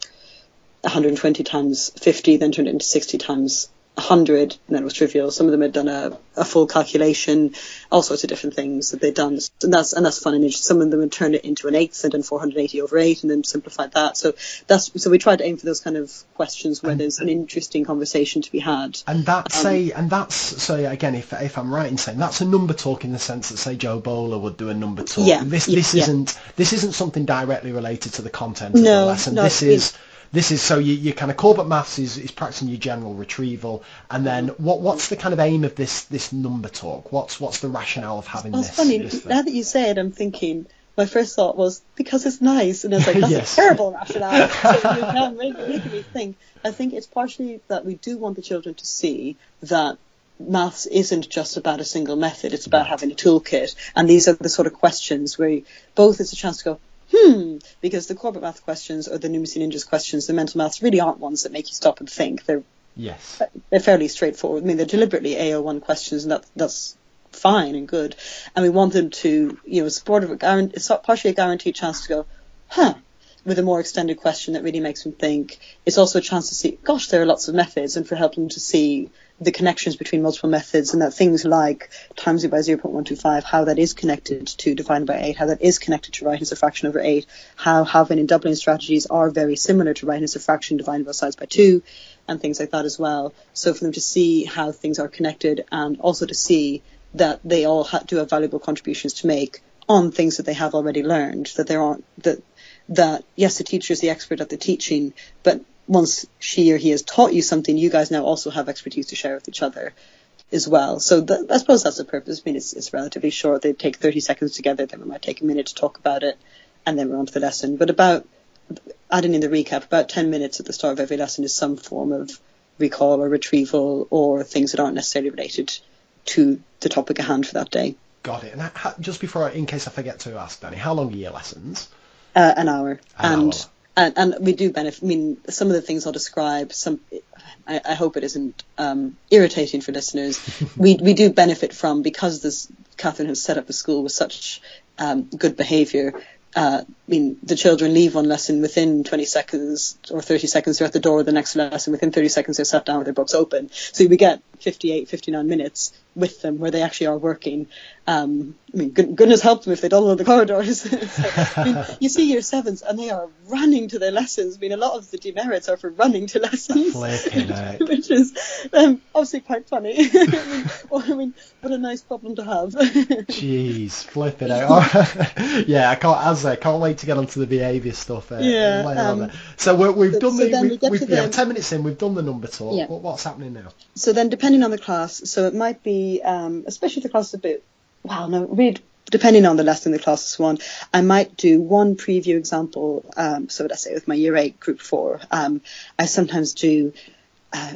120 times 50, then turned it into 60 times 100 and then it was trivial. Some of them had done a, a full calculation, all sorts of different things that they'd done. And that's, and that's fun and interesting. Some of them had turned it into an eighth and done 480 over eight and then simplified that. So that's, so we tried to aim for those kind of questions where and, there's an interesting conversation to be had. And that's um, a, and that's, so again, if, if I'm right in saying that's a number talk in the sense that say Jo Boaler would do a number talk. Yeah. This, yeah, this yeah. isn't, this isn't something directly related to the content of the lesson. No, this is, this is so you, you kind of Corbett maths is, is practicing your general retrieval and then mm-hmm. what what's the kind of aim of this this number talk? What's what's the rationale of having well, this, it's funny this now that you say it i'm thinking my first thought was because it's nice and I was like that's Yes. a terrible rationale. So you can make, making me think. I think it's partially that we do want the children to see that maths isn't just about a single method it's about having a toolkit. And these are the sort of questions where you, both it's a chance to go hmm, because the Corbett math questions or the numeracy ninjas questions, the mental maths really aren't ones that make you stop and think. They're yes they're fairly straightforward. I mean, they're deliberately AO1 questions, and that that's fine and good. And we want them to, you know, support of a guarantee, it's partially a guaranteed chance to go, huh, with a more extended question that really makes them think. It's also a chance to see, gosh, there are lots of methods, and for helping them to see the connections between multiple methods and that things like times it by 0.125, how that is connected to dividing by 8, how that is connected to writing as a fraction over 8, how halving and doubling strategies are very similar to writing as a fraction dividing both sides by 2, and things like that as well. So for them to see how things are connected and also to see that they all ha- do have valuable contributions to make on things that they have already learned, that there aren't, that, that yes, the teacher is the expert at the teaching, but once she or he has taught you something, you guys now also have expertise to share with each other as well. So th- I suppose that's the purpose. I mean, it's, it's relatively short. They take 30 seconds together, then we might take a minute to talk about it, and then we're on to the lesson. But about, adding in the recap, about 10 minutes at the start of every lesson is some form of recall or retrieval or things that aren't necessarily related to the topic at hand for that day. got it and ha- just before I, in case I forget to ask Danny how long are your lessons Uh, an hour. An and, hour. And and we do benefit. I mean, some of the things I'll describe. Some, I, I hope it isn't um, irritating for listeners. we we do benefit from because this Katharine has set up the school with such um, good behaviour. Uh, I mean, the children leave one lesson within 20 seconds or 30 seconds. They're at the door of the next lesson. Within 30 seconds, they're sat down with their books open. So we get 58, 59 minutes with them where they actually are working. Um, I mean, goodness help them if they don't know the corridors. So, I mean, you see year sevens and they are running to their lessons. I mean, a lot of the demerits are for running to lessons, which is um, obviously quite funny. I mean, well, I mean, what a nice problem to have. Jeez, flip it out. yeah, I can't. As I can't wait to get onto the behaviour stuff. Uh, Yeah, um. So we're, we've so- done so the. we we've, get we've, to yeah, ten minutes in, we've done the number talk. Yeah. What, what's happening now? So then, depending on the class, so it might be, um, especially the class a bit, well, no, read, depending on the lesson the class is one, I might do one preview example. Um, so let's say with my year eight group four, um, I sometimes do uh,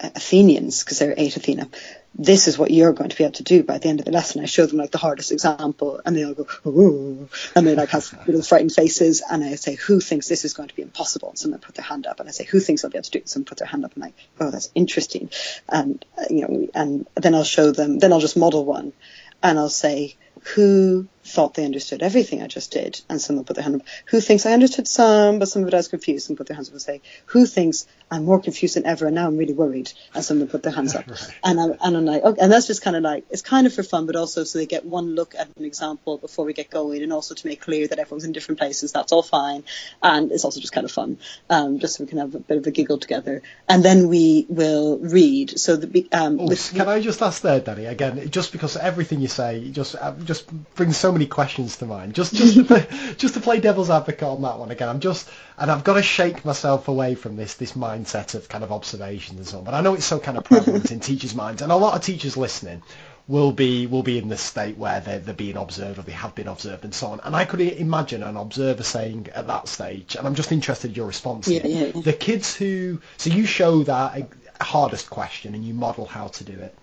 Athenians because there are eight Athena. This is what you're going to be able to do by the end of the lesson. I show them like the hardest example, and they all go, "Ooh," and they like have little frightened faces. And I say, "Who thinks this is going to be impossible?" And someone put their hand up, and I say, "Who thinks they'll be able to do it?" Someone put their hand up, and like, "Oh, that's interesting." And uh, you know, and then I'll show them. Then I'll just model one, and I'll say, "Who thought they understood everything I just did?" And someone put their hand up. Who thinks I understood some, but some of it I was confused? And put their hands up and say, "Who thinks I'm more confused than ever, and now I'm really worried. And someone put their hands up, right. and I'm and I'm like, okay, and that's just kind of like it's kind of for fun, but also so they get one look at an example before we get going, and also to make clear that everyone's in different places. That's all fine, and it's also just kind of fun, um, just so we can have a bit of a giggle together, and then we will read. So the um, Ooh, can I just ask there, Danny? Again, just because everything you say just uh, just brings so many questions to mind. Just just to play, just to play devil's advocate on that one again. I'm just and I've got to shake myself away from this this mindset of kind of observations and so on. But I know it's so kind of prevalent in teachers' minds, and a lot of teachers listening will be will be in this state where they're, they're being observed or they have been observed and so on. And I could imagine an observer saying at that stage, and I'm just interested in your response. Yeah, yeah, yeah. The kids who so you show that uh, hardest question and you model how to do it.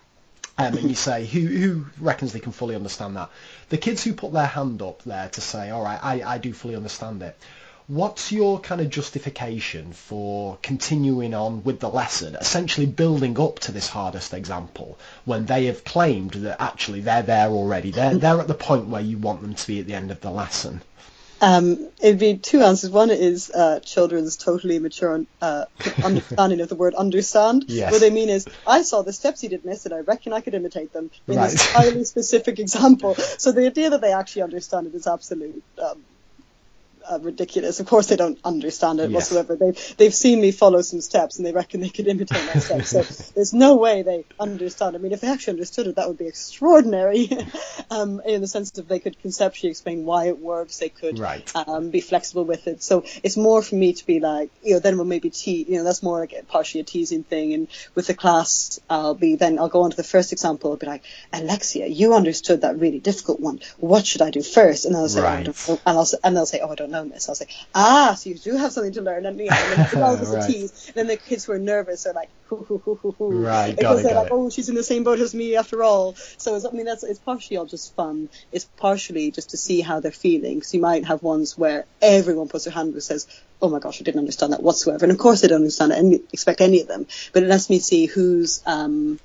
Um, and you say who who reckons they can fully understand that. The kids who put their hand up there to say, all right, I, I do fully understand it. What's your kind of justification for continuing on with the lesson, essentially building up to this hardest example when they have claimed that actually they're there already? They're they're at the point where you want them to be at the end of the lesson. Um, it'd be two answers. One is uh, children's totally mature uh, understanding of the word understand. Yes. What they mean is, I saw the steps you did miss and I reckon I could imitate them in right. this highly specific example. So the idea that they actually understand it is absolute um, uh, ridiculous. Of course, they don't understand it yes. whatsoever. They've they've seen me follow some steps and they reckon they could imitate my steps. So there's no way they understand. I mean, if they actually understood it, that would be extraordinary. um, in the sense that they could conceptually explain why it works, they could right. um, be flexible with it. So it's more for me to be like, you know, then we'll maybe tease. You know, that's more like partially a teasing thing. And with the class, I'll be then I'll go on to the first example. I'll be like, Alexia, you understood that really difficult one. What should I do first? And they'll say, right. oh, and I'll and they'll say, oh, I don't know known this. I was like, ah, so you do have something to learn. And, you know, and just right. a tease. And then the kids were are nervous are like, hoo, hoo, hoo, hoo, hoo. Right, because it, they're like, it. oh, she's in the same boat as me after all. So it's, I mean, that's it's partially all just fun. It's partially just to see how they're feeling. Because you might have ones where everyone puts their hand and says, oh my gosh, I didn't understand that whatsoever. And of course, I don't understand it and expect any of them. But it lets me see who's um,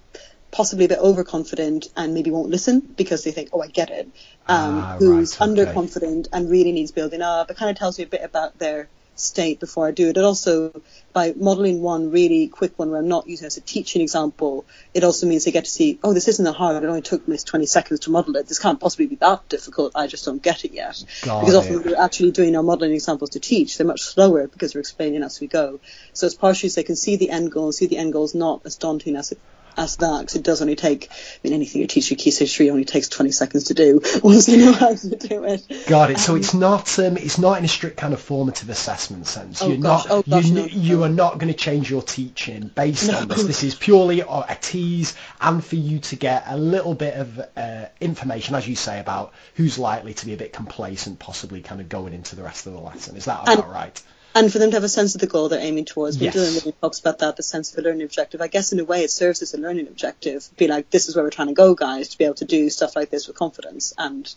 possibly a bit overconfident and maybe won't listen because they think, oh, I get it. Um, ah, who's right, okay. underconfident and really needs building up. It kind of tells me a bit about their state before I do it. It also, by modeling one really quick one where I'm not using it as a teaching example, it also means they get to see, oh, this isn't that hard. It only took me 20 seconds to model it. This can't possibly be that difficult. I just don't get it yet. Got because it. often we're actually doing our modeling examples to teach. They're much slower because we're explaining as we go. So it's partially so they can see the end goal, and see the end goal is not as daunting as it as that because it does only take, I mean, anything you teach your key stage three only takes 20 seconds to do once you know how to do it. Got it. Um, so it's not um, it's not in a strict kind of formative assessment sense. Oh you're gosh, not oh gosh, you, no, you no. are not going to change your teaching based No. on this. This is purely a tease and for you to get a little bit of uh, information, as you say, about who's likely to be a bit complacent, possibly kind of going into the rest of the lesson. Is that about And- right? And for them to have a sense of the goal they're aiming towards. When Yes. Dylan really talks about that, the sense of a learning objective. I guess in a way it serves as a learning objective. Be like, this is where we're trying to go, guys, to be able to do stuff like this with confidence and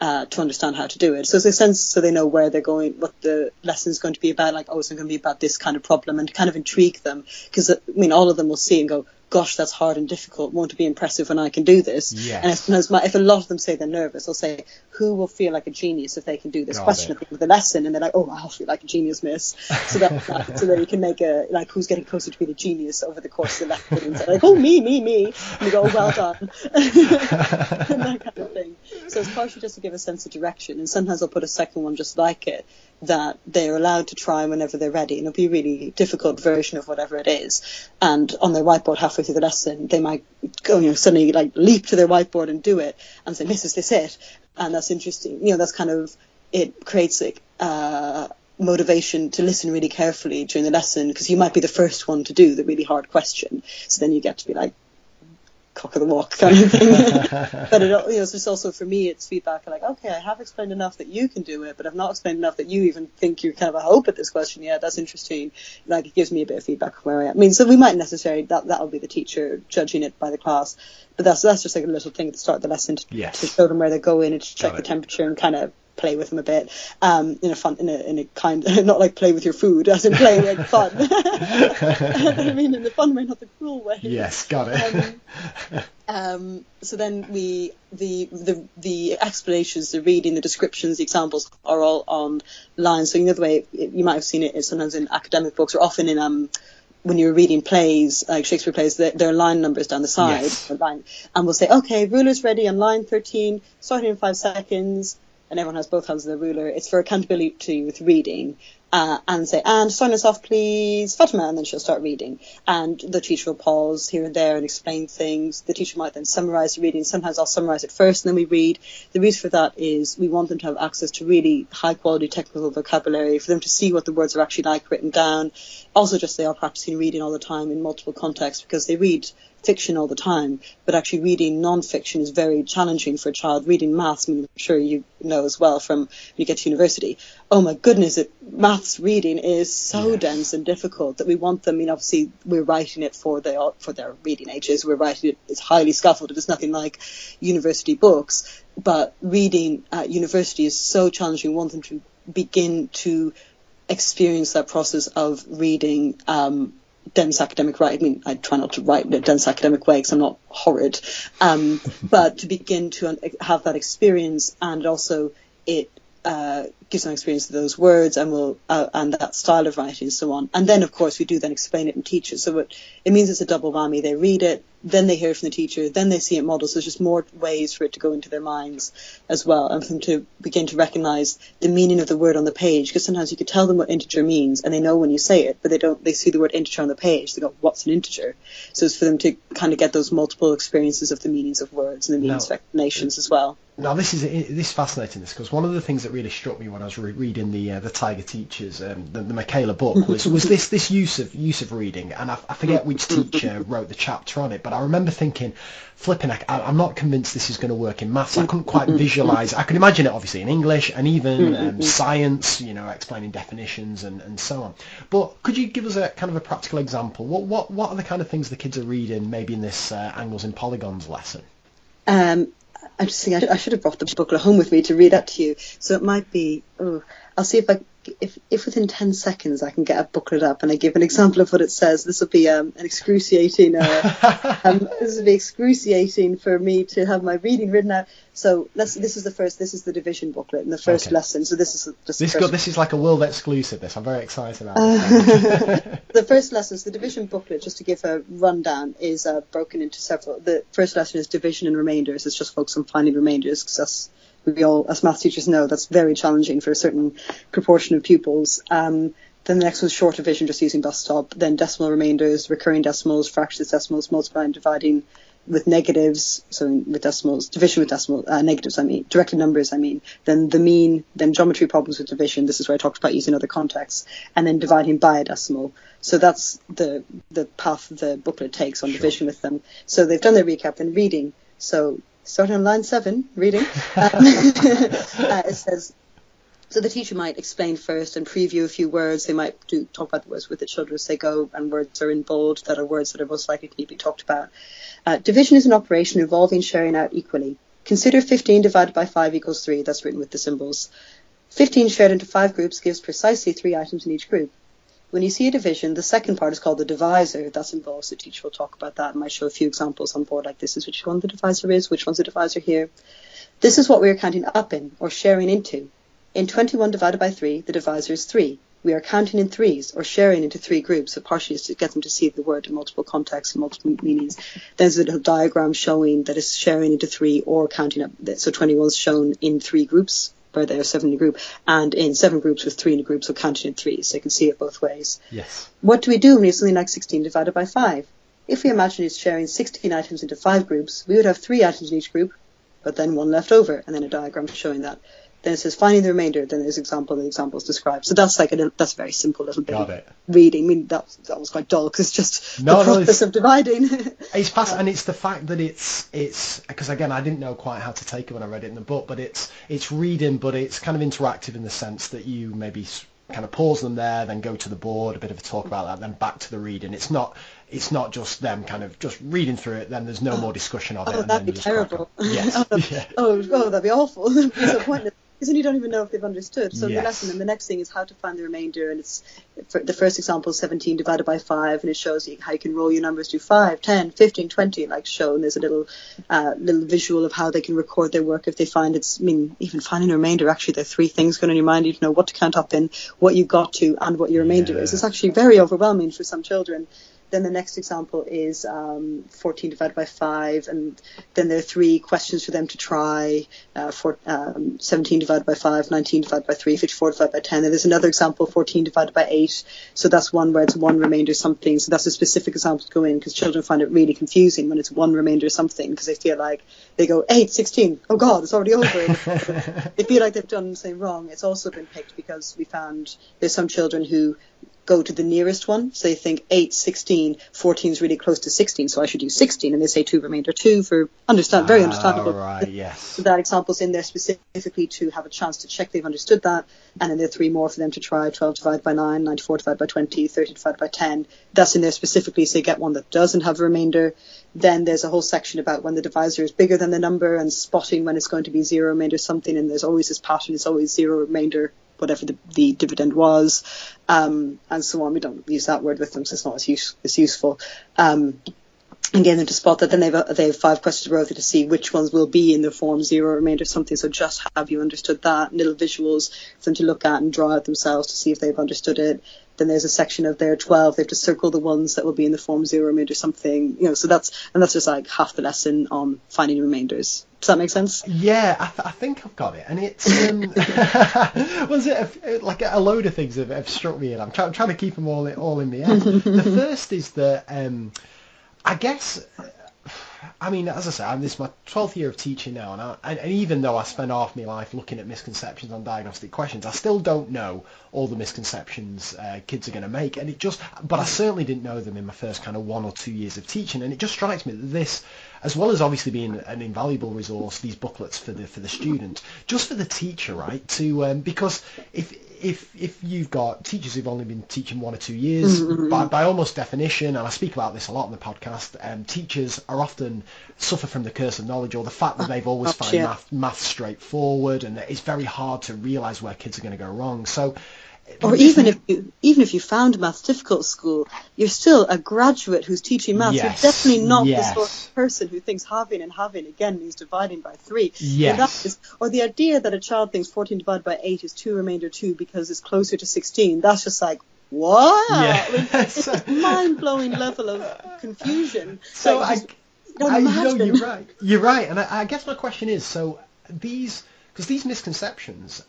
uh, to understand how to do it. So it's a sense so they know where they're going, what the lesson's going to be about. Like, oh, it's going to be about this kind of problem, and kind of intrigue them. Because I mean, all of them will see and go, gosh, that's hard and difficult. Want to be impressive when I can do this? Yes. And if, if a lot of them say they're nervous, I'll say, who will feel like a genius if they can do this Got question at the end of the lesson? And they're like, oh, I'll feel like a genius, miss. So that, that so that you can make a like who's getting closer to being a genius over the course of the lesson. And they're like, oh, me, me, me. And you go, oh, well done. and that kind of thing. So it's partially just to give a sense of direction. And sometimes I'll put a second one just like it that they're allowed to try whenever they're ready. And it'll be a really difficult version of whatever it is. And on their whiteboard halfway through the lesson, they might go, you know, suddenly like leap to their whiteboard and do it and say, is this it? And that's interesting. You know, that's kind of, it creates like, uh, motivation to listen really carefully during the lesson because you might be the first one to do the really hard question. So then you get to be like, cock of the walk kind of thing. but it, you know, it's just also for me, it's feedback like, okay, I have explained enough that you can do it, but I've not explained enough that you even think you kind of a hope at this question yet. That's interesting. Like it gives me a bit of feedback of where I am. I mean, so we might necessarily that that'll be the teacher judging it by the class, but that's that's just like a little thing at the start of the lesson to, Yes. to show them where they're going and to check Got the it. temperature and kind of play with them a bit um in a fun in a in a kind not like play with your food as in play like fun I mean in the fun way not the cruel way Yes, got it. um, um, so then we the the the explanations, the reading, the descriptions, the examples are all online. So you know the way you might have seen it is sometimes in academic books or often in um when you're reading plays, like Shakespeare plays, there, there are line numbers down the side, Yes. line, and we'll say, okay, ruler's ready on line 13, starting in five seconds, and everyone has both hands on the ruler. It's for accountability with reading. Uh, and say, and sign us off, please, Fatima, and then she'll start reading. And the teacher will pause here and there and explain things. The teacher might then summarize the reading. Sometimes I'll summarize it first and then we read. The reason for that is we want them to have access to really high quality technical vocabulary, for them to see what the words are actually like written down. Also just they are practicing reading all the time in multiple contexts because they read fiction all the time, but actually reading non-fiction is very challenging for a child. Reading maths, I mean, I'm sure you know as well from when you get to university. Oh my goodness, it, maths reading is so Yes. dense and difficult that we want them. I mean, obviously we're writing it for their for their reading ages. We're writing it. It's highly scaffolded. It's nothing like university books. But reading at university is so challenging. We want them to begin to experience that process of reading um, dense academic writing. I mean, I try not to write in a dense academic way because I'm not horrid, um, but to begin to have that experience and also it uh, gives them experience of those words and will uh, and that style of writing and so on. And then, of course, we do then explain it and teach it. So it, it means it's a double whammy. They read it, then they hear it from the teacher, then they see it modeled. So there's just more ways for it to go into their minds as well, and for them to begin to recognise the meaning of the word on the page. Because sometimes you could tell them what integer means, and they know when you say it, but they don't. They see the word integer on the page. They go, "What's an integer?" So it's for them to kind of get those multiple experiences of the meanings of words and the meanings Now- of explanations as well. Now this is this is fascinating. This because one of the things that really struck me when I was re- reading the uh, the Tiger Teachers, um, the, the Michaela book, was was this this use of use of reading, and I, I forget which teacher wrote the chapter on it, but I remember thinking, flipping, I, I'm not convinced this is going to work in maths. I couldn't quite visualize. I could imagine it obviously in English and even um, science, you know, explaining definitions and, and so on. But could you give us a kind of a practical example? What what what are the kind of things the kids are reading, maybe in this uh, angles and polygons lesson? Um, I just think I should, I should have brought the booklet home with me to read out to you. So it might be. Oh, I'll see if I if if within ten seconds I can get a booklet up and I give an example of what it says. This will be um, an excruciating. Uh, um, this will be excruciating for me to have my reading written out. So let's. This is the first. This is the division booklet and the first Okay. lesson. So this is just This got, this is like a world exclusive. This I'm very excited about. Uh, the first lesson, so the division booklet, just to give a rundown, is uh, broken into several. The first lesson is division and remainders. It's just focused on finding remainders because that's we all, as math teachers know, that's very challenging for a certain proportion of pupils. Um, then the next was short division, just using bus stop. Then decimal remainders, recurring decimals, fractions decimals, multiplying, dividing with negatives, so with decimals, division with decimal, uh, negatives, I mean, directed numbers, I mean, then the mean, then geometry problems with division, this is where I talked about using other contexts, and then dividing by a decimal. So that's the, the path the booklet takes on Sure. division with them. So they've done their recap, then reading. So starting on line seven, reading, uh, it says, so the teacher might explain first and preview a few words. They might do talk about the words with the children as they go, and words are in bold that are words that are most likely to be talked about. Uh, division is an operation involving sharing out equally. Consider 15 divided by 5 equals 3. That's written with the symbols. 15 shared into five groups gives precisely three items in each group. When you see a division, the second part is called the divisor. That's involved. The teacher will talk about that and might show a few examples on board, like this is which one the divisor is, which one's the divisor here. This is what we are counting up in, or sharing into. In 21 divided by 3, the divisor is 3. We are counting in threes, or sharing into three groups, so partially is to get them to see the word in multiple contexts and multiple meanings. There's a little diagram showing that is sharing into three or counting up. So 21 is shown in three groups, where there are seven in a group, and in seven groups with three in a group, so counting in threes, so you can see it both ways. yes. What do we do when it's something like 16 divided by 5? If we imagine it's sharing 16 items into five groups, we would have three items in each group, but then one left over, and then a diagram showing that. Then it says finding the remainder, then there's example, the examples described. So that's like a that's a very simple little bit Got of it. reading. I mean, that, that was quite dull because it's just No, the no, process of dividing. It's fast, and it's the fact that it's it's because again I didn't know quite how to take it when I read it in the book, but it's it's reading, but it's kind of interactive in the sense that you maybe kind of pause them there, then go to the board, a bit of a talk about that, then back to the reading. It's not it's not just them kind of just reading through it, then there's no oh. more discussion of it. oh, that'd be you just crack terrible. Yes, oh, yeah. oh, oh, that'd be awful. That'd be so pointless. because then you don't even know if they've understood. So Yes. the lesson, and the next thing is how to find the remainder, and it's for the first example, 17 divided by 5, and it shows you how you can roll your numbers to 5, 10, 15, 20, like shown. There's a little uh, little visual of how they can record their work if they find it's, I mean, even finding a remainder, actually, there are three things going on in your mind. You know what to count up in, what you got to, and what your remainder is. It's actually very overwhelming for some children. Then the next example is um, 14 divided by 5, and then there are three questions for them to try. Uh, for, um, 17 divided by 5, 19 divided by 3, 54 divided by 10. And there's another example, 14 divided by 8. So that's one where it's one remainder something. So that's a specific example to go in because children find it really confusing when it's one remainder something because they feel like they go 8, 16. Oh God, it's already over. they feel like they've done something wrong. It's also been picked because we found there's some children who go to the nearest one. So they think 8, 16, 14 is really close to 16, so I should use 16. And they say 2 remainder 2 for understand, very understandable. Right, yes. So that example's in there specifically to have a chance to check they've understood that. And then there are three more for them to try 12 divided by 9, 94 divided by 20, 30 divided by 10. That's in there specifically so you get one that doesn't have a remainder. Then there's a whole section about when the divisor is bigger than the number and spotting when it's going to be zero remainder something. And there's always this pattern, it's always zero remainder, whatever the, the dividend was, um, and so on. We don't use that word with them, so it's not as, use, as useful. Um, and getting them to spot that. Then they've they have five questions go to see which ones will be in the form zero remainder something. So just have you understood that? Little visuals for them to look at and draw out themselves to see if they've understood it. Then there's a section of their 12. They have to circle the ones that will be in the form zero remainder something. You know, so that's and that's just like half the lesson on finding remainders. Does that make sense? Yeah, I, th- I think I've got it, and it's um, was it a, like a load of things have, have struck me, and I'm, try- I'm trying to keep them all in, all in the end. the first is that um, I guess. I mean, as I say, I'm this is my 12th year of teaching now, and, I, and, and even though I spend half my life looking at misconceptions on diagnostic questions, I still don't know all the misconceptions uh, kids are going to make, and it just, but I certainly didn't know them in my first kind of one or two years of teaching, and it just strikes me that this, as well as obviously being an invaluable resource, these booklets for the for the student, just for the teacher, right? To um, because if if if you've got teachers who've only been teaching one or two years, by, by almost definition, and I speak about this a lot in the podcast, um, teachers are often suffer from the curse of knowledge or the fact that they've always found yeah. math, math straightforward, and that it's very hard to realise where kids are going to go wrong. So. Or even if you, even if you found maths difficult at school, you're still a graduate who's teaching maths. Yes, You're definitely not yes. the sort of person who thinks halving and halving again means dividing by three. Yes. Or, that is, or the idea that a child thinks 14 divided by 8 is 2 remainder 2 because it's closer to 16, that's just like, what? Yeah. I mean, it's a mind-blowing level of confusion. So Like, I, just- I you know you're right. You're right, and I, I guess my question is: so these, because these misconceptions,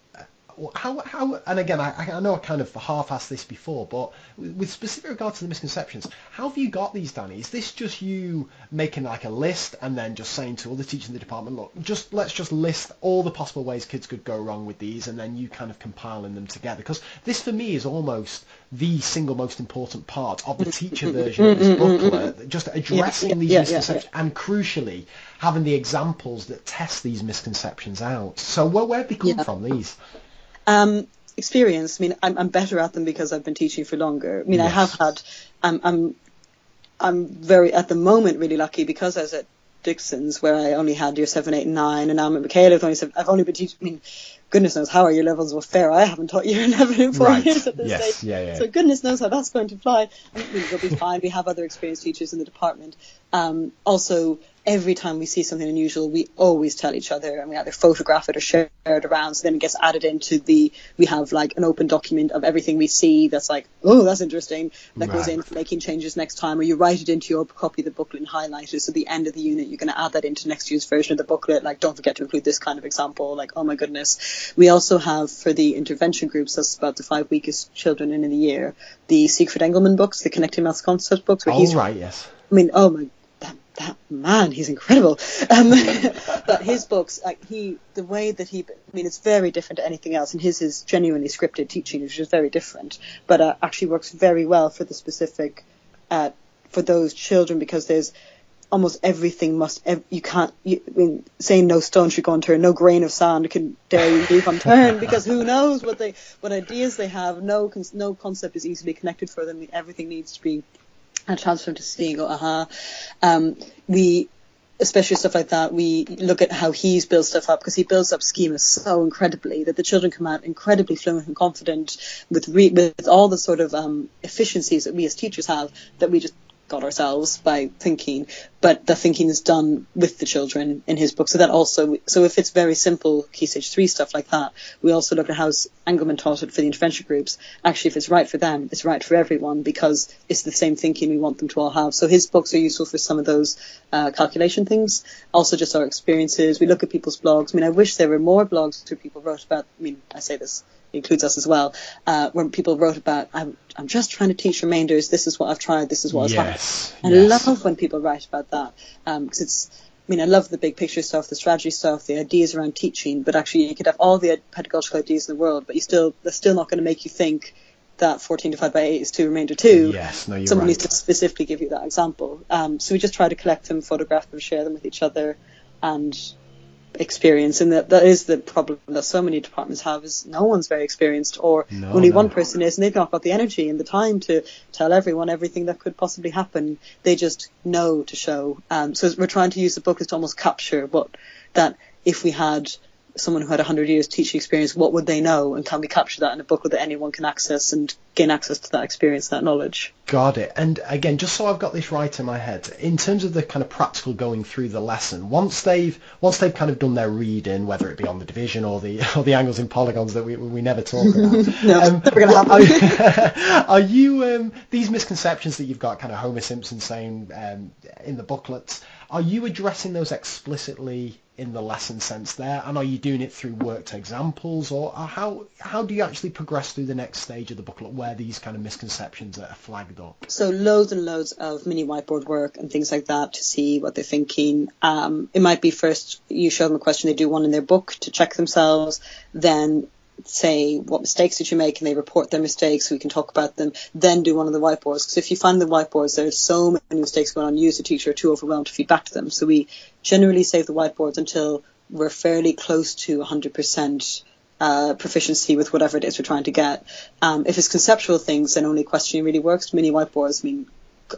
how how, and again, I, I know I kind of half-asked this before, but with specific regard to the misconceptions, how have you got these, Danny? Is this just you making like a list and then just saying to other teachers in the department, look, just let's just list all the possible ways kids could go wrong with these, and then you kind of compiling them together? Because this for me is almost the single most important part of the teacher mm-hmm. version of this mm-hmm. booklet, mm-hmm. just addressing these yeah, yeah, misconceptions and crucially having the examples that test these misconceptions out. So where where have they come Yeah. from these? Um, experience. I mean, I'm, I'm better at them because I've been teaching for longer. I mean, I have had. I'm, I'm, I'm very at the moment really lucky because I was at Dixon's where I only had year seven, eight, and nine, and now I'm at Michaela. I've only, seven- I've only been teaching. I mean, goodness knows how are your levels of fair. I haven't taught year eleven in four Right. years at this Yes. stage. Yeah, yeah. So goodness knows how that's going to fly. I mean, we'll be fine. We have other experienced teachers in the department. Um, also, every time we see something unusual, we always tell each other and we either photograph it or share it around. So then it gets added into the, we have like an open document of everything we see that's like, oh, that's interesting. That goes Right. in for making changes next time. Or you write it into your copy of the booklet and highlight it. So at the end of the unit, you're going to add that into next year's version of the booklet. Like, don't forget to include this kind of example. Like, oh my goodness. We also have for the intervention groups, that's about the five weakest children in the year, the Siegfried Engelmann books, the Connecting Maths Concept books, where Oh he's right, yes. I mean, oh my, that, that man, he's incredible. Um, but his books, like he, the way that he, I mean, it's very different to anything else, and his is genuinely scripted teaching, which is very different, but uh, actually works very well for the specific, uh, for those children because there's almost everything must, you can't, you, I mean, saying no stone should go unturned, no grain of sand can dare you leave unturned because who knows what they, what ideas they have, no, no concept is easily connected for them, everything needs to be and transfer them to and go, aha. Um, we, especially stuff like that, we look at how he's built stuff up because he builds up schemas so incredibly that the children come out incredibly fluent and confident with re- with all the sort of um, efficiencies that we as teachers have that we just got ourselves by thinking, but the thinking is done with the children in his book. So that also, so if it's very simple key stage three stuff like that, we also look at how Engelmann taught it for the intervention groups. Actually, if it's right for them, it's right for everyone because it's the same thinking we want them to all have. So his books are useful for some of those uh, calculation things. Also, just our experiences. We look at people's blogs. I mean, I wish there were more blogs where people wrote about. I mean, I say this includes us as well, uh, when people wrote about, I'm, I'm just trying to teach remainders, this is what I've tried, this is what has yes, happened. I yes. love when people write about that, because um, it's, I mean, I love the big picture stuff, the strategy stuff, the ideas around teaching, but actually you could have all the pedagogical ideas in the world, but you still, they're still not going to make you think that 14 divided by 8 is 2 remainder 2. Yes, no, you're Someone right. needs to specifically give you that example. Um, so we just try to collect them, photograph them, share them with each other, and experience and that that is the problem that so many departments have is no one's very experienced or No, only no. one person is and they've not got the energy and the time to tell everyone everything that could possibly happen they just know to show um, so we're trying to use the book as to almost capture what that if we had someone who had 100 years teaching experience what would they know and can we capture that in a book that anyone can access and gain access to that experience that knowledge Got it. And again, just so I've got this right in my head, in terms of the kind of practical going through the lesson, once they've once they've kind of done their reading, whether it be on the division or the or the angles and polygons that we we never talk about, no um, never gonna happen are you um, these misconceptions that you've got, kind of Homer Simpson saying um, in the booklets? Are you addressing those explicitly in the lesson sense there, and are you doing it through worked examples, or or how how do you actually progress through the next stage of the booklet where these kind of misconceptions are flagged up? So loads and loads of mini whiteboard work and things like that to see what they're thinking. Um, it might be first you show them a question, they do one in their book to check themselves, then say what mistakes did you make? And they report their mistakes so we can talk about them then do one of the whiteboards. Because if you find the whiteboards there's so many mistakes going on you as a teacher are too overwhelmed to feed back to them. So we generally save the whiteboards until we're fairly close to 100% uh, proficiency with whatever it is we're trying to get. Um, if it's conceptual things, then only questioning really works. Mini whiteboards, I mean,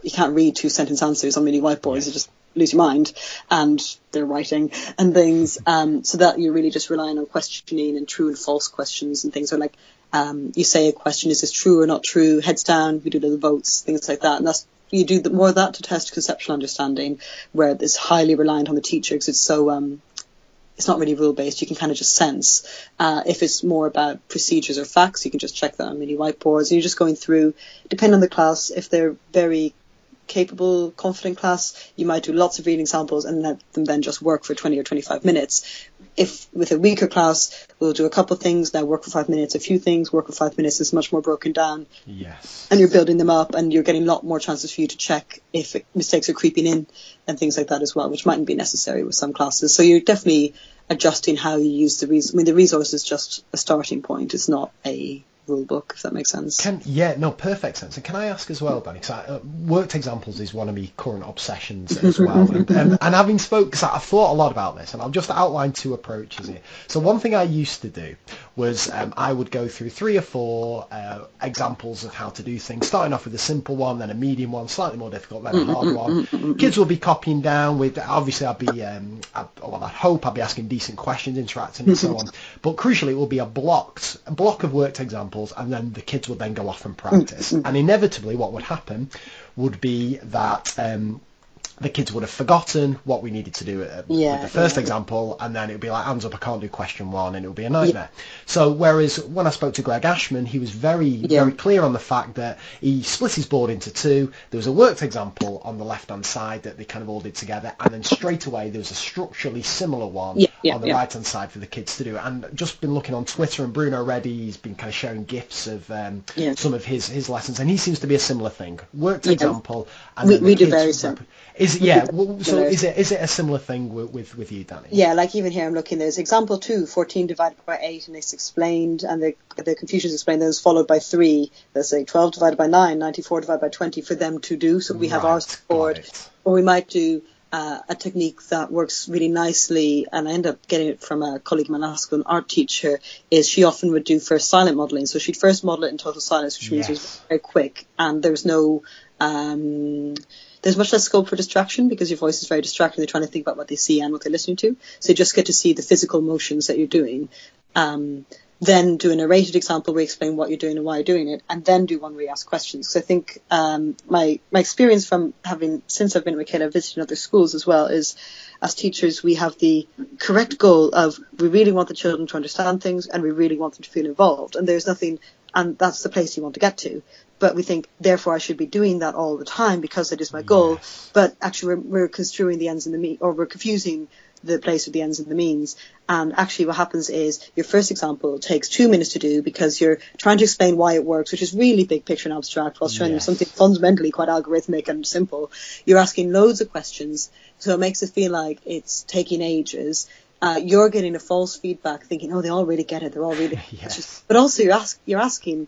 you can't read two sentence answers on mini whiteboards. Yes. You just lose your mind. And they're writing and things. Um, so that you're really just relying on questioning and true and false questions and things. Or like, um, you say a question, is this true or not true? Heads down, we do little votes, things like that. And that's, you do more of that to test conceptual understanding, where it's highly reliant on the teacher because it's so, um, it's not really rule based. You can kind of just sense. Uh, if it's more about procedures or facts, you can just check that on mini whiteboards. And you're just going through, depending on the class, if they're very capable, confident class, you might do lots of reading samples and let them then just work for 20 or 25 minutes. If with a weaker class, we'll do a couple of things, now work for five minutes, a few things, work for five minutes, it's much more broken down Yes. and you're building them up and you're getting a lot more chances for you to check if mistakes are creeping in and things like that as well, which mightn't be necessary with some classes. So you're definitely adjusting how you use the resource. I mean, the resource is just a starting point. It's not a rule book, if that makes sense. Can, yeah, no, perfect sense. And can I ask as well, Danny, 'cause I, uh, worked examples is one of my current obsessions as well. and, and, and having spoke, because I've thought a lot about this, and I'll just outline two approaches here. So one thing I used to do was um, I would go through three or four uh, examples of how to do things, starting off with a simple one, then a medium one, slightly more difficult, then a hard one. Kids will be copying down with, obviously I'd be, um, I, well, I hope I'd be asking decent questions, interacting and so on. But crucially, it will be a blocked, a block of worked examples, and then the kids would then go off and practice. And inevitably, what would happen would be that um, the kids would have forgotten what we needed to do uh, Yeah, with the first yeah. example, and then it would be like, hands up, I can't do question one, and it would be a nightmare. So whereas when I spoke to Greg Ashman, he was very, Yeah. very clear on the fact that he split his board into two. There was a worked example on the left-hand side that they kind of all did together, and then straight away there was a structurally similar one Yeah, yeah, on the yeah. right-hand side for the kids to do. And just been looking on Twitter, and Bruno Reddy, he's been kind of sharing gifs of um, Yeah. some of his, his lessons, and he seems to be a similar thing. Worked Yeah. example, and We- we do very rep- Is it, yeah? So is it is it a similar thing with with, with you, Danny? Yeah, like even here I'm looking, there's example two, 14 divided by 8, and it's explained, and the, the confusion is explained, then it's followed by 3, let's say 12 divided by 9, 94 divided by 20 for them to do. So we have Right, ours got board, or we might do uh, a technique that works really nicely, and I end up getting it from a colleague of mine, an art teacher, is she often would do first silent modelling. So she'd first model it in total silence, which means Yes. it was very quick, and there was no, um, there's much less scope for distraction because your voice is very distracting. They're trying to think about what they see and what they're listening to. So you just get to see the physical motions that you're doing. Um, then do a narrated example where you explain what you're doing and why you're doing it, and then do one where you ask questions. So I think um, my my experience from having since I've been with Michaela visiting other schools as well is as teachers we have the correct goal of we really want the children to understand things and we really want them to feel involved, and there's nothing, and that's the place you want to get to. But we think therefore I should be doing that all the time because it is my goal. Yes. But actually we're, we're construing the ends and the means, or we're confusing the place with the ends and the means. And actually what happens is your first example takes two minutes to do because you're trying to explain why it works, which is really big picture and abstract, whilst showing them something fundamentally quite algorithmic and simple. You're asking loads of questions, so it makes it feel like it's taking ages. Uh, you're getting a false feedback, thinking, "Oh, they all really get it. They're all really." Yes. Just- but also, you're ask, you're asking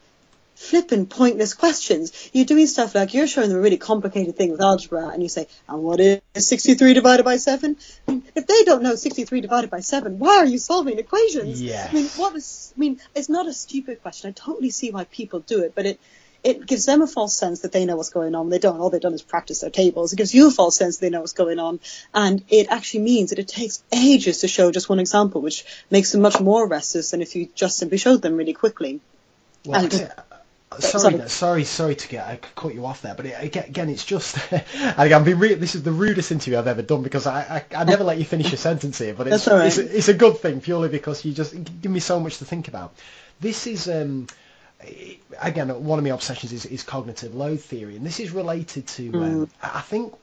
flipping pointless questions. You're doing stuff like you're showing them a really complicated thing with algebra, and you say, "And what is 63 divided by 7?" I mean, if they don't know 63 divided by 7, why are you solving equations? I mean, what is? I mean, it's not a stupid question. I totally see why people do it, but it. It gives them a false sense that they know what's going on. They don't. All they've done is practice their tables. It gives you a false sense they know what's going on. And it actually means that it takes ages to show just one example, which makes them much more restless than if you just simply showed them really quickly. Well, And- sorry, sorry. sorry, sorry to get I cut you off there, but it, again, it's just and again, I'm being re- this is the rudest interview I've ever done because I, I, I never let you finish your sentence here, but it's That's all right. it's, a, it's a good thing purely because you just give me so much to think about. This is um, again one of my obsessions is, is cognitive load theory, and this is related to um, I I think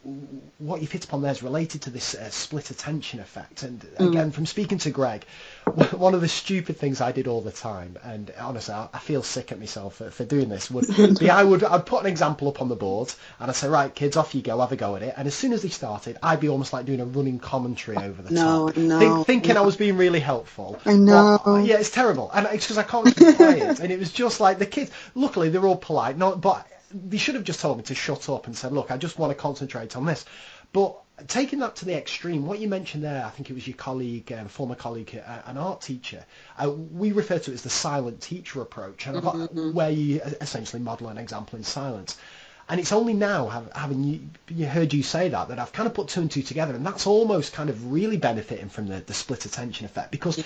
what you've hit upon there is related to this uh, split attention effect, and again from speaking to Greg, one of the stupid things I did all the time, and honestly I, I feel sick at myself for, for doing this, would be I would I'd put an example up on the board and I'd say right kids off you go have a go at it, and as soon as they started I'd be almost like doing a running commentary over the No, top, no, think, thinking I was being really helpful. I know. But, yeah, it's terrible, and it's because I can't keep quiet, and it was just like the kids. Luckily, they're all polite, not but they should have just told me to shut up and said, look, I just want to concentrate on this. But taking that to the extreme, what you mentioned there, I think it was your colleague, um, former colleague, uh, an art teacher. Uh, we refer to it as the silent teacher approach, and I've got- where you essentially model an example in silence. And it's only now, having you, you heard you say that, that I've kind of put two and two together, and that's almost kind of really benefiting from the, the split attention effect because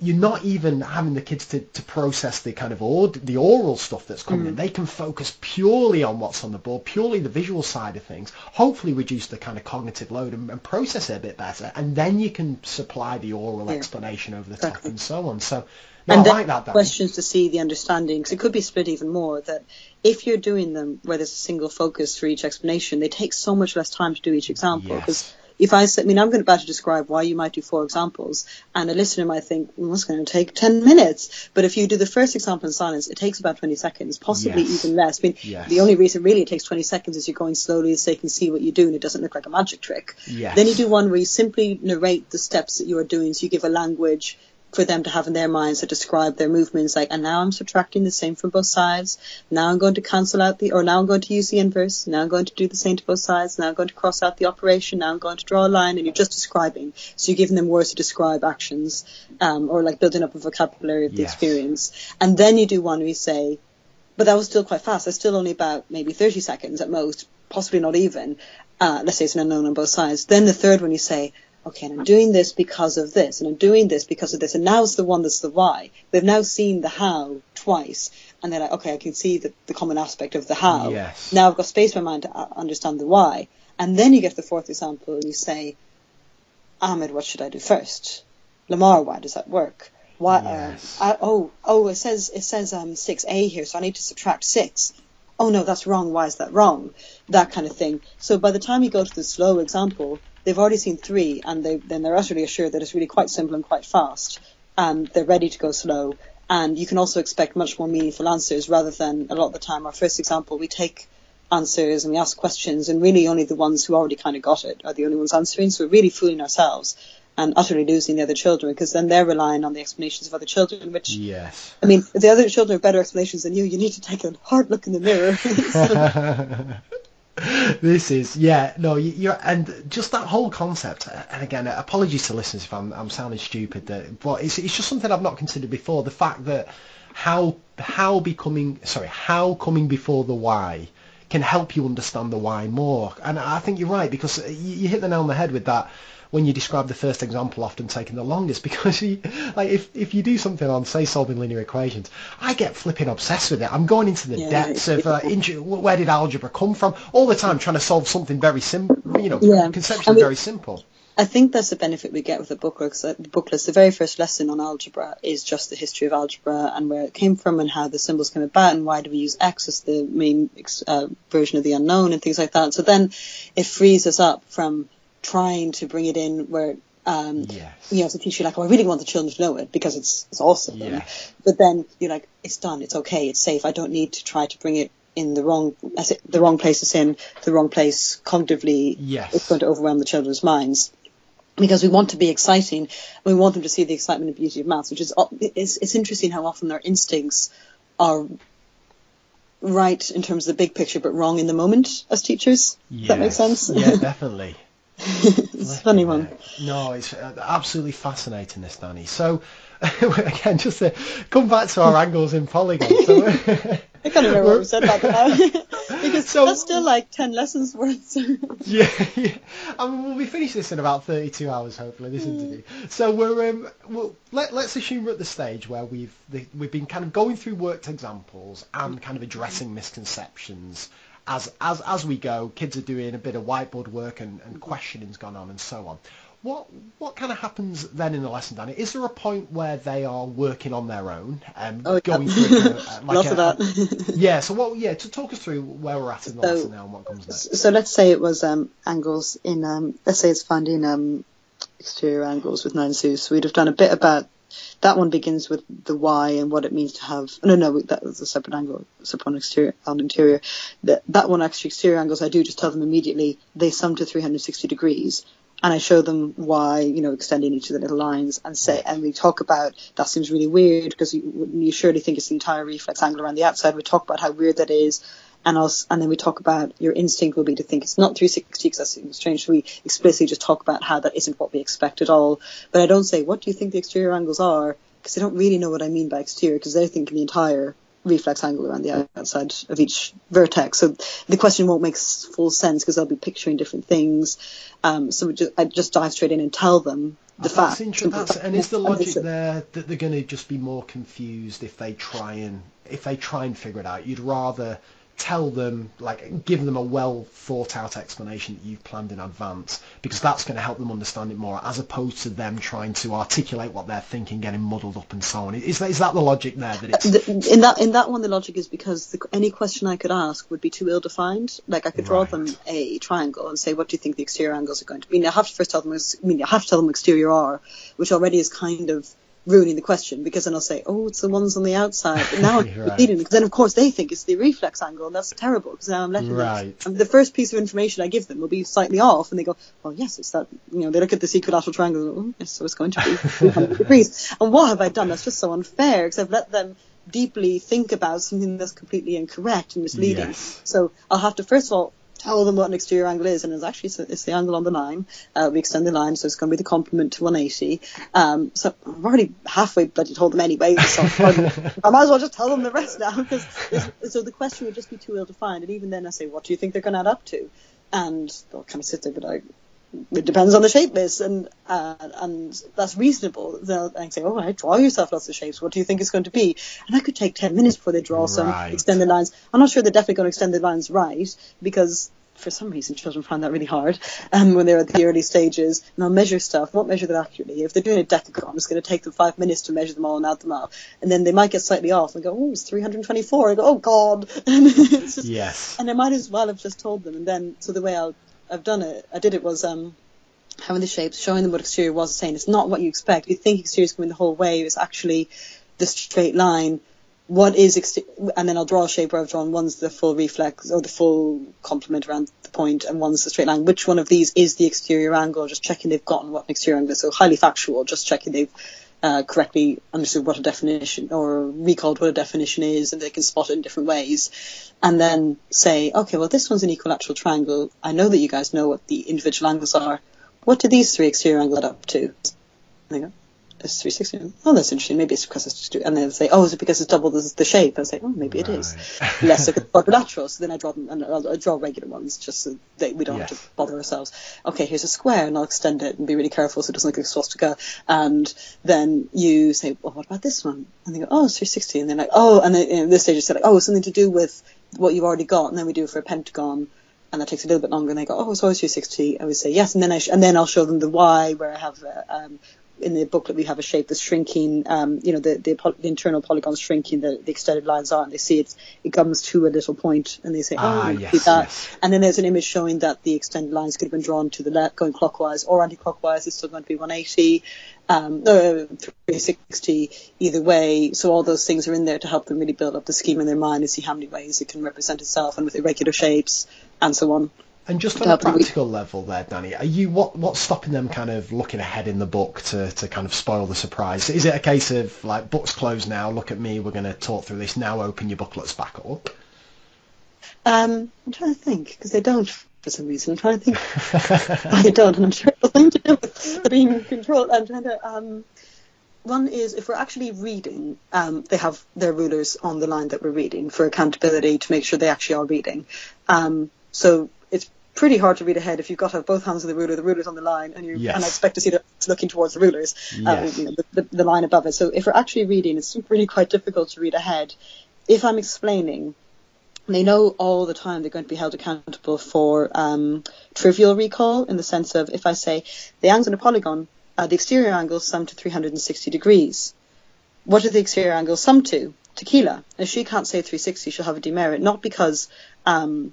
you're not even having the kids to, to process the kind of the oral stuff that's coming in. Mm. They can focus purely on what's on the board, purely the visual side of things. Hopefully, reduce the kind of cognitive load and, and process it a bit better, and then you can supply the oral Yeah. explanation over the top and so on. So, no, and I like that. Questions to see the understanding because it could be split even more that if you're doing them where there's a single focus for each explanation they take so much less time to do each example Yes. If I say, I mean, I'm going about to describe why you might do four examples, and a listener might think, well, that's going to take 10 minutes. But if you do the first example in silence, it takes about 20 seconds, possibly Yes. even less. I mean, Yes. the only reason really it takes 20 seconds is you're going slowly so they can see what you do and it doesn't look like a magic trick. Yes. Then you do one where you simply narrate the steps that you are doing, so you give a language for them to have in their minds that describe their movements like and now I'm subtracting the same from both sides now I'm going to cancel out the or now I'm going to use the inverse now I'm going to do the same to both sides now I'm going to cross out the operation now I'm going to draw a line and you're just describing so you're giving them words to describe actions um, or like building up a vocabulary of the Yes. experience and then you do one where you say but that was still quite fast. That's still only about maybe 30 seconds at most, possibly not even. Uh, let's say it's an unknown on both sides. Then the third one you say, okay, and I'm doing this because of this, and I'm doing this because of this, and now it's the one that's the why. They've now seen the how twice, and they're like, okay, I can see the, the common aspect of the how. Yes. Now I've got space in my mind to uh, understand the why. And then you get the fourth example and you say, Ahmed, what should I do first? Lamar, why does that work? Why? Yes. Uh, I, oh, oh, it says it says um six A here, so I need to subtract six. Oh no, that's wrong. Why is that wrong? That kind of thing. So by the time you go to the slow example, they've already seen three, and they then they're utterly assured that it's really quite simple and quite fast, and they're ready to go slow. And you can also expect much more meaningful answers rather than a lot of the time. Our first example, we take answers and we ask questions, and really only the ones who already kind of got it are the only ones answering. So we're really fooling ourselves and utterly losing the other children because then they're relying on the explanations of other children, which Yes. I mean, if the other children have better explanations than you, you need to take a hard look in the mirror. this is yeah no you're and just that whole concept uh, and again uh, apologies to listeners if I'm, I'm sounding stupid but it's, it's just something I've not considered before the fact that how how becoming sorry how coming before the why can help you understand the why more. And I think you're right because uh, you, you hit the nail on the head with that when you describe the first example often taking the longest because you, like if, if you do something on say solving linear equations I get flipping obsessed with it I'm going into the yeah, depths of uh, where did algebra come from all the time trying to solve something very simple you know yeah. conceptually very simple I think that's the benefit we get with the booklet. The booklets, the very first lesson on algebra is just the history of algebra and where it came from and how the symbols came about and why do we use X as the main uh, version of the unknown and things like that. So then it frees us up from trying to bring it in where um, yes. you know, as a teacher, you're like, oh, I really want the children to know it because it's it's awesome. Yes. But then you're like, it's done, it's okay, it's safe. I don't need to try to bring it in the wrong the wrong place in the wrong place cognitively. Yes. It's going to overwhelm the children's minds. Because we want to be exciting, we want them to see the excitement and beauty of maths, which is it's, it's interesting how often their instincts are right in terms of the big picture, but wrong in the moment as teachers. Yes. That makes sense? Yeah, definitely. It's a funny one. No, it's uh, absolutely fascinating, this Danny. So, again, just to come back to our angles in polygon. So, I can't remember what we said about that because so, that's still like ten lessons worth. yeah, yeah. I mean, we'll be finished this in about thirty-two hours, hopefully. This interview. So we're um, well, let, let's assume we're at the stage where we've the, we've been kind of going through worked examples and kind of addressing misconceptions as as as we go, kids are doing a bit of whiteboard work and, and questioning's gone on and so on. What what kind of happens then in the lesson, Danny? Is there a point where they are working on their own and um, oh, going yeah. through kind uh, like Lots a, of that. yeah. So what? Yeah. To talk us through where we're at in the so, lesson now and what comes next. So let's say it was um, angles in. Um, let's say it's finding um, exterior angles with nine So we'd have done a bit about that one begins with the why and what it means to have. No, no, that was a separate angle, separate on exterior, on interior. That that one actually exterior angles. I do just tell them immediately they sum to 360 degrees, and I show them why, you know, extending each of the little lines and say, and we talk about that seems really weird because you, you surely think it's the entire reflex angle around the outside. We talk about how weird that is and us, and then we talk about your instinct will be to think it's not 360 because that seems strange. We explicitly just talk about how that isn't what we expect at all. But I don't say, what do you think the exterior angles are? Because they don't really know what I mean by exterior because they're thinking the entire reflex angle around the outside of each vertex. So the question won't make full sense because they'll be picturing different things. Um, so just, I just dive straight in and tell them the fact. That's, and is the logic there that they're going to just be more confused if they try and if they try and figure it out? You'd rather tell them, like, give them a well thought out explanation that you've planned in advance, because that's going to help them understand it more, as opposed to them trying to articulate what they're thinking, getting muddled up and so on. Is that, is that the logic there? That it's... In that in that one, the logic is because the, any question I could ask would be too ill defined. Like I could draw right. them a triangle and say, what do you think the exterior angles are going to be? I have to first tell them. I mean, I have to tell them exterior are, which already is kind of ruining the question because then I'll say, oh, it's the ones on the outside. But now I'm right. because then of course they think it's the reflex angle, and that's terrible because now I'm letting right. them. And the first piece of information I give them will be slightly off, and they go, well, yes, it's that. You know, they look at this equilateral triangle, and, oh, yes, so it's going to be 300 degrees. And what have I done? That's just so unfair because I've let them deeply think about something that's completely incorrect and misleading. Yes. So I'll have to first of all tell them what an exterior angle is, and it's actually it's the angle on the line. Uh, we extend the line, so it's going to be the complement to 180. Um, so I've already halfway bloody told them anyway. So I might as well just tell them the rest now, because so the question would just be too ill defined. And even then, I say, what do you think they're going to add up to? And they'll kind of sit there, but I it depends on the shape list, and uh, and that's reasonable. They'll say, "Oh, right, draw yourself lots of shapes. What do you think it's going to be?" And that could take ten minutes before they draw right. some, extended lines. I'm not sure they're definitely going to extend the lines right because for some reason children find that really hard um, when they're at the early stages. And I'll measure stuff, won't measure them accurately. If they're doing a decagon, it's going to take them five minutes to measure them all and add them up. And then they might get slightly off and go, oh, it's 324. I go, oh, God. And just, yes. And I might as well have just told them. And then, so the way i have done it, I did it was um, having the shapes, showing them what exterior was, saying it's not what you expect. You think exterior is going the whole way. It's actually the straight line what is ext- and then I'll draw a shape where I've drawn one's the full reflex or the full complement around the point and one's the straight line. Which one of these is the exterior angle? Just checking they've gotten what an exterior angle is. So highly factual, just checking they've uh, correctly understood what a definition or recalled what a definition is, and they can spot it in different ways, and then say, okay, well this one's an equilateral triangle. I know that you guys know what the individual angles are. What do these three exterior angles add up to? And it's 360. Oh, that's interesting. Maybe it's because it's just, and then they say, oh, is it because it's double the, the shape? I say, oh, maybe it is. Right. Less of a quadrilateral. So then I draw them, and I'll, I'll draw regular ones just so that we don't have to bother ourselves. Okay, here's a square, and I'll extend it and be really careful so it doesn't look like a swastika. And then you say, well, what about this one? And they go, oh, it's 360. And then like, oh, and then in this stage it's like, oh, it's something to do with what you've already got. And then we do it for a pentagon. And that takes a little bit longer, and they go, "Oh, it's always 360." I would say yes, and then I sh- and then I'll show them the Y, where I have uh, um, in the booklet we have a shape that's shrinking, um, you know, the, the, poly- the internal polygon's shrinking, the, the extended lines are, and they see it's, it comes to a little point, and they say, oh, Ah, yes, see that. yes. And then there's an image showing that the extended lines could have been drawn to the left, going clockwise or anti-clockwise. It's still going to be 180, um, no, 360, either way. So all those things are in there to help them really build up the scheme in their mind and see how many ways it can represent itself and with irregular shapes and so on. And just on a practical level there, Danny, are you what what's stopping them kind of looking ahead in the book to, to kind of spoil the surprise? Is it a case of like books closed now, look at me, we're going to talk through this now, open your booklets back up? Um, I'm trying to think because they don't for some reason. I'm trying to think they don't, and I'm sure it's something to do with being controlled. I'm trying to. Um, one is if we're actually reading, um, they have their rulers on the line that we're reading for accountability to make sure they actually are reading. Um, so pretty hard to read ahead if you've got to have both hands on the ruler, the ruler's on the line, and you Yes. and I expect to see that it's looking towards the rulers, Yes. uh, you know, the, the, the line above it. So if we're actually reading, it's really quite difficult to read ahead. If I'm explaining, they know all the time they're going to be held accountable for um, trivial recall in the sense of if I say the angles in a polygon, uh, the exterior angles sum to 360 degrees. What do the exterior angles sum to? Tequila. If she can't say 360, she'll have a demerit, not because um,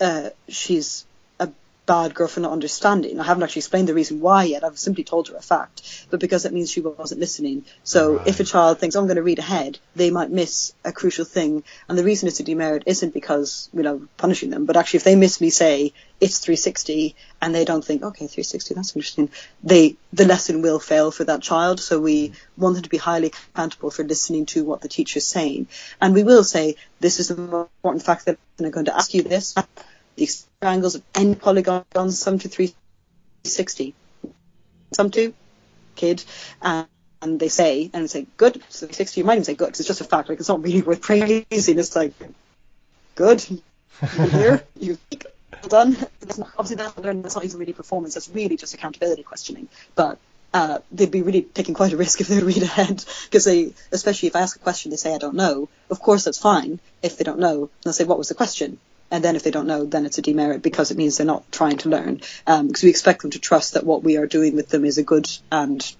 uh, she's a bad girl for not understanding. I haven't actually explained the reason why yet. I've simply told her a fact, but because it means she wasn't listening. So Right. if a child thinks "Oh, I'm going to read ahead, they might miss a crucial thing. And the reason it's a demerit isn't because you know punishing them, but actually if they miss me say it's 360 and they don't think okay 360 that's interesting, they the lesson will fail for that child. So we want them to be highly accountable for listening to what the teacher's saying, and we will say this is the important fact that I'm going to ask you this. The angles of any polygon sum to 360. Sum to, kid, and, and they say, and say, good, so 360, you might even say good, because it's just a fact, like, it's not really worth praising, it's like, good, you hear, you well done. Not, obviously, that's not, that's not even really performance, that's really just accountability questioning, but uh, they'd be really taking quite a risk if they read ahead because they, especially if I ask a question, they say I don't know. Of course, that's fine if they don't know. They'll say what was the question, and then if they don't know, then it's a demerit because it means they're not trying to learn. Um, because we expect them to trust that what we are doing with them is a good and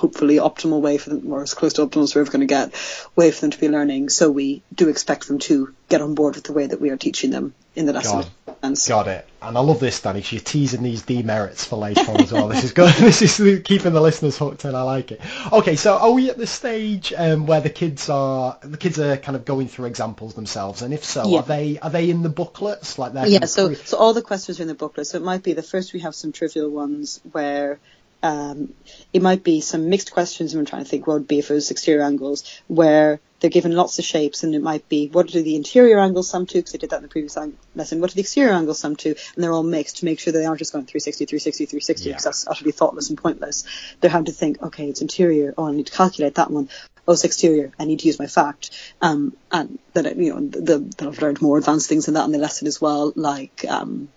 hopefully optimal way for them, or as close to optimal as we're ever going to get, way for them to be learning. So we do expect them to get on board with the way that we are teaching them in the lesson. And Got it. And I love this, Danny. You're teasing these demerits for later on as well. This is good. This is keeping the listeners hooked, and I like it. Okay, so are we at the stage um, where the kids are the kids are kind of going through examples themselves? And if so, Yeah. are they are they in the booklets like they're Yeah, so pre- so all the questions are in the booklet. So it might be the first we have some trivial ones where um, it might be some mixed questions. I'm trying to think what would be if it was exterior angles where they're given lots of shapes, and it might be what do the interior angles sum to? Because I did that in the previous lesson. What do the exterior angles sum to? And they're all mixed to make sure that they aren't just going 360, 360, 360 Yeah. because that's utterly thoughtless and pointless. They're having to think, okay, it's interior. Oh, I need to calculate that one. Oh, it's exterior. I need to use my fact. Um, and that you know, the, the, I've learned more advanced things in that in the lesson as well, like um,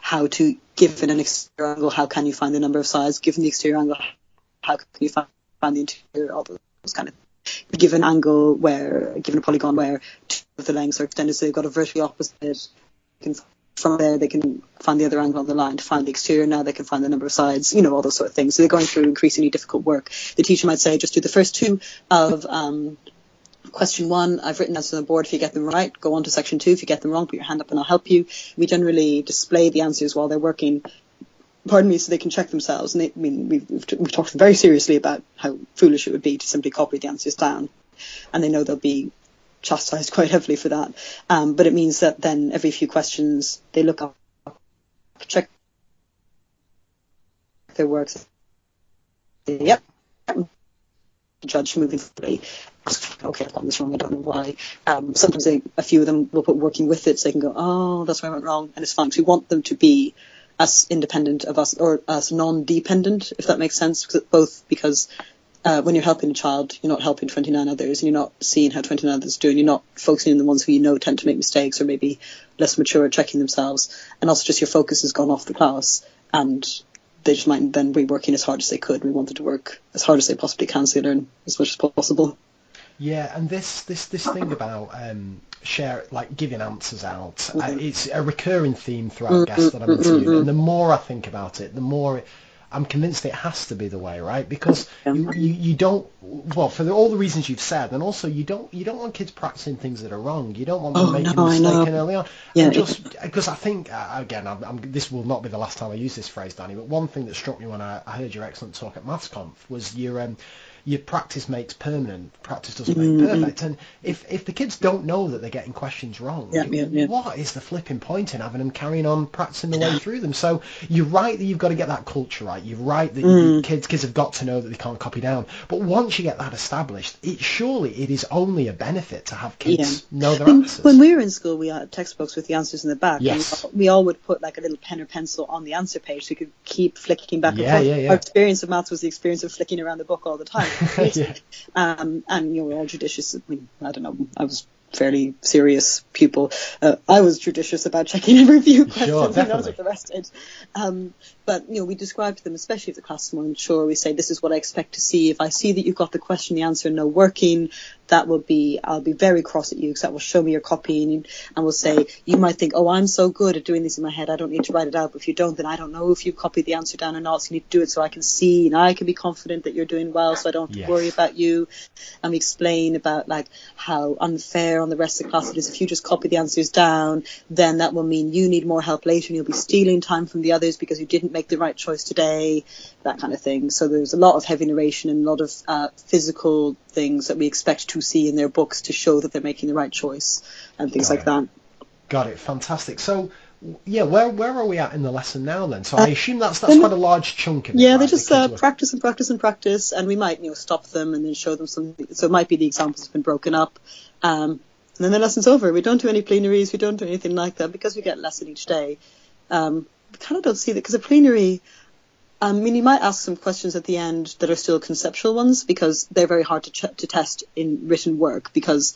how to given an exterior angle, how can you find the number of sides? Given the exterior angle, how can you find, find the interior? All those kind of given angle where given a polygon where two of the lengths are extended, so they've got a vertically opposite. Can, from there, they can find the other angle on the line to find the exterior. Now they can find the number of sides. You know all those sort of things. So they're going through increasingly difficult work. The teacher might say, just do the first two of um, question one, I've written answers on the board. If you get them right, go on to section two. If you get them wrong, put your hand up and I'll help you. We generally display the answers while they're working. Pardon me, so they can check themselves. And they, I mean, we've, we've, we've talked very seriously about how foolish it would be to simply copy the answers down, and they know they'll be chastised quite heavily for that. Um, but it means that then every few questions they look up, check their work. Yep, judge moving fully. Okay, I've done this wrong. I don't know why. Um, sometimes they, a few of them will put working with it, so they can go, oh, that's where I went wrong, and it's fine. So we want them to be as independent of us or as non-dependent, if that makes sense. Both because uh, when you're helping a child, you're not helping 29 others, and you're not seeing how 29 others do, and you're not focusing on the ones who you know tend to make mistakes or maybe less mature at checking themselves, and also just your focus has gone off the class, and they just might then be working as hard as they could. We wanted to work as hard as they possibly can so they learn as much as possible. Yeah, and this this this thing about um, share like giving answers out, mm-hmm. uh, it's a recurring theme throughout mm-hmm. guests that I'm interviewing, mm-hmm. and the more I think about it, the more. It, I'm convinced it has to be the way, right? Because you, you, you don't well for the, all the reasons you've said, and also you don't you don't want kids practicing things that are wrong. You don't want them oh, making no, mistakes early on. Yeah, and just because I think uh, again, I'm, I'm, this will not be the last time I use this phrase, Danny. But one thing that struck me when I, I heard your excellent talk at MathsConf was your um, your practice makes permanent. Practice doesn't make mm-hmm. perfect. And if if the kids don't know that they're getting questions wrong, yeah, yeah, yeah. what is the flipping point in having them carrying on practicing the way through them? So you're right that you've got to get that culture right. You're right that mm. kids kids have got to know that they can't copy down. But once you get that established, it surely it is only a benefit to have kids know their when, answers. When we were in school, we had textbooks with the answers in the back. Yes. We, we, all would put like a little pen or pencil on the answer page so we could keep flicking back and forth. Yeah, yeah. Our experience of maths was the experience of flicking around the book all the time. yeah. Um, and you we're all judicious. I mean, I don't know. I was fairly serious pupil. Uh, I was judicious about checking every few questions. Sure, knows what the rest did? Um, but you know, we describe to them, especially if the class is more mature, we say, "This is what I expect to see. If I see that you've got the question, the answer, no working, that will be I'll be very cross at you because that will show me your copying, and will say you might think, "Oh, I'm so good at doing this in my head, I don't need to write it out." But if you don't, then I don't know if you copied the answer down or not. So you need to do it so I can see and I can be confident that you're doing well, so I don't have to yes. worry about you. And we explain about like how unfair on the rest of the class it is if you just copy the answers down, then that will mean you need more help later and you'll be stealing time from the others because you didn't make the right choice today, that kind of thing. So there's a lot of heavy narration and a lot of uh, physical things that we expect to see in their books to show that they're making the right choice and things Got like it. that. Got it. Fantastic. So yeah, where where are we at in the lesson now then? So I uh, assume that's that's quite a large chunk of it. Yeah, right? they just uh, practice and practice and practice, and we might you know stop them and then show them something. So it might be the examples have been broken up, um, and then the lesson's over. We don't do any plenaries, we don't do anything like that because we get a lesson each day. Um, we kind of don't see that because a plenary. Um, I mean, you might ask some questions at the end that are still conceptual ones because they're very hard to, ch- to test in written work because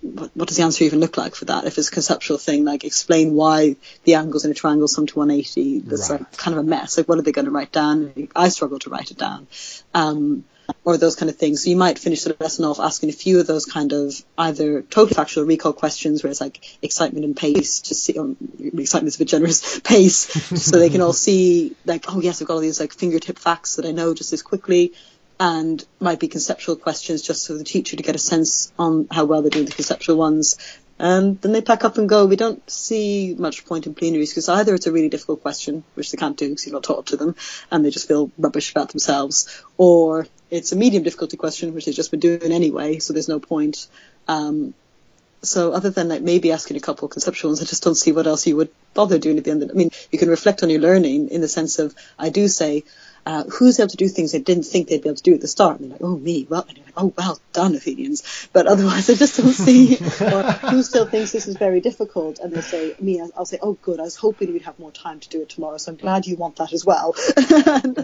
what, what, does the answer even look like for that? If it's a conceptual thing, like explain why the angles in a triangle sum to 180, that's right. like kind of a mess. Like what are they going to write down? I struggle to write it down. Um, or those kind of things. So you might finish the lesson off asking a few of those kind of either total factual recall questions where it's like excitement and pace to see, excitement is a bit generous, pace, so they can all see like, oh yes, I've got all these like fingertip facts that I know just as quickly and might be conceptual questions just for the teacher to get a sense on how well they're doing the conceptual ones. And then they pack up and go. We don't see much point in plenaries because either it's a really difficult question, which they can't do because you've not taught to them, and they just feel rubbish about themselves, or it's a medium difficulty question, which they've just been doing anyway, so there's no point. Um, so other than like maybe asking a couple of conceptual ones, I just don't see what else you would bother doing at the end. Of, I mean, you can reflect on your learning in the sense of I do say, uh, who's able to do things they didn't think they'd be able to do at the start? And they're like, oh, me. Well, and like, oh, well done, Athenians. But otherwise, I just don't see. or who still thinks this is very difficult? And they say, me, I'll say, oh, good. I was hoping we'd have more time to do it tomorrow, so I'm glad you want that as well. and,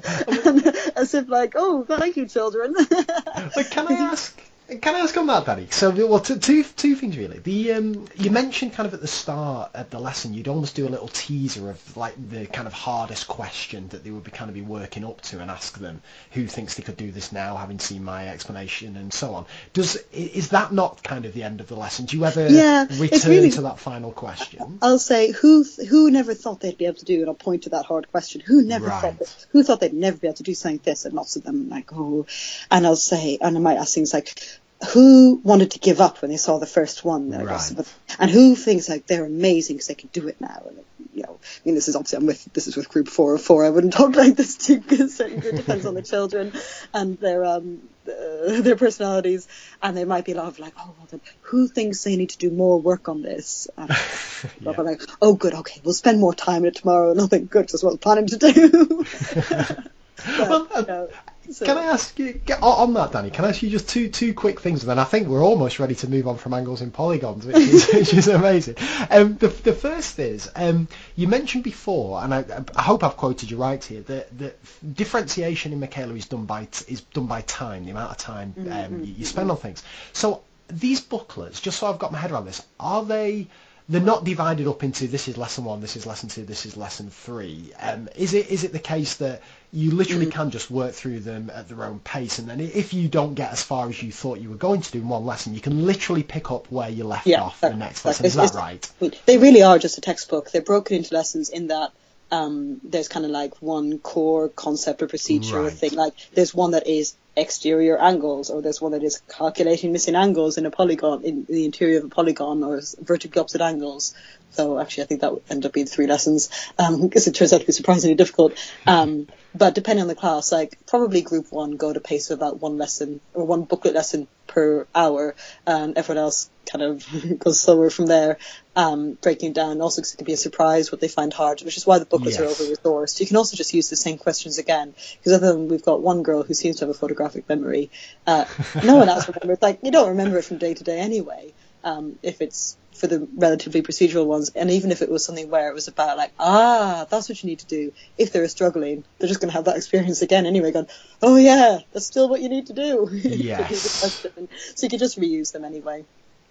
and, as if like, oh, thank you, children. but can I ask? Can I ask on that, Danny? So, well, two, two, two things really. The um, you mentioned kind of at the start of the lesson, you'd almost do a little teaser of like the kind of hardest question that they would be kind of be working up to and ask them who thinks they could do this now, having seen my explanation and so on. Does is that not kind of the end of the lesson? Do you ever yeah, return really, to that final question? I'll say who who never thought they'd be able to do, and I'll point to that hard question. Who never right. thought that, who thought they'd never be able to do something like this, and lots of them like oh, and I'll say, and I might ask things like who wanted to give up when they saw the first one? Right. And who thinks like they're amazing because they can do it now? And you know, I mean, this is obviously I'm with this is with group four of four. I wouldn't talk like this to because it depends on the children and their um uh, their personalities. And there might be a lot of like, oh, well, then who thinks they need to do more work on this? And yeah. like, oh, good, okay, we'll spend more time in it tomorrow. Nothing good, just what I'm planning to do. but, well, uh, you know, So, Can I ask you get, on that, Danny? Can I ask you just two two quick things, and then I think we're almost ready to move on from angles and polygons, which is, which is amazing. Um, the the first is um, you mentioned before, and I, I hope I've quoted you right here, that that differentiation in Michaela is done by t- is done by time, the amount of time um, you, you spend on things. So these booklets, just so I've got my head around this, are they? They're not divided up into this is lesson one, this is lesson two, this is lesson three. Um, is it is it the case that you literally Mm. can just work through them at their own pace, and then if you don't get as far as you thought you were going to do in one lesson, you can literally pick up where you left Yeah, off the next lesson. Is that right? They really are just a textbook. They're broken into lessons in that um, there's kind of like one core concept or procedure or thing. Like there's one that is exterior angles, or there's one that is calculating missing angles in a polygon, in the interior of a polygon, or vertically opposite angles. So actually, I think that would end up being three lessons um, because it turns out to be surprisingly difficult. Um, but depending on the class, like probably group one go at a pace of about one lesson or one booklet lesson per hour, and everyone else kind of goes slower from there, um, breaking it down. Also, 'cause it can be a surprise what they find hard, which is why the booklets are over resourced. You can also just use the same questions again, because other than we've got one girl who seems to have a photographic memory, uh, no one else remembers. Like you don't remember it from day to day anyway. Um, if it's for the relatively procedural ones, and even if it was something where it was about like, ah, that's what you need to do. If they're struggling, they're just going to have that experience again anyway. Going, oh yeah, that's still what you need to do. Yes. so you could just reuse them anyway.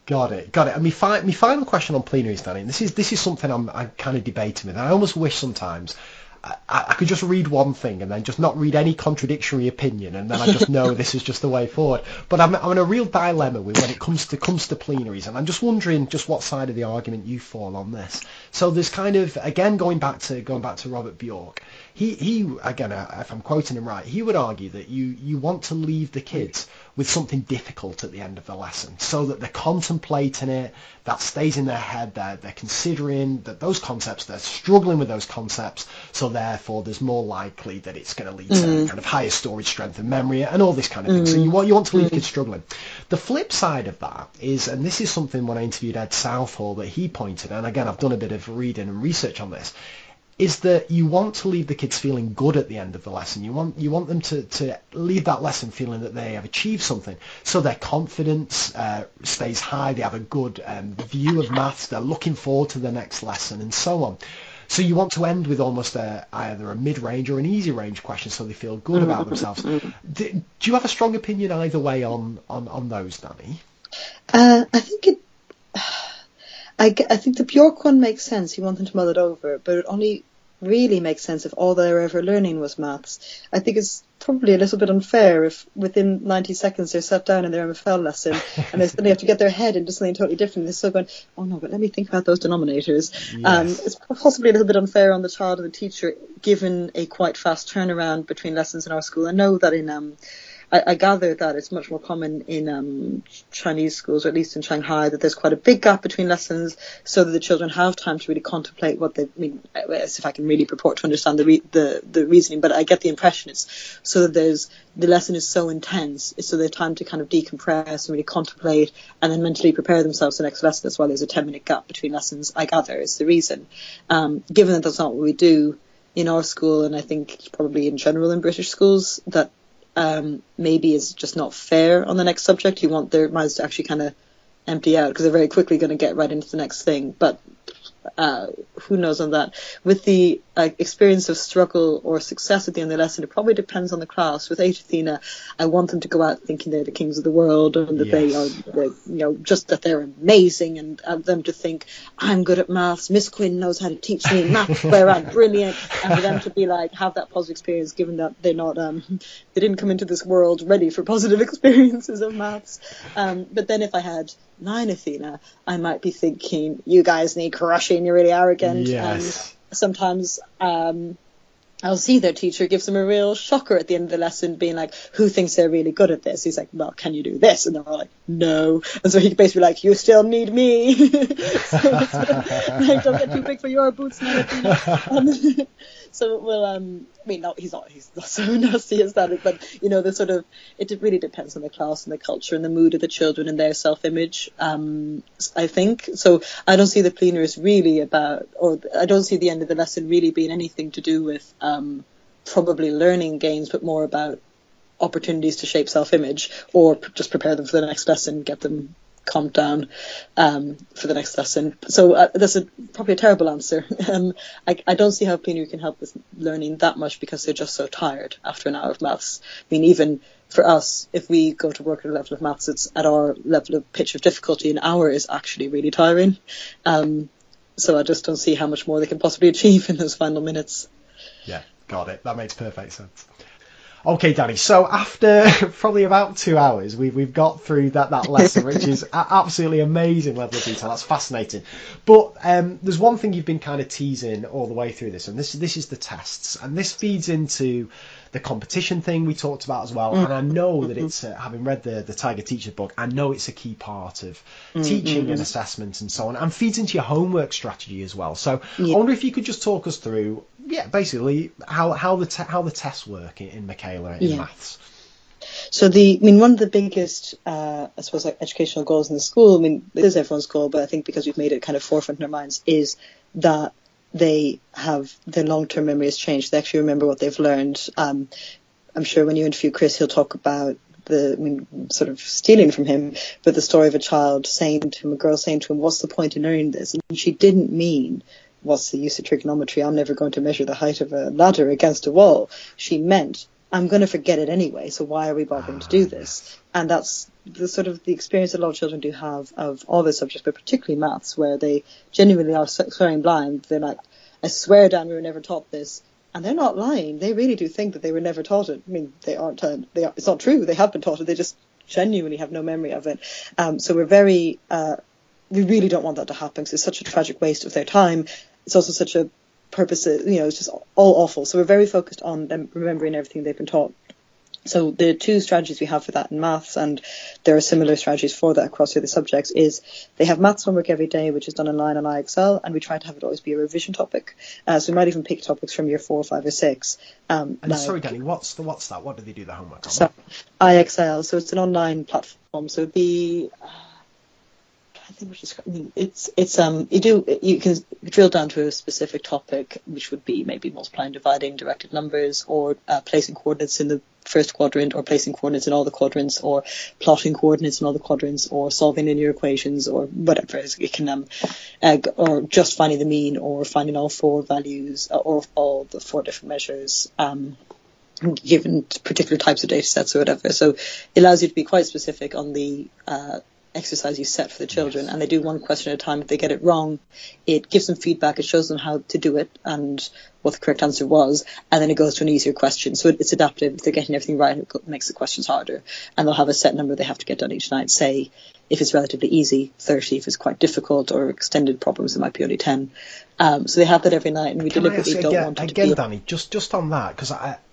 Got it, got it. And my, fi- my final question on plenary standing. this is this is something I'm, I'm kind of debating with. I almost wish sometimes I, I could just read one thing and then just not read any contradictory opinion, and then I just know this is just the way forward. But I'm, I'm in a real dilemma with when it comes to comes to plenaries, and I'm just wondering just what side of the argument you fall on this. So there's kind of again going back to going back to Robert Bjork. He he again, uh, if I'm quoting him right, he would argue that you you want to leave the kids with something difficult at the end of the lesson, so that they're contemplating it, that stays in their head, they're they're considering that those concepts, they're struggling with those concepts, so therefore there's more likely that it's going to lead to mm-hmm. kind of higher storage strength and memory and all this kind of thing. So you mm-hmm. want you want to leave mm-hmm. kids struggling. The flip side of that is, and this is something when I interviewed Ed Southall that he pointed, and again I've done a bit of reading and research on this, is that you want to leave the kids feeling good at the end of the lesson. You want you want them to, to leave that lesson feeling that they have achieved something, so their confidence uh, stays high. They have a good um, view of maths. They're looking forward to the next lesson, and so on. So you want to end with almost a, either a mid-range or an easy-range question, so they feel good about themselves. Do, do you have a strong opinion either way on on, on those, Danny? Uh, I think it. I, I think the Bjork one makes sense. You want them to mull it over, but it only really makes sense if all they're ever learning was maths. I think it's probably a little bit unfair if within 90 seconds they're sat down in their MFL lesson and they suddenly have to get their head into something totally different. They're still going, oh no, but let me think about those denominators. Um, it's possibly a little bit unfair on the child and the teacher given a quite fast turnaround between lessons in our school. I know that in um, I, I gather that it's much more common in um, Chinese schools, or at least in Shanghai, that there's quite a big gap between lessons, so that the children have time to really contemplate what they. Mean, as if I can really purport to understand the re- the the reasoning, but I get the impression it's so that there's the lesson is so intense, so they have time to kind of decompress and really contemplate, and then mentally prepare themselves for the next lesson. That's why there's a ten minute gap between lessons. I gather is the reason. Um, given that that's not what we do in our school, and I think probably in general in British schools, that um, maybe is just not fair on the next subject. You want their minds to actually kind of empty out because they're very quickly going to get right into the next thing. But uh, who knows on that? With the uh, experience of struggle or success at the end of the lesson, it probably depends on the class. With Eight Athena, I want them to go out thinking they're the kings of the world and that they are, you know, just that they're amazing and uh, them to think I'm good at maths. Miss Quinn knows how to teach me maths where I'm brilliant, and for them to be like have that positive experience, given that they're not, um, they didn't come into this world ready for positive experiences of maths. Um, but then if I had nine Athena, I might be thinking you guys need crushing. You're really arrogant. Yes. And sometimes um, I'll see their teacher gives them a real shocker at the end of the lesson, being like, "Who thinks they're really good at this?" He's like, "Well, can you do this?" And they're all like, "No." And so he basically like, "You still need me." so like, don't get too big for your boots, now. Um, so well, um, I mean, no, he's not he's not so nasty as that, but you know, the sort of it really depends on the class and the culture and the mood of the children and their self-image. Um, I think so. I don't see the plenaries really about, or I don't see the end of the lesson really being anything to do with um, probably learning gains, but more about opportunities to shape self-image or just prepare them for the next lesson, get them calmed down um, for the next lesson. So uh, that's a, probably a terrible answer. Um, I, I, don't see how plenary can help with learning that much because they're just so tired after an hour of maths. I mean, even for us, if we go to work at a level of maths, it's at our level of pitch of difficulty, an hour is actually really tiring. Um, so I just don't see how much more they can possibly achieve in those final minutes. Yeah, got it. That makes perfect sense. Okay, Danny. So after probably about two hours, we've we've got through that that lesson, which is absolutely amazing level of detail. That's fascinating. But um, there's one thing you've been kind of teasing all the way through this, and this this is the tests, and this feeds into the competition thing we talked about as well. Mm. And I know that it's uh, having read the the Tiger Teacher book, I know it's a key part of mm, teaching and assessment and so on, and feeds into your homework strategy as well. So yeah. I wonder if you could just talk us through, yeah, basically how how the te- how the tests work in, in Michaela in yeah. maths. So the, I mean, one of the biggest, uh, I suppose, like educational goals in the school. I mean, it is everyone's goal, but I think because we've made it kind of forefront in our minds, is that they have their long-term memory has changed. They actually remember what they've learned. Um, I'm sure when you interview Chris, he'll talk about the, I mean, sort of stealing from him, but the story of a child saying to him, a girl saying to him, "What's the point in learning this?" And she didn't mean, "What's the use of trigonometry? I'm never going to measure the height of a ladder against a wall." She meant, "I'm going to forget it anyway, so why are we bothering to do this?" And that's the sort of the experience that a lot of children do have of all the subjects, but particularly maths, where they genuinely are swearing blind. They're like, I swear down we were never taught this. And they're not lying. They really do think that they were never taught it. I mean, they aren't. Uh, they are, it's not true. They have been taught it. They just genuinely have no memory of it. Um, so we're very. Uh, we really don't want that to happen because it's such a tragic waste of their time. It's also such a purpose. You know, it's just all awful. So we're very focused on them remembering everything they've been taught. So the two strategies we have for that in maths, and there are similar strategies for that across the other subjects, is they have maths homework every day, which is done online on IXL, and we try to have it always be a revision topic. Uh, so we might even pick topics from year four, five, or six. Um, and now, sorry, Danny, what's the what's that? What do they do the homework on? So IXL, so it's an online platform. So the uh, I think which is, it's it's um you do you can drill down to a specific topic, which would be maybe multiplying, dividing, directed numbers, or uh, placing coordinates in the first quadrant, or placing coordinates in all the quadrants, or plotting coordinates in all the quadrants, or solving linear equations, or whatever. It can um, uh, or just finding the mean, or finding all four values, uh, or all the four different measures. Um, given particular types of data sets or whatever. So it allows you to be quite specific on the uh, exercise you set for the children yes. and they do one question at a time. If they get it wrong, it gives them feedback, it shows them how to do it and what the correct answer was, and then it goes to an easier question. So it's adaptive. If they're getting everything right, it makes the questions harder. And they'll have a set number they have to get done each night. Say, if it's relatively easy, 30. If it's quite difficult or extended problems, it might be only 10. Um, so they have that every night, and we Can deliberately don't again, want it again, to be... Danny, just just on that, because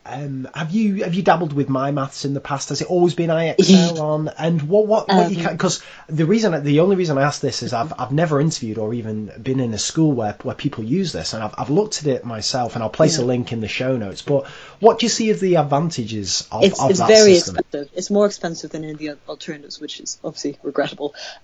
um, have you have you dabbled with MyMaths in the past? Has it always been IXL on? And what what, what um, you can because the reason the only reason I ask this is I've I've never interviewed or even been in a school where where people use this, and I've I've looked at it myself, and I'll place yeah. a link in the show notes. But what do you see as the advantages of, it's, of it's that very expensive. It's more expensive than any of the alternatives, which is obviously regrettable.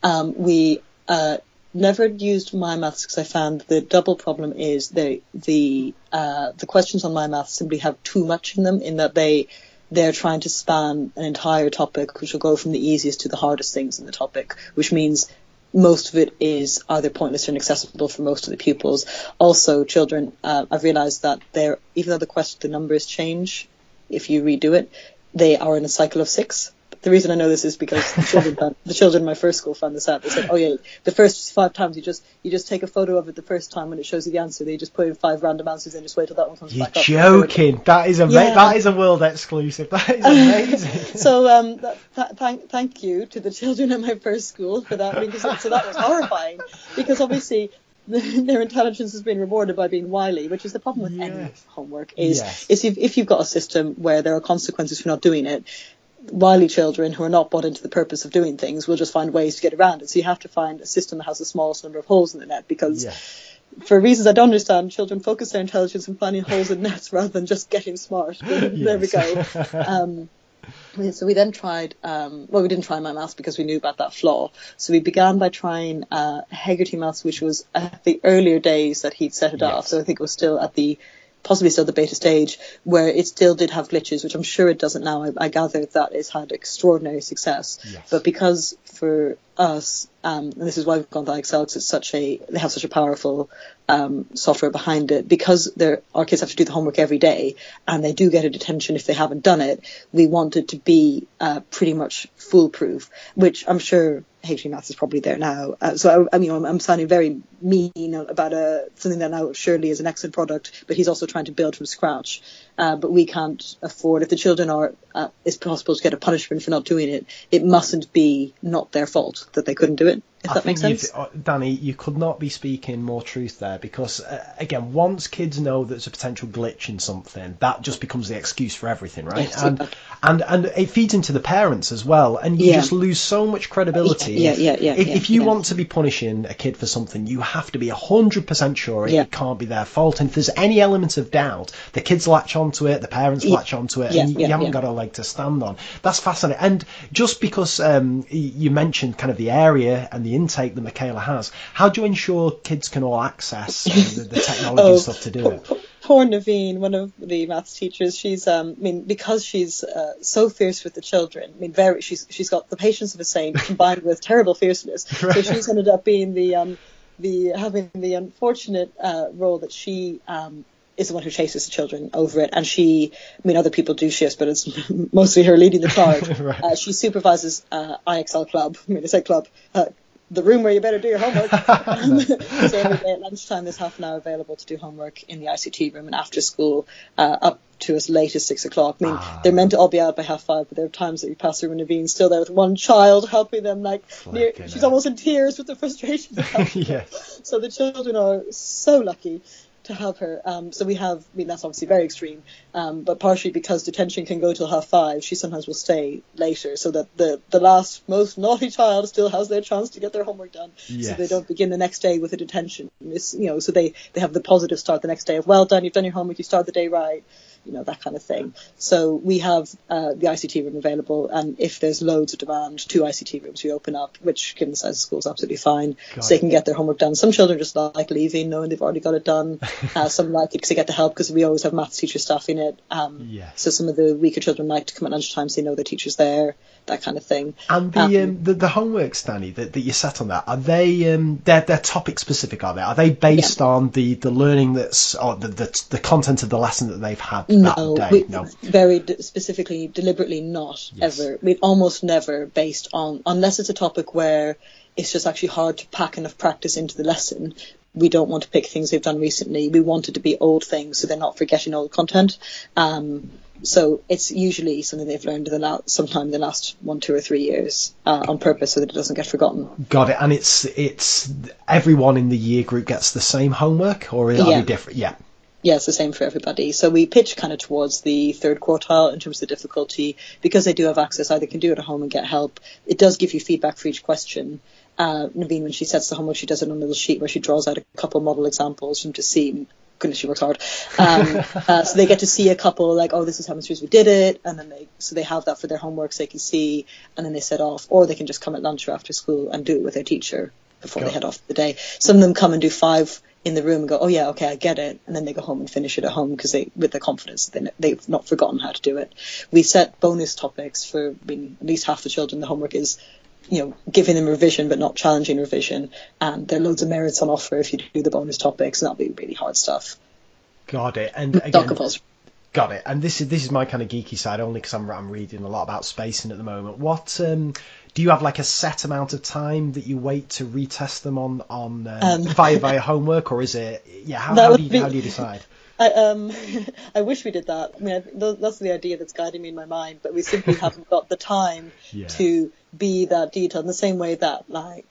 Um, we uh, never used MyMaths because I found the double problem is the the uh, the questions on MyMaths simply have too much in them in that they they're trying to span an entire topic which will go from the easiest to the hardest things in the topic, which means most of it is either pointless or inaccessible for most of the pupils. Also, children, uh, I've realised that they're even though the question the numbers change if you redo it, they are in a cycle of six the reason I know this is because the children, found, the children in my first school found this out. They said, "Oh yeah, the first five times you just you just take a photo of it the first time when it shows you the answer. They just put in five random answers and just wait till that one comes You're back up." You're joking! That is amazing. Yeah. That is a world exclusive. That is amazing. so um, that, that, thank thank you to the children in my first school for that because so that was horrifying because obviously their intelligence has been rewarded by being wily, which is the problem with yes. any homework. Is yes. is if, if you've got a system where there are consequences for not doing it, wily children who are not bought into the purpose of doing things will just find ways to get around it. So you have to find a system that has the smallest number of holes in the net because yeah. for reasons I don't understand, children focus their intelligence on finding holes in nets rather than just getting smart. There we go. Um, so we then tried, um, well, we didn't try MyMaths because we knew about that flaw. So we began by trying uh, Hegarty maths, which was at the earlier days that he'd set it yes. off. So I think it was still at the possibly still the beta stage, where it still did have glitches, which I'm sure it doesn't now. I, I gather that it's had extraordinary success. Yes. But because for us, um, and this is why we've gone to IXL because it's such a, they have such a powerful um, software behind it, because our kids have to do the homework every day, and they do get a detention if they haven't done it, we want it to be uh, pretty much foolproof, which I'm sure HE Maths is probably there now. Uh, so I, I mean, I'm, I'm, sounding very mean about a, something that now surely is an excellent product, but he's also trying to build from scratch. Uh, but we can't afford if the children are. Uh, it's possible to get a punishment for not doing it. It mustn't be not their fault that they couldn't do it. If I that makes sense, uh, Dani, you could not be speaking more truth there because uh, again, once kids know there's a potential glitch in something, that just becomes the excuse for everything, right? Yes, and and and it feeds into the parents as well, and you Yeah. just lose so much credibility. Yeah, if, yeah, yeah, If, yeah, if you yeah. want to be punishing a kid for something, you have to be hundred percent sure it, Yeah. can't be their fault. And if there's any element of doubt, the kids latch onto it, the parents Yeah. latch onto it, Yeah, and you, yeah, haven't yeah. got a leg to stand on. That's fascinating. And just because um, you mentioned kind of the area and the intake that Michaela has, how do you ensure kids can all access uh, the, the technology Oh, stuff to do it? Poor, Naveen, one of the maths teachers, she's, um, I mean, because she's uh, so fierce with the children. I mean, very, she's she's got the patience of a saint combined with terrible fierceness. So she's ended up being the um, the having the unfortunate uh, role that she um, is the one who chases the children over it, and she, I mean, other people do shifts, but it's mostly her leading the charge. Right. uh, she supervises uh, IXL Club. I mean, I say club. Uh, the room where you better do your homework. Um, so every day at lunchtime, there's half an hour available to do homework in the ICT room, and after school, uh, up to as late as six o'clock. I mean, Ah. they're meant to all be out by half five, but there are times that you pass through and Naveen's still there with one child helping them, like near, she's almost in tears with the frustration. of helping them. yes. So the children are so lucky to have her. Um, so we have, I mean, that's obviously very extreme, um, but partially because detention can go till half five, she sometimes will stay later so that the, the last most naughty child still has their chance to get their homework done. So they don't begin the next day with a detention. It's, you know, so they, they have the positive start the next day of, well done, you've done your homework, you start the day right. You know, that kind of thing. So we have uh, the ICT room available, and if there's loads of demand, two ICT rooms we open up, which given the size of school is absolutely fine. Got so they can get their homework done. Some children just like leaving, knowing they've already got it done. Uh, some like it because they get the help because we always have maths teachers staffing it. Um, Yes. So some of the weaker children like to come at lunchtime so they know their teacher's there, that kind of thing. And the Um, um, the, the homework, Stanley, that, that you set on that, are they um, they're, they're topic specific? Are they? Are they based on the, the learning that's or the, the the content of the lesson that they've had No, that day? we, no. very d- specifically, deliberately not Yes. ever. We almost never based on unless it's a topic where it's just actually hard to pack enough practice into the lesson. We don't want to pick things they've done recently. We want it to be old things so they're not forgetting old content. Um, so it's usually something they've learned in the la- sometime in the last one, two, or three years uh, on purpose so that it doesn't get forgotten. Got it. And it's it's everyone in the year group gets the same homework, or are Yeah. they different? Yeah. Yeah, it's the same for everybody. So we pitch kind of towards the third quartile in terms of the difficulty because they do have access. Either can do it at home and get help. It does give you feedback for each question. Uh, Naveen, when she sets the homework, she does it on a little sheet where she draws out a couple model examples from to see. Goodness, she works hard. Um, uh, so they get to see a couple like, oh, this is how many we did it, and then they so they have that for their homework, so they can see, and then they set off, or they can just come at lunch or after school and do it with their teacher before Got they head off for the day. Some of them come and do five in the room and go, oh yeah, okay, I get it, and then they go home and finish it at home because they, with the confidence they, they've not forgotten how to do it. We set bonus topics for I mean, at least half the children. The homework is, you know, giving them revision but not challenging revision, and there are loads of merits on offer if you do the bonus topics, and that'll be really hard stuff. Got it. And again. Got it. And this is this is my kind of geeky side only because I'm I'm reading a lot about spacing at the moment. What um, do you have like a set amount of time that you wait to retest them on on um, Um, via via homework or is it yeah how, how do you be- how do you decide? I, um, I wish we did that. I mean, I, that's the idea that's guiding me in my mind, but we simply haven't got the time Yeah. to be that detailed in the same way that, like,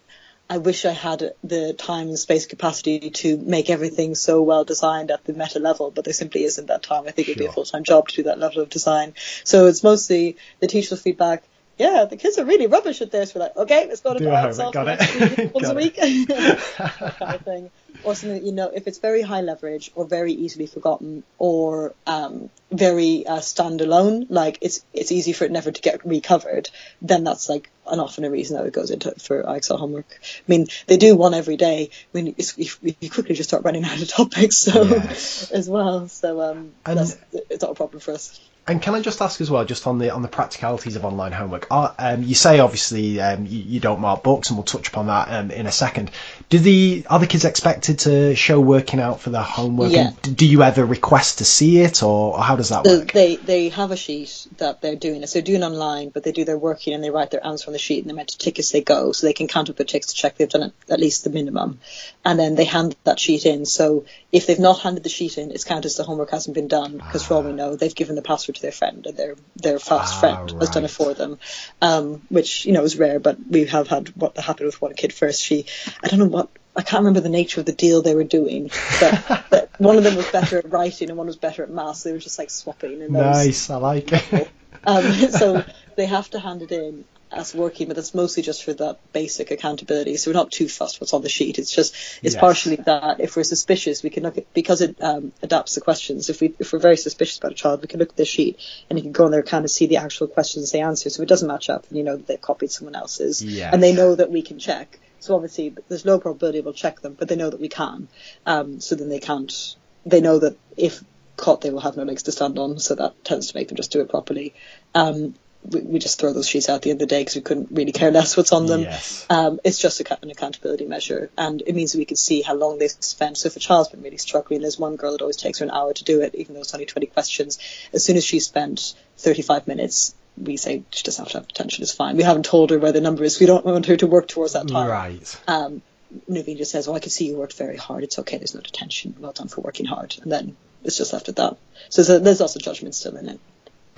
I wish I had the time and space capacity to make everything so well designed at the meta level, but there simply isn't that time. I think it'd be a full-time job to do that level of design. So it's mostly the teacher's feedback. yeah, the kids are really rubbish at this. We're like, okay, let's go to Do the a homework, off got it. once Got a week. kind of thing. Or something that, you know, if it's very high leverage or very easily forgotten or um, very uh, standalone, like it's it's easy for it never to get recovered, then that's like an often a reason that it goes into for IXL homework. I mean, they do one every day. I mean, it's, you, you quickly just start running out of topics, so Yes. as well. So um, And- that's, it's not a problem for us. And can I just ask as well, just on the on the practicalities of online homework? Are, um, you say obviously um, you, you don't mark books, and we'll touch upon that um, in a second. Do the are the kids expected to show working out for their homework? Yeah. And do you ever request to see it, or, or how does that work? they they have a sheet that they're doing. So they're doing online, but they do their working and they write their answer on the sheet and they're meant to tick as they go, so they can count up their ticks to check they've done it, at least the minimum, and then they hand that sheet in. So if they've not handed the sheet in, it's counted as the homework hasn't been done because for all we know, they've given the password to their friend and their their fast Ah, friend has done it for them, um, which you know is rare, but we have had what happened with one kid first. She I don't know what. I can't remember the nature of the deal they were doing, but, but one of them was better at writing and one was better at maths. They were just like swapping. And Nice, I like it. um, so they have to hand it in as working, but that's mostly just for that basic accountability. So we're not too fussed what's on the sheet. It's just it's Yes. partially that if we're suspicious, we can look at because it um, adapts the questions. If we if we're very suspicious about a child, we can look at the sheet and you can go on their account and see the actual questions they answer. So if it doesn't match up, you know that they've copied someone else's, Yes. and they know that we can check. So obviously, there's no probability we'll check them, but they know that we can. Um, so then they can't. They know that if caught, they will have no legs to stand on. So that tends to make them just do it properly. Um, we, we just throw those sheets out at the end of the day because we couldn't really care less what's on them. Yes. Um, it's just a, an accountability measure, and it means that we can see how long they've spent. So if a child's been really struggling, there's one girl that always takes her an hour to do it, even though it's only 20 questions. As soon as she spent 35 minutes, we say she doesn't have to have attention. It's fine. We haven't told her where the number is. We don't want her to work towards that time. Right. Um, Naveen just says, "Well, I can see you worked very hard. It's okay. There's no detention. Well done for working hard." And then it's just left at that. So, so there's also judgment still in it.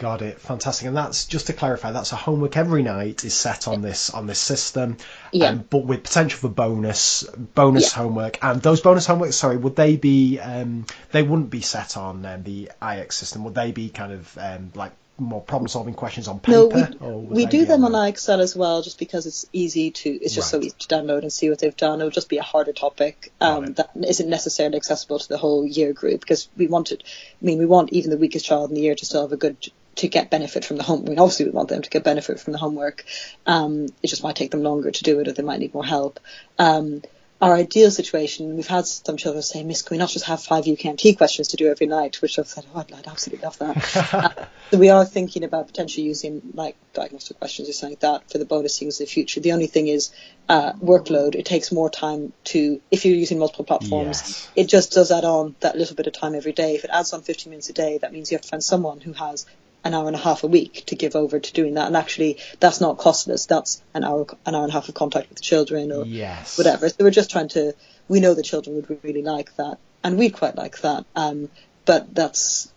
Got it. Fantastic. And that's just to clarify, that's a homework every night is set on this on this system. Yeah. Um, but with potential for bonus bonus Yeah. homework. And those bonus homeworks, sorry, would they be um, they wouldn't be set on um, the IX system, would they be kind of um, like more problem solving questions on No, paper? we, or we do them on there? as well, just because it's easy to. It's just so easy to download and see what they've done. It'll just be a harder topic um, it. that isn't necessarily accessible to the whole year group because we want it. I mean, we want even the weakest child in the year to still have a good to get benefit from the home. I mean, obviously we want them to get benefit from the homework. Um, it just might take them longer to do it, or they might need more help. Um, our ideal situation, we've had some children say, Miss, can we not just have five UKMT questions to do every night? Which I've said, oh, I'd, I'd absolutely love that. Uh, so we are thinking about potentially using like diagnostic questions or something like that for the bonus things in the future. The only thing is uh, workload. It takes more time to, if you're using multiple platforms, Yes. it just does add on that little bit of time every day. If it adds on 15 minutes a day, that means you have to find someone who has an hour and a half a week to give over to doing that. And actually, that's not costless. That's an hour, an hour and a half of contact with the children or Yes. whatever. So we're just trying to. We know the children would really like that, and we'd quite like that. Um, but that's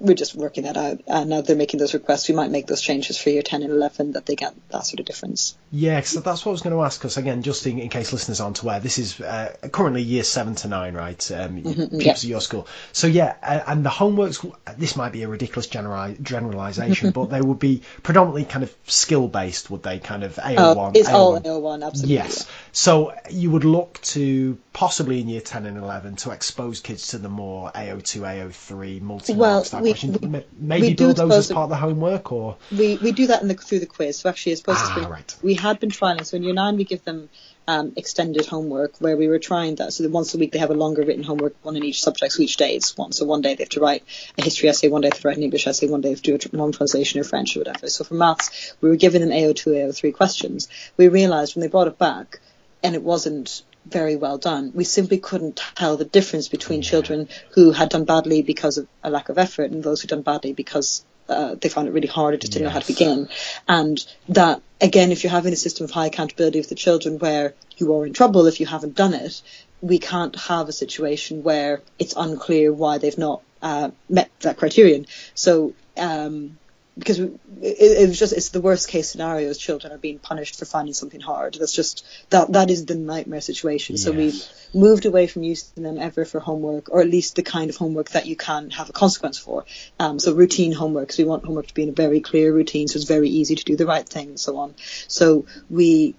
we're just working that out. Now they're making those requests. We might make those changes for year 10 and 11 that they get that sort of difference. Yeah, 'cause that's what I was going to ask. Because again, just in, in case listeners aren't aware, this is uh, currently year seven to nine, right? Um, Mm-hmm, yeah. at your school. So yeah, uh, and the homeworks. This might be a ridiculous generali- generalization, but they would be predominantly kind of skill based. Would they kind of AO1? Oh, it's all AO1? AO1, absolutely. Yes. So you would look to possibly in year 10 and 11 to expose kids to the more AO2, AO3 multi Well, we-. Maybe we build those as part of the homework or. We we do that in the through the quiz. So actually, I suppose it's Ah, been, right. we had been trialing. So in year nine, we give them um, extended homework where we were trying that. So that once a week they have a longer written homework, one in each subject. So each day it's one. So one day they have to write a history essay, one day they have to write an English essay, one day they have to do a long translation or French or whatever. So for maths, we were giving them AO2, AO3 questions. We realised when they brought it back, and it wasn't very well done. We simply couldn't tell the difference between children who had done badly because of a lack of effort and those who done badly because uh, they found it really hard or just didn't know how to begin. And that, again, if you're having a system of high accountability with the children where you are in trouble if you haven't done it, we can't have a situation where it's unclear why they've not uh, met that criterion. So um, because it, it, was just it's the worst case scenario as children are being punished for finding something hard. That's just that that is the nightmare situation. Yes. so we've moved away from using them ever for homework or at least the kind of homework that you can have a consequence for. Um, so routine homework. So we want homework to be in a very clear routine so it's very easy to do the right thing and so on. So we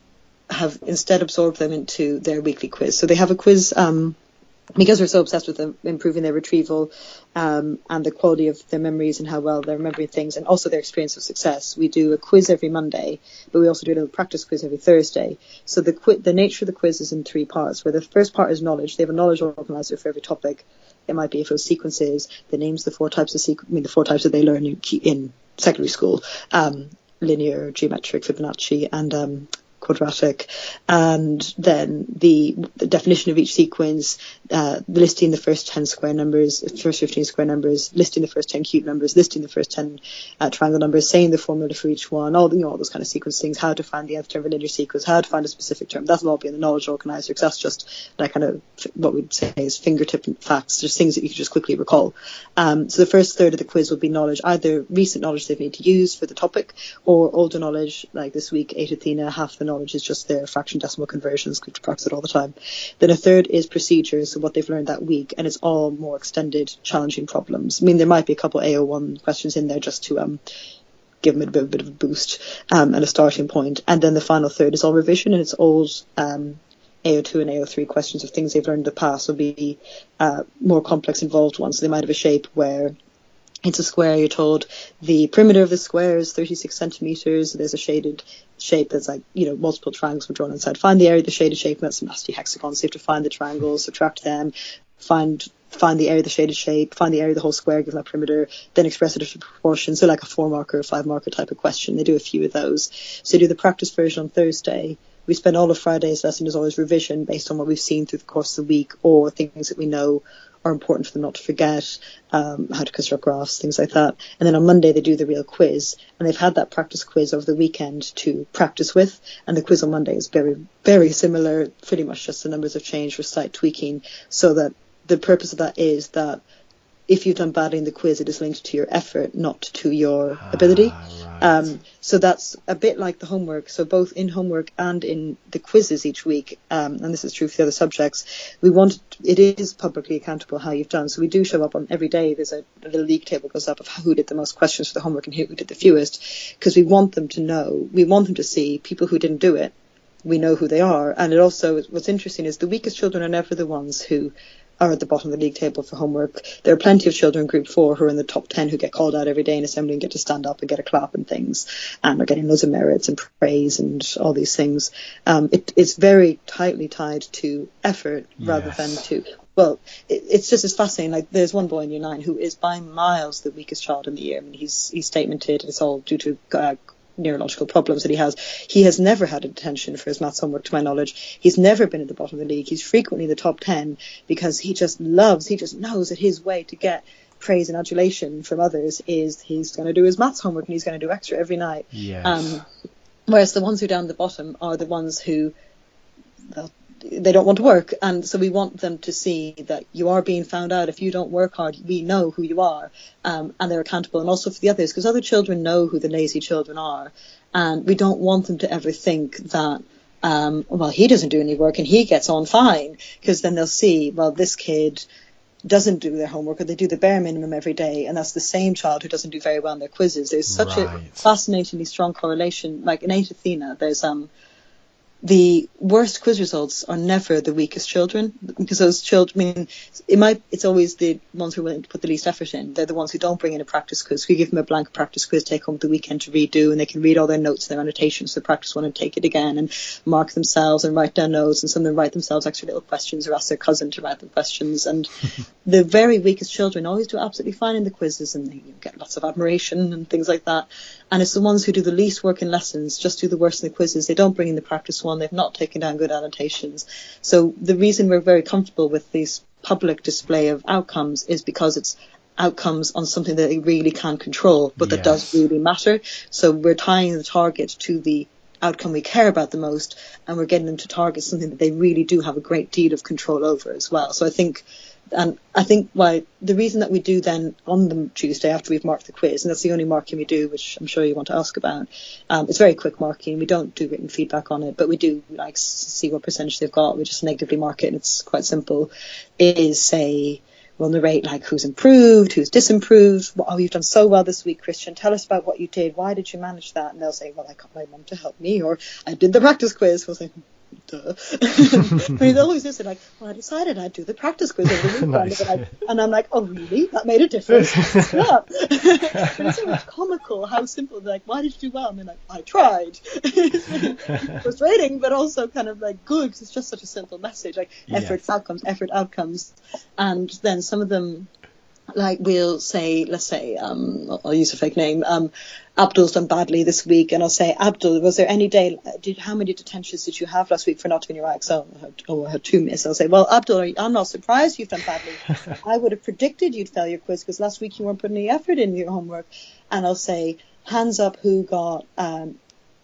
have instead absorbed them into their weekly quiz. So they have a quiz um, because we're so obsessed with them improving their retrieval um, and the quality of their memories and how well they're remembering things and also their experience of success, we do a quiz every Monday, but we also do a little practice quiz every Thursday. So the qu- the nature of the quiz is in three parts, where the first part is knowledge. They have a knowledge organizer for every topic. It might be if it was sequences, the names the four types of sequ- I mean the four types that they learn in, in secondary school. Um, linear, geometric, Fibonacci, and um, quadratic, and then the, the definition of each sequence, uh, listing the first 10 square numbers, first 15 square numbers, listing the first 10 cube numbers, listing the first 10 uh, triangle numbers, saying the formula for each one, all, you know, all those kind of sequence things, how to find the nth term of a linear sequence, how to find a specific term. That'll all be in the knowledge organizer because that's just like kind of what we'd say is fingertip facts, just things that you can just quickly recall. Um, so the first third of the quiz will be knowledge, either recent knowledge they've need to use for the topic or older knowledge, like this week, 8 Athena, half the knowledge knowledge is just their fraction decimal conversions, because practice it all the time. Then a third is procedures, so what they've learned that week, and it's all more extended, challenging problems. I mean, there might be a couple AO1 questions in there just to um, give them a bit, a bit of a boost um, and a starting point. And then the final third is all revision, and it's all um, AO2 and AO3 questions of things they've learned in the past will be uh, more complex involved ones. So they might have a shape where it's a square, you're told the perimeter of the square is 36 centimeters. There's a shaded shape that's like, you know, multiple triangles were drawn inside. Find the area of the shaded shape, and that's some nasty hexagons. So you have to find the triangles, subtract them, find find the area of the shaded shape, find the area of the whole square given that perimeter, then express it as a proportion. So like a four marker, five marker type of question. They do a few of those. So do the practice version on Thursday. We spend all of Friday's lesson as always revision based on what we've seen through the course of the week or things that we know are important for them not to forget, um, how to construct graphs, things like that. And then on Monday they do the real quiz, and they've had that practice quiz over the weekend to practice with. And the quiz on Monday is very, very similar. Pretty much just the numbers have changed for slight tweaking, so that the purpose of that is that if you've done badly in the quiz, it is linked to your effort, not to your ability. Ah, right. um, so that's a bit like the homework. So both in homework and in the quizzes each week, um, and this is true for the other subjects, we want it is publicly accountable how you've done. So we do show up on every day. There's a, a little league table goes up of who did the most questions for the homework and who did the fewest, because we want them to know. We want them to see people who didn't do it. We know who they are, and it also what's interesting is the weakest children are never the ones who are at the bottom of the league table for homework. There are plenty of children in Group 4 who are in the top 10 who get called out every day in assembly and get to stand up and get a clap and things and are getting loads of merits and praise and all these things. Um, it, it's very tightly tied to effort rather yes. than to well, it, it's just as fascinating. Like, there's one boy in year nine who is by miles the weakest child in the year. I mean, he's he's statemented it's all due to uh, neurological problems that he has. He has never had a detention for his maths homework, to my knowledge. He's never been at the bottom of the league. He's frequently in the top 10 because he just loves, he just knows that his way to get praise and adulation from others is he's going to do his maths homework and he's going to do extra every night. Yes. Um, whereas the ones who are down the bottom are the ones who they don't want to work, and so we want them to see that you are being found out. If you don't work hard, we know who you are, um, and they're accountable. And also for the others, because other children know who the lazy children are, and we don't want them to ever think that. Um, well, he doesn't do any work and he gets on fine, because then they'll see, well, this kid doesn't do their homework or they do the bare minimum every day and that's the same child who doesn't do very well in their quizzes there's such right. a fascinatingly strong correlation like in 8 Athena there's um the worst quiz results are never the weakest children because those children, I mean, it might, it's always the ones who are willing to put the least effort in. They're the ones who don't bring in a practice quiz. We give them a blank practice quiz, take home the weekend to redo, and they can read all their notes, and their annotations, so practice one and take it again and mark themselves and write down notes. And some of them write themselves extra little questions or ask their cousin to write them questions. And the very weakest children always do absolutely fine in the quizzes and they get lots of admiration and things like that. And it's the ones who do the least work in lessons, just do the worst in the quizzes. They don't bring in the practice one. They've not taken down good annotations. So the reason we're very comfortable with this public display of outcomes is because it's outcomes on something that they really can't control, but that yes. does really matter. So we're tying the target to the outcome we care about the most, and we're getting them to target something that they really do have a great deal of control over as well. So I think And I think why the reason that we do then on the Tuesday after we've marked the quiz, and that's the only marking we do, which I'm sure you want to ask about. Um, it's very quick marking. We don't do written feedback on it, but we do like see what percentage they've got. We just negatively mark it, and it's quite simple. Is say we'll narrate like who's improved, who's disimproved. Oh, you've done so well this week, Christian. Tell us about what you did. Why did you manage that? And they'll say, well, I got my mum to help me, or I did the practice quiz. We'll say, duh. I mean, they'll always just say like, well, I decided I'd do the practice quiz over the weekend. nice. and, and I'm like, oh, really? That made a difference. yeah. but it's so much comical how simple. They're like, why did you do well? And they're like, I tried. it's frustrating, but also kind of like good because it's just such a simple message. Like effort, outcomes, effort, outcomes. And then some of them like we'll say, let's say, um, I'll use a fake name, um, Abdul's done badly this week, and I'll say, Abdul, was there any day, did, how many detentions did you have last week for not doing your IX? Oh, I had, oh, I had two miss. I'll say, well, Abdul, I'm not surprised you've done badly. I would have predicted you'd fail your quiz because last week you weren't putting any effort in your homework. And I'll say, hands up who got, um,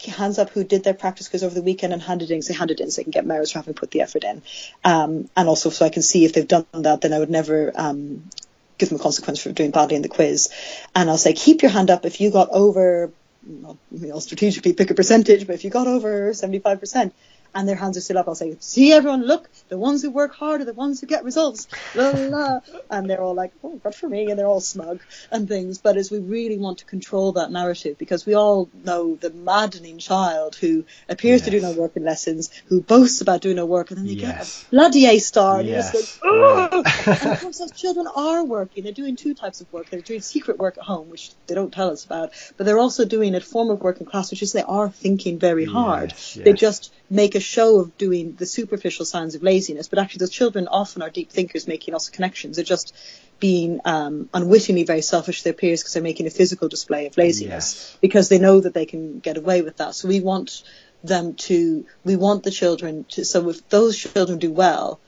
hands up who did their practice quiz over the weekend and handed in, say handed in so they can get merits for having put the effort in. Um, and also so I can see if they've done that, then I would never um, give them a consequence for doing badly in the quiz. And I'll say, keep your hand up if you got over, know, strategically pick a percentage, but if you got over 75%, and their hands are still up, I'll say, see everyone, look, the ones who work hard are the ones who get results. La, la, la. And they're all like, oh, good for me, and they're all smug and things. But as we really want to control that narrative, because we all know the maddening child who appears yes. to do no work in lessons, who boasts about doing no work, and then they yes. get a bloody A star, and yes. you're just like, oh! and of course, those children are working. They're doing two types of work. They're doing secret work at home, which they don't tell us about, but they're also doing a form of work in class, which is they are thinking very hard. They just make a show of doing the superficial signs of laziness, but actually those children often are deep thinkers making lots of connections. They're just being um, unwittingly very selfish to their peers because they're making a physical display of laziness yes. because they know that they can get away with that. So we want them to, we want the children to, so if those children do well,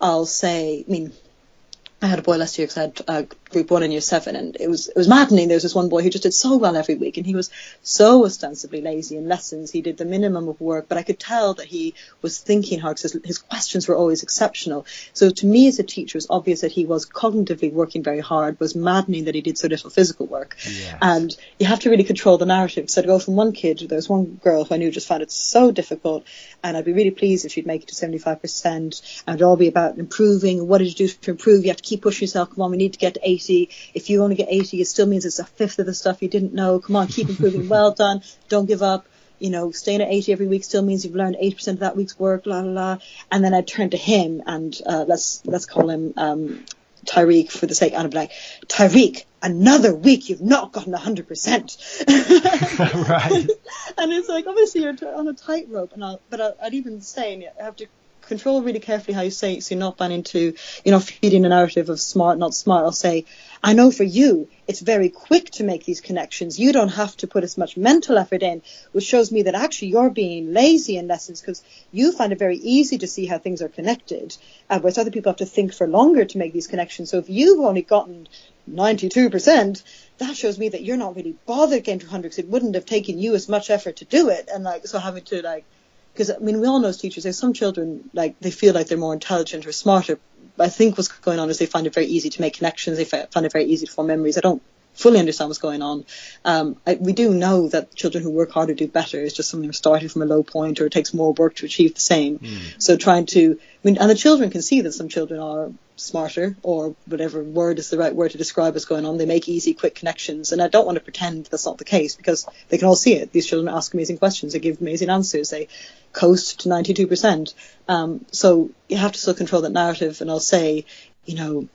I'll say, I mean, I had a boy last year because I had uh, group one in year seven, and it was it was maddening. There was this one boy who just did so well every week, and he was so ostensibly lazy in lessons. He did the minimum of work, but I could tell that he was thinking hard because his, his questions were always exceptional. So to me as a teacher, it was obvious that he was cognitively working very hard. It was maddening that he did so little physical work, yes. and you have to really control the narrative. So to go from one kid, there was one girl who I knew just found it so difficult, and I'd be really pleased if she'd make it to 75%, and it'd all be about improving. What did you do to improve? You have to keep pushing yourself. Come on, we need to get to 80. If you only get 80, it still means it's a fifth of the stuff you didn't know. Come on, keep improving. well done. Don't give up. You know, staying at 80 every week still means you've learned 80% of that week's work, la la la. And then I turn to him and, uh, let's, let's call him, um, Tyreek for the sake, and I'd be like, Tyreek, another week you've not gotten 100%. right. and it's like, obviously you're on a tightrope, and I'll, but I, would even say, I have to control really carefully how you say it so you're not buying into, you know, feeding a narrative of smart, not smart. I'll say, I know for you, it's very quick to make these connections. You don't have to put as much mental effort in, which shows me that actually you're being lazy in lessons because you find it very easy to see how things are connected, uh, whereas other people have to think for longer to make these connections. So if you've only gotten 92%, that shows me that you're not really bothered getting to 100 because it wouldn't have taken you as much effort to do it. And like, so having to like, because I mean, we all know as teachers, there's some children like they feel like they're more intelligent or smarter. But I think what's going on is they find it very easy to make connections. They find it very easy to form memories. I don't fully understand what's going on. Um, I, we do know that children who work harder do better. It's just something starting from a low point, or it takes more work to achieve the same. Mm. So trying to, I mean, and the children can see that some children are smarter or whatever word is the right word to describe what's going on. They make easy, quick connections. And I don't want to pretend that's not the case because they can all see it. These children ask amazing questions. They give amazing answers. They coast to 92%. Um, so you have to still control that narrative. And I'll say, you know,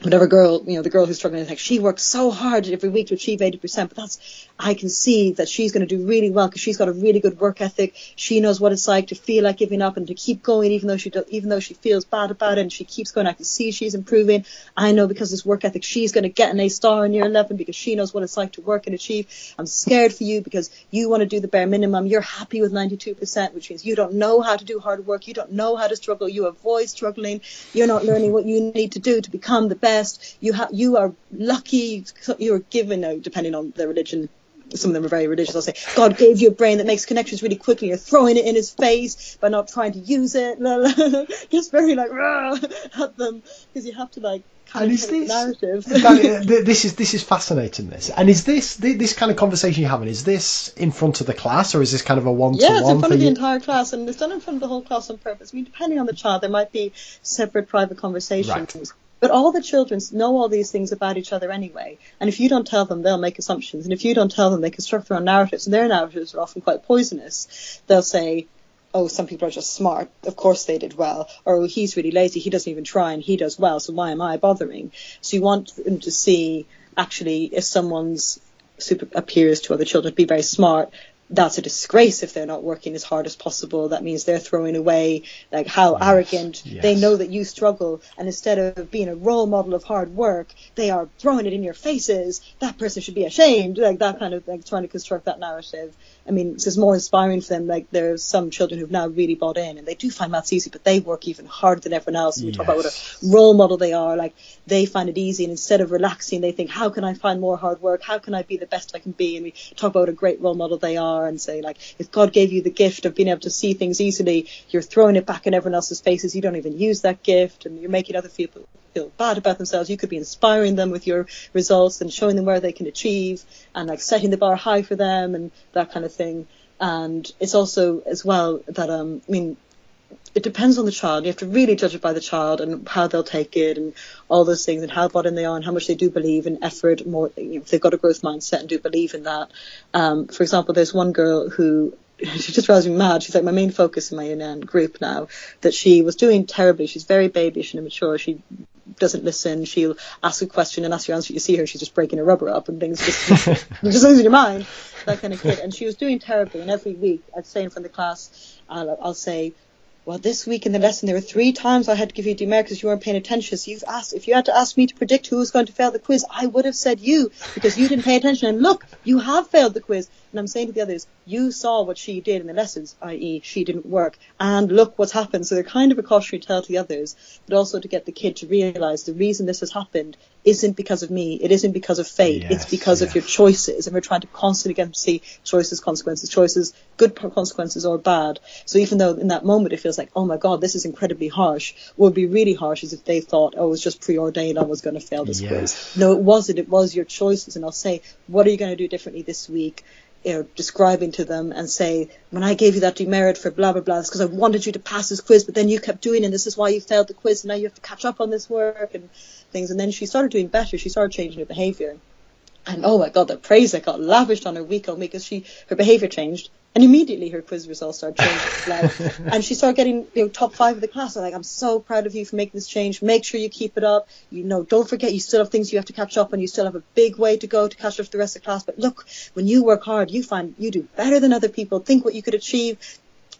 whatever girl, you know, the girl who's struggling, like she works so hard every week to achieve 80%, but that's, I can see that she's going to do really well because she's got a really good work ethic. She knows what it's like to feel like giving up and to keep going even though she do, even though she feels bad about it and she keeps going. I can see she's improving. I know because this work ethic, she's going to get an A star in year 11 because she knows what it's like to work and achieve. I'm scared for you because you want to do the bare minimum. You're happy with 92%, which means you don't know how to do hard work. You don't know how to struggle. You avoid struggling. You're not learning what you need to do to become the best. You have, you are lucky. You're given, depending on the religion, some of them are very religious. I'll say, God gave you a brain that makes connections really quickly. You're throwing it in his face by not trying to use it. Just very like rah, at them. because you have to like kind and of this, narrative. this is this is fascinating. This and is this this kind of conversation you're having? Is this in front of the class or is this kind of a one to one? Yeah, it's in front of the entire class, and it's done in front of the whole class on purpose. I mean, depending on the child, there might be separate private conversations. Right. But all the children know all these things about each other anyway. And if you don't tell them, they'll make assumptions. And if you don't tell them, they construct their own narratives. And their narratives are often quite poisonous. They'll say, oh, some people are just smart. Of course they did well. Or oh, he's really lazy. He doesn't even try and he does well. So why am I bothering? So you want them to see actually if someone's super appears to other children to be very smart, that's a disgrace if they're not working as hard as possible. That means they're throwing away like how yes, arrogant yes. they know that you struggle, and instead of being a role model of hard work, they are throwing it in your faces. That person should be ashamed. Like that kind of like trying to construct that narrative. I mean, it's is more inspiring for them. Like there's some children who've now really bought in, and they do find maths easy, but they work even harder than everyone else. And we yes. talk about what a role model they are. Like they find it easy, and instead of relaxing, they think, how can I find more hard work? How can I be the best I can be? And we talk about what a great role model they are, and say like, if God gave you the gift of being able to see things easily, you're throwing it back in everyone else's faces. You don't even use that gift, and you're making other people feel bad about themselves. You could be inspiring them with your results and showing them where they can achieve and like setting the bar high for them and that kind of thing. And it's also as well that um, I mean, it depends on the child. You have to really judge it by the child and how they'll take it and all those things and how in they are and how much they do believe in effort. More if they've got a growth mindset and do believe in that. Um, for example, there's one girl who she just drives me mad. She's like my main focus in my UN group now. That she was doing terribly. She's very babyish and immature. She doesn't listen. She'll ask a question and ask you answer. You see her, she's just breaking her rubber up and things just just losing your mind. That kind of kid. And she was doing terribly. And every week I'd say in front of the class, I'll, I'll say, well, this week in the lesson there were three times I had to give you demerit because you weren't paying attention. So you've asked if you had to ask me to predict who was going to fail the quiz, I would have said you because you didn't pay attention. And look, you have failed the quiz. And I'm saying to the others, you saw what she did in the lessons, i.e., she didn't work, and look what's happened. So they're kind of a cautionary tale to the others, but also to get the kid to realise the reason this has happened isn't because of me. It isn't because of fate. Yes, it's because yes. of your choices. And we're trying to constantly get to see choices, consequences, choices, good consequences or bad. So even though in that moment it feels like, oh my God, this is incredibly harsh, what would be really harsh is if they thought, oh, it was just preordained I was going to fail this yes. quiz. No, it wasn't. It was your choices. And I'll say, what are you going to do differently this week? you know, describing to them and say, when I gave you that demerit for blah, blah, blah, it's because I wanted you to pass this quiz, but then you kept doing it, and this is why you failed the quiz, and now you have to catch up on this work. And things. And then she started doing better. She started changing her behaviour. And oh my god, the praise that got lavished on her week on week because she her behaviour changed. And immediately her quiz results started changing. and she started getting you know top five of the class. I'm like, I'm so proud of you for making this change. Make sure you keep it up. You know, don't forget you still have things you have to catch up on. You still have a big way to go to catch up with the rest of the class. But look, when you work hard, you find you do better than other people. Think what you could achieve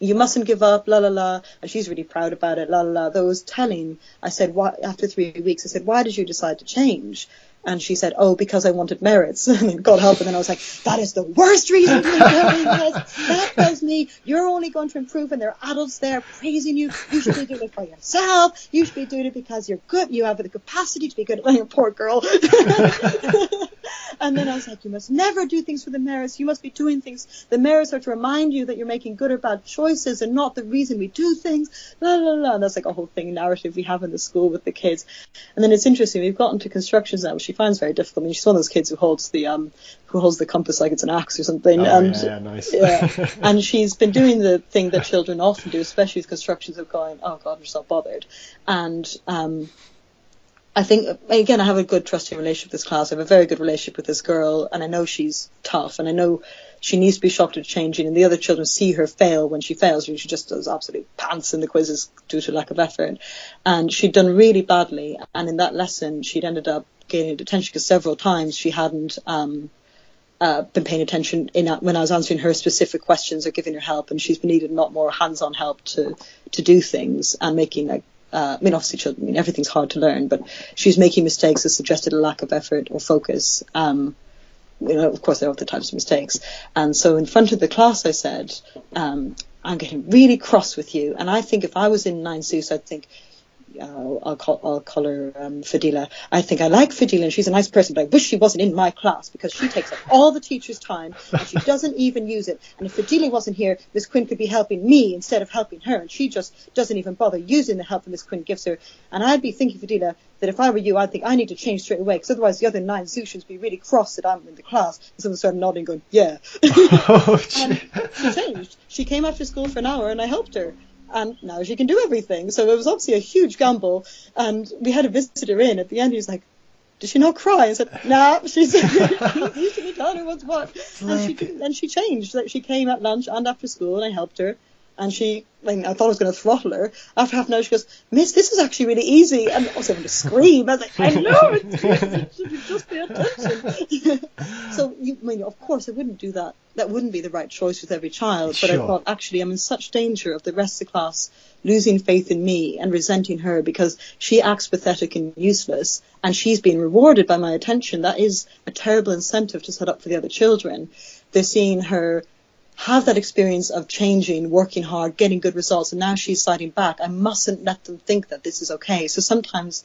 you mustn't give up, la la la. And she's really proud about it, la la la. Was telling, I said, why, after three weeks, I said, why did you decide to change? And she said, oh, because I wanted merits. and God help. And then I was like, that is the worst reason be doing this. That tells me you're only going to improve and there are adults there praising you. You should be doing it for yourself. You should be doing it because you're good. You have the capacity to be good. Like a poor girl. And then I was like, you must never do things for the merits. You must be doing things. The merits are to remind you that you're making good or bad choices and not the reason we do things. La la la. And that's like a whole thing narrative we have in the school with the kids. And then it's interesting. We've gotten to constructions now, which she finds very difficult. I mean, she's one of those kids who holds the um who holds the compass like it's an axe or something. Oh, and yeah, yeah, nice. yeah. And she's been doing the thing that children often do, especially with constructions of going, oh God, we're so bothered. And um I think again I have a good trusting relationship with this class. I have a very good relationship with this girl, and I know she's tough, and I know she needs to be shocked at changing. And the other children see her fail when she fails. She just does absolute pants in the quizzes due to lack of effort, and she'd done really badly. And in that lesson, she'd ended up gaining detention because several times she hadn't. Um, uh, been paying attention in when I was answering her specific questions or giving her help, and she's been needed a lot more hands-on help to to do things and making like uh, I mean, obviously, children, I mean, everything's hard to learn, but she's making mistakes that suggested a lack of effort or focus. Um, you know, of course, there are other types of mistakes. And so in front of the class, I said, um, I'm getting really cross with you. And I think if I was in Nine Seuss, I'd think, uh, I'll call I'll call her um, Fadila. I think I like Fadila and she's a nice person, but I wish she wasn't in my class because she takes up all the teacher's time and she doesn't even use it. And if Fadila wasn't here, Miss Quinn could be helping me instead of helping her, and she just doesn't even bother using the help that Miss Quinn gives her. And I'd be thinking, Fadila, that if I were you, I'd think I need to change straight away because otherwise the other nine Zushans be really cross that I'm in the class. And someone started nodding, going, "Yeah." Oh, and she changed. She came after school for an hour, and I helped her and now she can do everything. So it was obviously a huge gamble. And we had a visitor in at the end. He was like, "Did she not cry?" I said, "Nah, she's usually told her what's what." And she didn't, and she changed. Like she came at lunch and after school, and I helped her. And she, like, I thought I was going to throttle her. After half an hour, she goes, Miss, this is actually really easy. And I was having to scream. I was like, I know, it's. Just pay attention. so, you, I mean, of course, I wouldn't do that. That wouldn't be the right choice with every child. But Sure. I thought, actually, I'm in such danger of the rest of the class losing faith in me and resenting her because she acts pathetic and useless and she's being rewarded by my attention. That is a terrible incentive to set up for the other children. They're seeing her have that experience of changing, working hard, getting good results, and now she's sliding back. I mustn't let them think that this is okay. So sometimes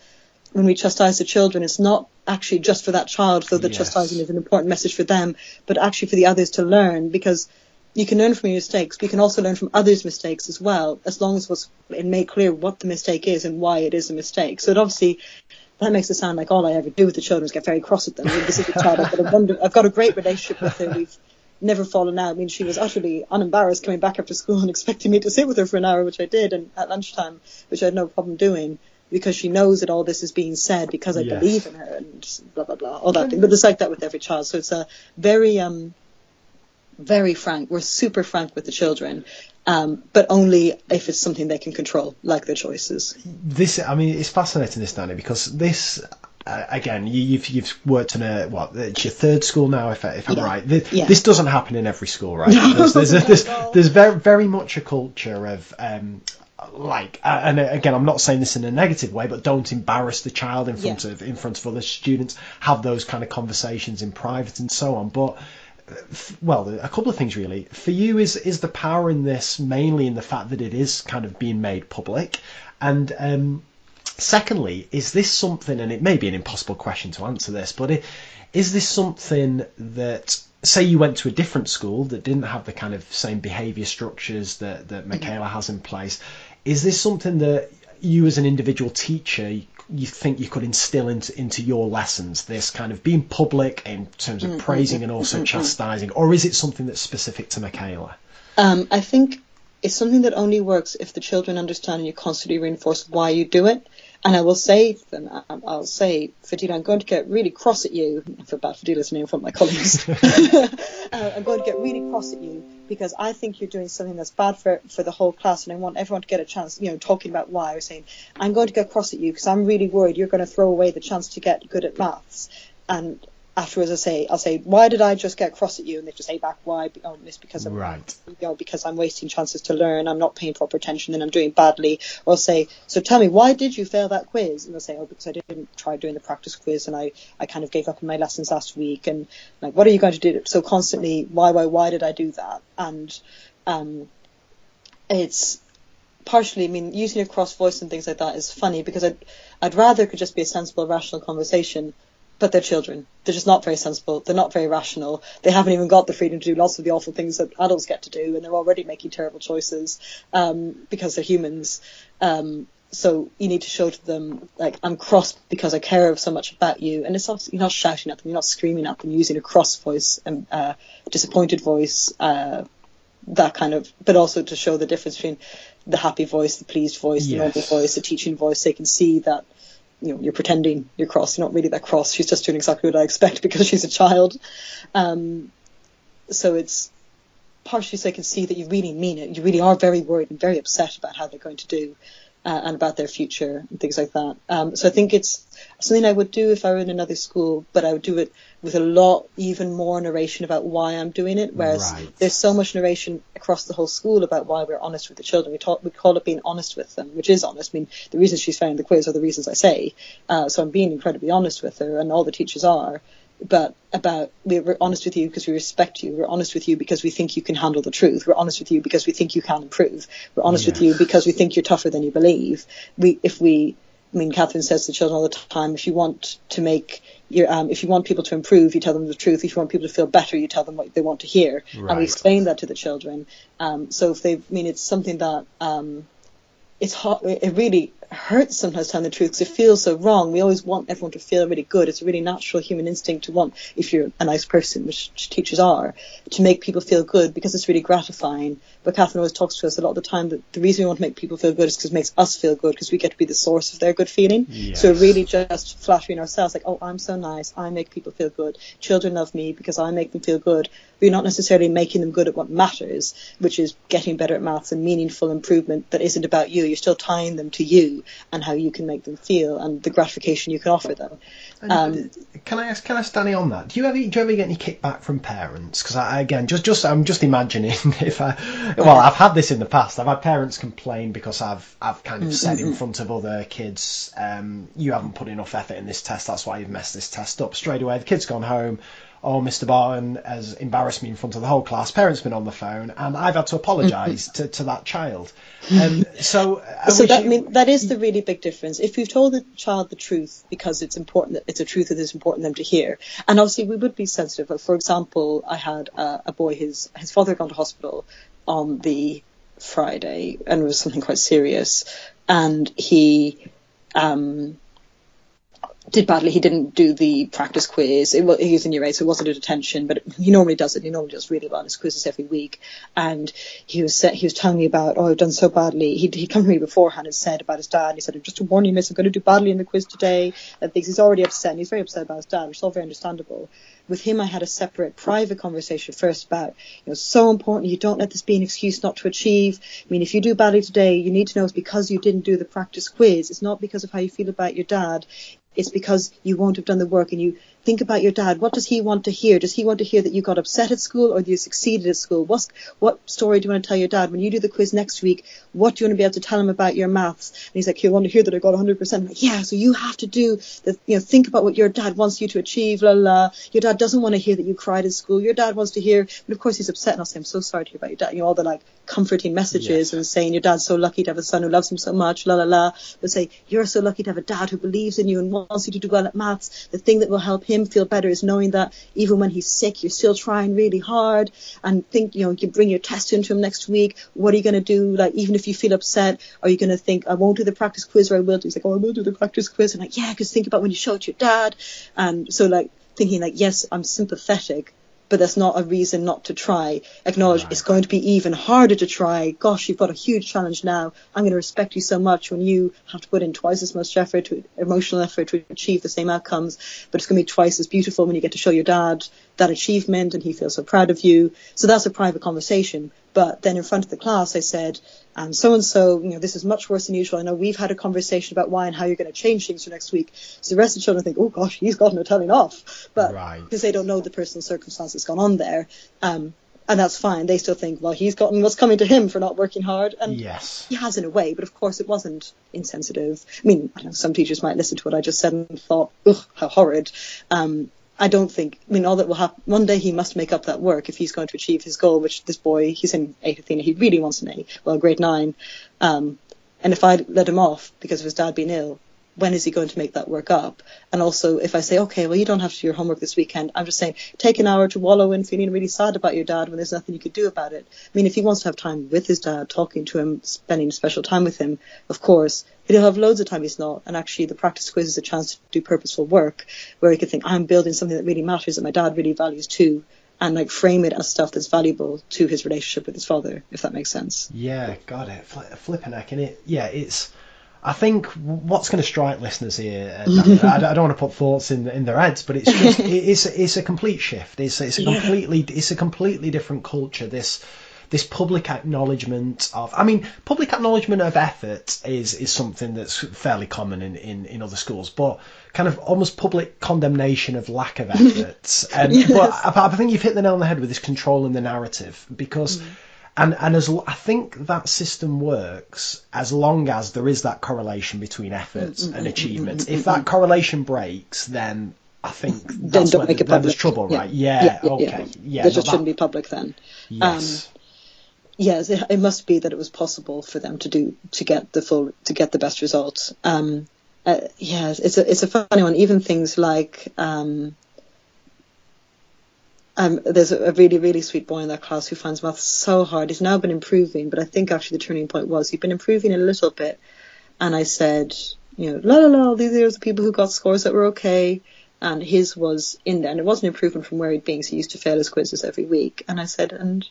when we chastise the children, it's not actually just for that child, though the Yes. chastising is an important message for them, but actually for the others to learn because you can learn from your mistakes, but you can also learn from others' mistakes as well, as long as what's it made clear what the mistake is and why it is a mistake. So it obviously that makes it sound like all I ever do with the children is get very cross at them. I mean, this is a child I've got a wonder, I've got a great relationship with her. We've never fallen out. I mean, she was utterly unembarrassed coming back after school and expecting me to sit with her for an hour, which I did, and at lunchtime, which I had no problem doing because she knows that all this is being said because I Yes. believe in her and blah blah blah, all that thing. But it's like that with every child. So it's a very um very frank. We're super frank with the children, um, but only if it's something they can control, like their choices. this I mean it's fascinating this Dani because this uh, again you, you've you've worked in a what it's your third school now if, I, if I'm Yeah. right Th- Yeah. this doesn't happen in every school right there's there's, a, there's, there's very very much a culture of um like uh, and again I'm not saying this in a negative way but don't embarrass the child in front Yeah. of in front of other students have those kind of conversations in private and so on but well, a couple of things really. For you, is is the power in this mainly in the fact that it is kind of being made public, and um, secondly, is this something? And it may be an impossible question to answer this, but it, is this something that say you went to a different school that didn't have the kind of same behaviour structures that that mm-hmm. Michaela has in place? Is this something that you as an individual teacher you think you could instill into into your lessons this kind of being public in terms of mm-hmm. praising and also mm-hmm. chastising or is it something that's specific to Michaela Um, I think it's something that only works if the children understand and you constantly reinforce why you do it. And I will say to them, I'll say, Fadila, I'm going to get really cross at you. I feel bad Fadila's name from my colleagues. uh, I'm going to get really cross at you because I think you're doing something that's bad for, for the whole class and I want everyone to get a chance, you know, talking about why. Or saying, I'm going to get cross at you because I'm really worried you're going to throw away the chance to get good at maths. And afterwards I say, I'll say, why did I just get cross at you? And they just say back, why? Oh, it's because I'm right you know, because I'm wasting chances to learn, I'm not paying proper attention, and I'm doing badly. Or say, so tell me, why did you fail that quiz? And they'll say, oh, because I didn't try doing the practice quiz, and I, I kind of gave up in my lessons last week. And like, what are you going to do? So constantly, why, why, why did I do that? And um, it's partially, I mean, using a cross voice and things like that is funny because I'd, I'd rather it could just be a sensible, rational conversation. But they're children. They're just not very sensible. They're not very rational. They haven't even got the freedom to do lots of the awful things that adults get to do, and they're already making terrible choices um, because they're humans. Um, so you need to show to them, like, I'm cross because I care so much about you. And it's not, you're not shouting at them, you're not screaming at them, you're using a cross voice and uh, disappointed voice, uh, that kind of, but also to show the difference between the happy voice, the pleased voice, the normal voice, the teaching voice. They can see that you know, you're pretending you're cross. You're not really that cross. She's just doing exactly what I expect because she's a child. Um, so it's partially so they can see that you really mean it. You really are very worried and very upset about how they're going to do uh, and about their future and things like that. Um, so I think it's something I would do if I were in another school, but I would do it with a lot, even more narration about why I'm doing it. Whereas Right. there's so much narration across the whole school about why we're honest with the children. We talk, we call it being honest with them, which is honest. I mean, the reasons she's failing the quiz are the reasons I say. Uh, so I'm being incredibly honest with her, and all the teachers are. But about we're honest with you because we respect you. We're honest with you because we think you can handle the truth. We're honest with you because we think you can improve. We're honest Yeah. with you because we think you're tougher than you believe. We, if we, I mean, Katharine says to children all the time, if you want to make your, um, if you want people to improve, you tell them the truth. If you want people to feel better, you tell them what they want to hear. And Right. we explain that to the children. Um, so if they, I mean, it's something that, um, it's hard, it really hurts sometimes telling the truth because it feels so wrong. We always want everyone to feel really good. It's a really natural human instinct to want, if you're a nice person, which teachers are, to make people feel good because it's really gratifying. But Katharine always talks to us a lot of the time that the reason we want to make people feel good is because it makes us feel good because we get to be the source of their good feeling. So we're really just flattering ourselves like, oh, I'm so nice. I make people feel good. Children love me because I make them feel good. But you're not necessarily making them good at what matters, which is getting better at maths and meaningful improvement that isn't about you. You're still tying them to you and how you can make them feel and the gratification you can offer them. Um, can I ask? Can I Stanley on that? Do you ever do you ever get any kickback from parents? Because I again just just I'm just imagining if I well I've had this in the past. I've had parents complain because I've I've kind of said in front of other kids, um, you haven't put enough effort in this test. That's why you've messed this test up. Straight away, the kid's gone home. Oh, Mr. Barton has embarrassed me in front of the whole class. Parents been on the phone, and I've had to apologise to, to that child. Um, so, I so that, I you- mean, that is the really big difference. If you've told the child the truth because it's important, that it's a truth that is important them to hear, and obviously we would be sensitive. For example, I had a, a boy, his his father had gone to hospital on the Friday, and it was something quite serious, and he. Um, did badly. He didn't do the practice quiz. It he was in year eight, so it wasn't a detention, but he normally does it. He normally does really well in his quizzes every week. And he was he was telling me about, oh, I've done so badly. He'd, he'd come to me beforehand and said about his dad. He said, just to warn you, miss, I'm going to do badly in the quiz today. And things. He's already upset, and he's very upset about his dad, which is all very understandable. With him, I had a separate private conversation first about, you know, so important. You don't let this be an excuse not to achieve. I mean, if you do badly today, you need to know it's because you didn't do the practice quiz. It's not because of how you feel about your dad. It's because you won't have done the work and you think about your dad. What does he want to hear? Does he want to hear that you got upset at school or that you succeeded at school? What's, what story do you want to tell your dad? When you do the quiz next week, what do you want to be able to tell him about your maths? And he's like, he'll want to hear that I got 100%. I'm like, yeah, so you have to do the, you know, think about what your dad wants you to achieve, la la. la. Your dad doesn't want to hear that you cried at school. Your dad wants to hear, but of course he's upset and I'll say, I'm so sorry to hear about your dad. You know, all the like comforting messages Yes. and saying your dad's so lucky to have a son who loves him so much, la la la. But say, you're so lucky to have a dad who believes in you and wants you to do well at maths. The thing that will help him feel better is knowing that even when he's sick, you're still trying really hard and think, you know, you bring your test into him next week. What are you going to do? Like, even if you feel upset, are you going to think, I won't do the practice quiz or I will do? He's like, oh, I will do the practice quiz. And like, yeah, because think about when you show it to your dad. And so like thinking like, yes, I'm sympathetic, but that's not a reason not to try. Acknowledge Right. it's going to be even harder to try. Gosh, you've got a huge challenge now. I'm going to respect you so much when you have to put in twice as much effort, to, emotional effort to achieve the same outcomes. But it's going to be twice as beautiful when you get to show your dad that achievement and he feels so proud of you. So that's a private conversation. But then in front of the class, I said, um, so and so, you know, this is much worse than usual. I know we've had a conversation about why and how you're going to change things for next week. So the rest of the children think, oh gosh, he's gotten a telling off. But Right. because they don't know the personal circumstances gone on there. Um, and that's fine. They still think, well, he's gotten what's coming to him for not working hard. And yes. he has in a way, but of course it wasn't insensitive. I mean, I don't know, some teachers might listen to what I just said and thought, ugh, how horrid. Um, I don't think, I mean, all that will happen, one day he must make up that work if he's going to achieve his goal, which this boy, he's in eighth Athena, he really wants an A, well, grade nine. Um, and if I let him off because of his dad being ill, when is he going to make that work up? And also, if I say, okay, well, you don't have to do your homework this weekend, I'm just saying, take an hour to wallow in feeling really sad about your dad when there's nothing you could do about it. I mean, if he wants to have time with his dad, talking to him, spending special time with him, of course, he'll have loads of time he's not. And actually, the practice quiz is a chance to do purposeful work where he could think, I'm building something that really matters that my dad really values too. And like frame it as stuff that's valuable to his relationship with his father, if that makes sense. Yeah, got it. Fli flipping heck, and it. Yeah, it's. I think what's going to strike listeners here. Uh, I, I don't want to put thoughts in in their heads, but it's just it's it's a complete shift. It's it's a completely it's a completely different culture. This this public acknowledgement of I mean public acknowledgement of effort is is something that's fairly common in, in, in other schools, but kind of almost public condemnation of lack of effort. And Yes. but I, I think you've hit the nail on the head with this control controlling the narrative because. And and as I think that system works as long as there is that correlation between effort and achievement. If that correlation breaks, then I think then don't make the- it public. there's trouble, right? Yeah, okay, yeah. that no, just that- shouldn't be public then. Yes. Yes, it, it must be that it was possible for them to do to get the full to get the best results. Um, uh, yes, it's a it's a funny one. Even things like um, um, there's a, really really sweet boy in that class who finds maths so hard. He's now been improving, but I think actually the turning point was he'd been improving a little bit, and I said, you know, la la la, these are the people who got scores that were okay. And his was in there, and it was an improvement from where he'd been. So he used to fail his quizzes every week. And I said, and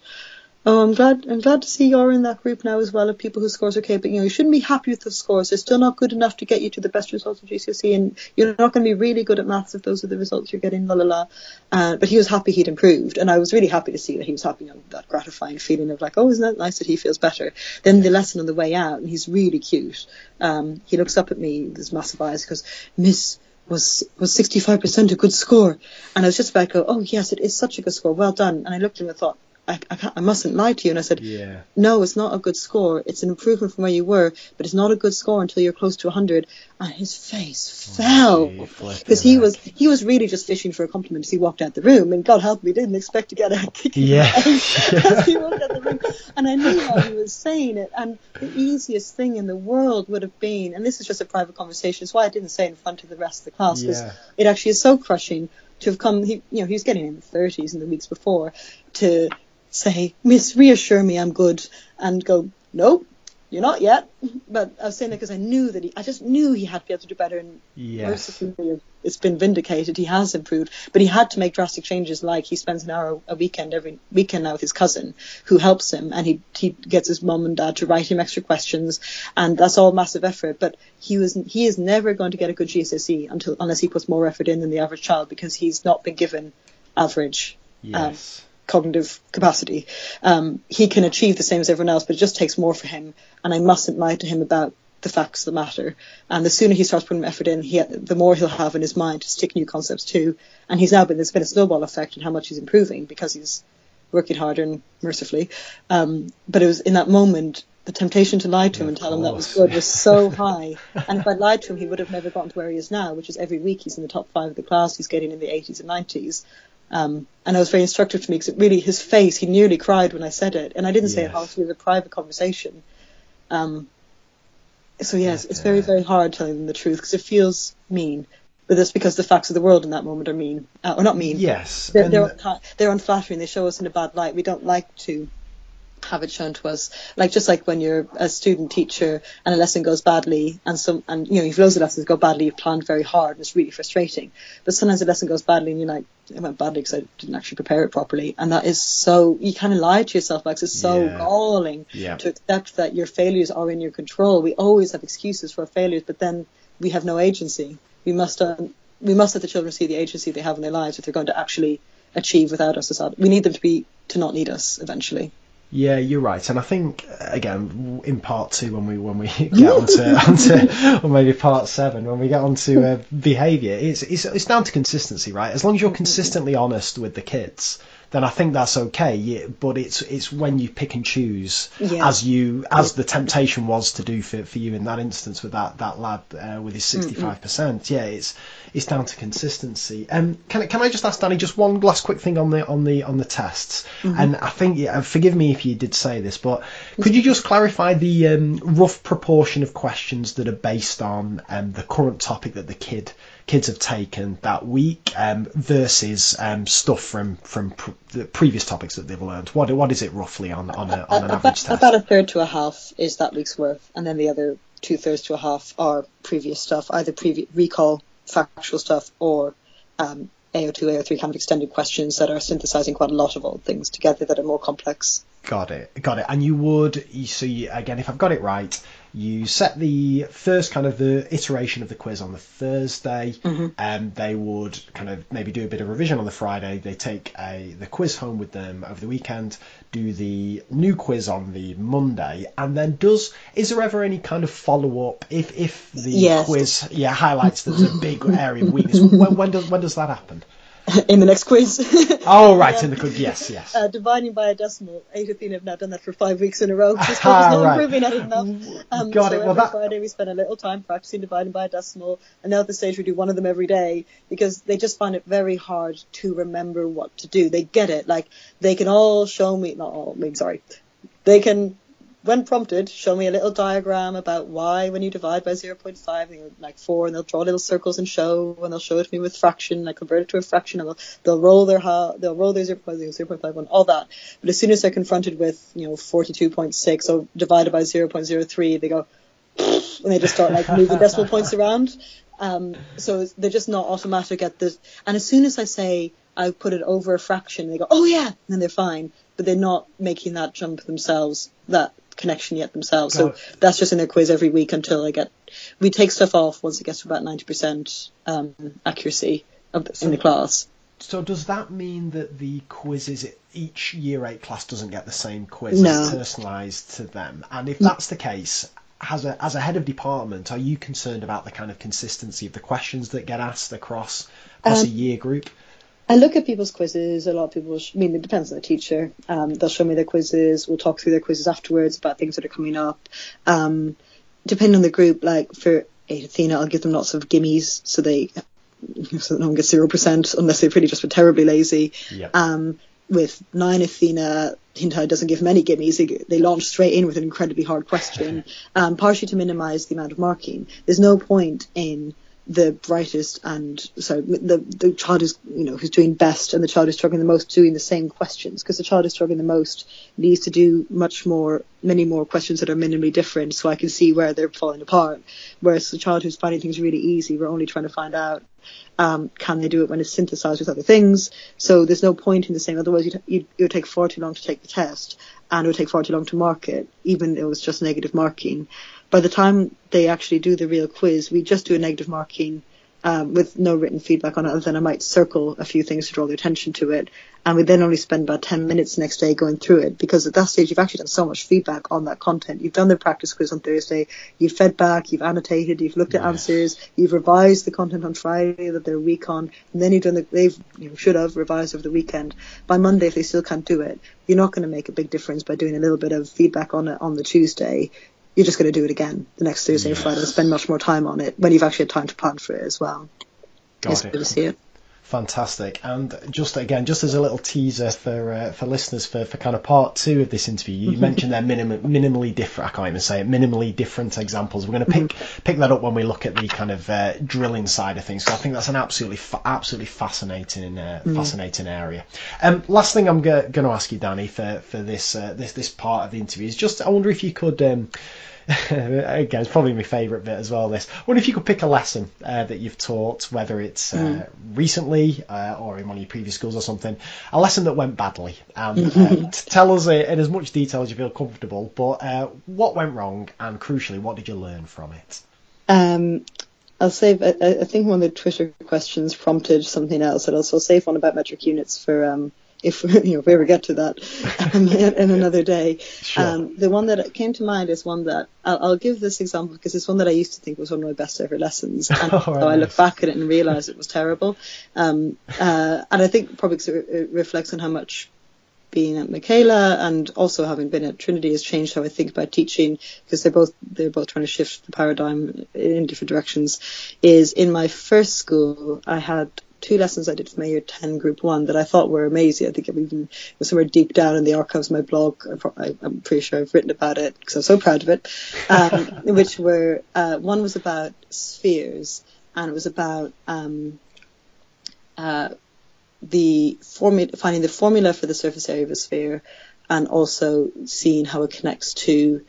Oh, I'm glad. I'm glad to see you're in that group now as well of people whose scores are okay. But you know, you shouldn't be happy with the scores. They're still not good enough to get you to the best results of GCSE, and you're not going to be really good at maths if those are the results you're getting. La la la. Uh, but he was happy he'd improved, and I was really happy to see that he was happy. You know, that gratifying feeling of like, oh, isn't that nice that he feels better? Then the lesson on the way out, and he's really cute. Um, he looks up at me with his massive eyes, because Miss was was 65% a good score, and I was just about to go, oh yes, it is such a good score. Well done. And I looked at him and thought. I, I, can't, I mustn't lie to you. And I said, Yeah. no, it's not a good score. It's an improvement from where you were, but it's not a good score until you're close to 100. And his face fell because he was he was really just fishing for a compliment as he walked out the room. And God help me, didn't expect to get a kick in Yeah. as he walked out the room. And I knew how he was saying it. And the easiest thing in the world would have been, and this is just a private conversation. It's why I didn't say it in front of the rest of the class because Yeah. it actually is so crushing to have come. He, you know, he was getting in the 30s in the weeks before to say, Miss, reassure me I'm good, and go, nope, you're not yet. But I was saying that because I knew that he, I just knew he had to be able to do better, and Yes. mercifully it's been vindicated. He has improved, but he had to make drastic changes. Like he spends an hour a weekend every weekend now with his cousin, who helps him, and he he gets his mum and dad to write him extra questions, and that's all massive effort. But he was he is never going to get a good GCSE until unless he puts more effort in than the average child because he's not been given average um, Yes. Cognitive capacity. Um, he can achieve the same as everyone else, but it just takes more for him. And I mustn't lie to him about the facts that matter. And the sooner he starts putting effort in, he, the more he'll have in his mind to stick new concepts to. And he's now been there's been a snowball effect in how much he's improving because he's working harder and mercifully. Um, but it was in that moment. The temptation to lie to him Yeah, and tell him that was good was so high. And if I'd lied to him, he would have never gotten to where he is now, which is every week he's in the top five of the class. He's getting in the 80s and 90s. Um, and it was very instructive to me because it really, his face, he nearly cried when I said it. And I didn't say it Yes. harshly, it was a private conversation. Um, so yes, it's very, very hard telling them the truth because it feels mean. But that's because the facts of the world in that moment are mean. Uh, or not mean. Yes. They're, they're, they're unflattering. They show us in a bad light. We don't like to have it shown to us. Like just like when you're a student teacher and a lesson goes badly, and some and you know you've loads of lessons go badly. You've planned very hard, and it's really frustrating. But sometimes a lesson goes badly, and you're like, went badly because I didn't actually prepare it properly, and that is so you kind of lie to yourself. 'cause it's so Yeah. galling Yeah. to accept that your failures are in your control. We always have excuses for our failures, but then we have no agency. We must um, we must let the children see the agency they have in their lives if they're going to actually achieve without us. We need them to be to not need us eventually. Yeah, you're right, and I think again in part two when we when we get onto onto or maybe part seven when we get onto uh, behaviour, it's, it's it's down to consistency, right? As long as you're consistently honest with the kids, then I think that's okay. Yeah, but it's it's when you pick and choose Yeah. as you as the temptation was to do for, for you in that instance with that that lad uh, with his sixty five percent. Yeah, it's it's down to consistency. Um, can I can I just ask Dani just one last quick thing on the on the on the tests? And I think yeah, forgive me if you did say this, but could you just clarify the um, rough proportion of questions that are based on um, the current topic that the kid kids have taken that week um, versus um, stuff from from pr- the previous topics that they've learned? What what is it roughly on on, a, on an average about, test? about a third to a half is that week's worth, and then the other two thirds to a half are previous stuff, either previous recall factual stuff or um, AO2, AO3 kind of extended questions that are synthesizing quite a lot of old things together that are more complex. Got it, got it. And you would, you, you, again, if I've got it right, you set the first kind of the iteration of the quiz on the Thursday, and they would kind of maybe do a bit of revision on the Friday. They take a the quiz home with them over the weekend, do the new quiz on the Monday, and then does is there ever any kind of follow up if if the Yes. quiz yeah highlights there's a big area of weakness? when, when does when does that happen? in the next quiz. oh, right, in the quiz, yes, yes. Uh, dividing by a decimal. Eight Athena have now done that for five weeks in a row. Just ah, no right. improving at it enough. Um, Got so it. Well, every that... Friday we spend a little time practicing dividing by a decimal, and now at the stage we do one of them every day because they just find it very hard to remember what to do. They get it. Like, they can all show me, not all, I mean, sorry. They can when prompted, show me a little diagram about why when you divide by 0.5, you know, like 4, and they'll draw little circles and show, and they'll show it to me with fraction, and I convert it to a fraction, and they'll, they'll roll their they'll roll their 0.5, 0.51, all that. But as soon as they're confronted with, you know, 42.6 or divided by 0.03, they go, and they just start like moving decimal points around. Um, so they're just not automatic at this. And as soon as I say I put it over a fraction, they go, oh yeah, and then they're fine. But they're not making that jump themselves. That connection yet themselves. So that's just in their quiz every week until I get. We take stuff off once it gets to about ninety percent um, accuracy the, so, in the class. So does that mean that the quizzes each year eight class doesn't get the same quiz no. personalised to them? And if that's the case, as a as a head of department, are you concerned about the kind of consistency of the questions that get asked across across um, a year group? I look at people's quizzes. A lot of people, sh- I mean, it depends on the teacher. Um, they'll show me their quizzes. We'll talk through their quizzes afterwards about things that are coming up. Um, depending on the group, like for eight Athena, I'll give them lots of gimmies so they, so no one gets zero percent unless they've really just been terribly lazy. Yep. Um, with nine Athena, Hintai doesn't give many gimmies. They, they launch straight in with an incredibly hard question, um, partially to minimise the amount of marking. There's no point in the brightest and so the the child is you know who's doing best and the child is struggling the most doing the same questions because the child is struggling the most needs to do much more many more questions that are minimally different so I can see where they're falling apart. Whereas the child who's finding things really easy we're only trying to find out um, can they do it when it's synthesized with other things? So there's no point in the same otherwise you'd, you'd, it would take far too long to take the test and it would take far too long to mark it even if it was just negative marking by the time they actually do the real quiz, we just do a negative marking um, with no written feedback on it other than I might circle a few things to draw their attention to it. And we then only spend about 10 minutes next day going through it because at that stage you've actually done so much feedback on that content. You've done the practice quiz on Thursday, you've fed back, you've annotated, you've looked at answers, you've revised the content on Friday that they're weak on, and then you've done the, they've, you should have revised over the weekend. By Monday, if they still can't do it, you're not going to make a big difference by doing a little bit of feedback on it on the Tuesday you're just going to do it again the next Thursday yes. or Friday and spend much more time on it when you've actually had time to plan for it as well. Got it's it. good to see it. Fantastic. And just again, just as a little teaser for uh, for listeners for, for kind of part two of this interview, you mm-hmm. mentioned they're minim- minimally different. I can't even say it. Minimally different examples. We're going to pick mm-hmm. pick that up when we look at the kind of uh, drilling side of things. So I think that's an absolutely fa- absolutely fascinating uh, mm-hmm. fascinating area. Um, last thing I'm going to ask you, Dani, for for this uh, this this part of the interview is just I wonder if you could. Um, again, it's probably my favourite bit as well. This. I wonder if you could pick a lesson uh, that you've taught, whether it's uh, mm. recently uh, or in one of your previous schools or something, a lesson that went badly. Um, tell us in as much detail as you feel comfortable. But uh, what went wrong, and crucially, what did you learn from it? Um, I'll save. I, I, think one of the Twitter questions prompted something else, and I'll save one about metric units for um, if you know if we ever get to that um, in, in, another day. Sure. Um, the one that came to mind is one that I'll, I'll, give this example because it's one that I used to think was one of my best ever lessons, and oh, nice. I look back at it and realise it was terrible. Um, uh, and I think probably it reflects on how much being at Michaela and also having been at Trinity has changed how I think about teaching because they're both they're both trying to shift the paradigm in different directions. Is in my first school I had two lessons I did for my year 10 group one that I thought were amazing. I think I've even was somewhere deep down in the archives of my blog. I, am pretty sure I've written about it because I'm so proud of it. Um, which were, uh, one was about spheres and it was about, um, uh, the formula, finding the formula for the surface area of a sphere and also seeing how it connects to,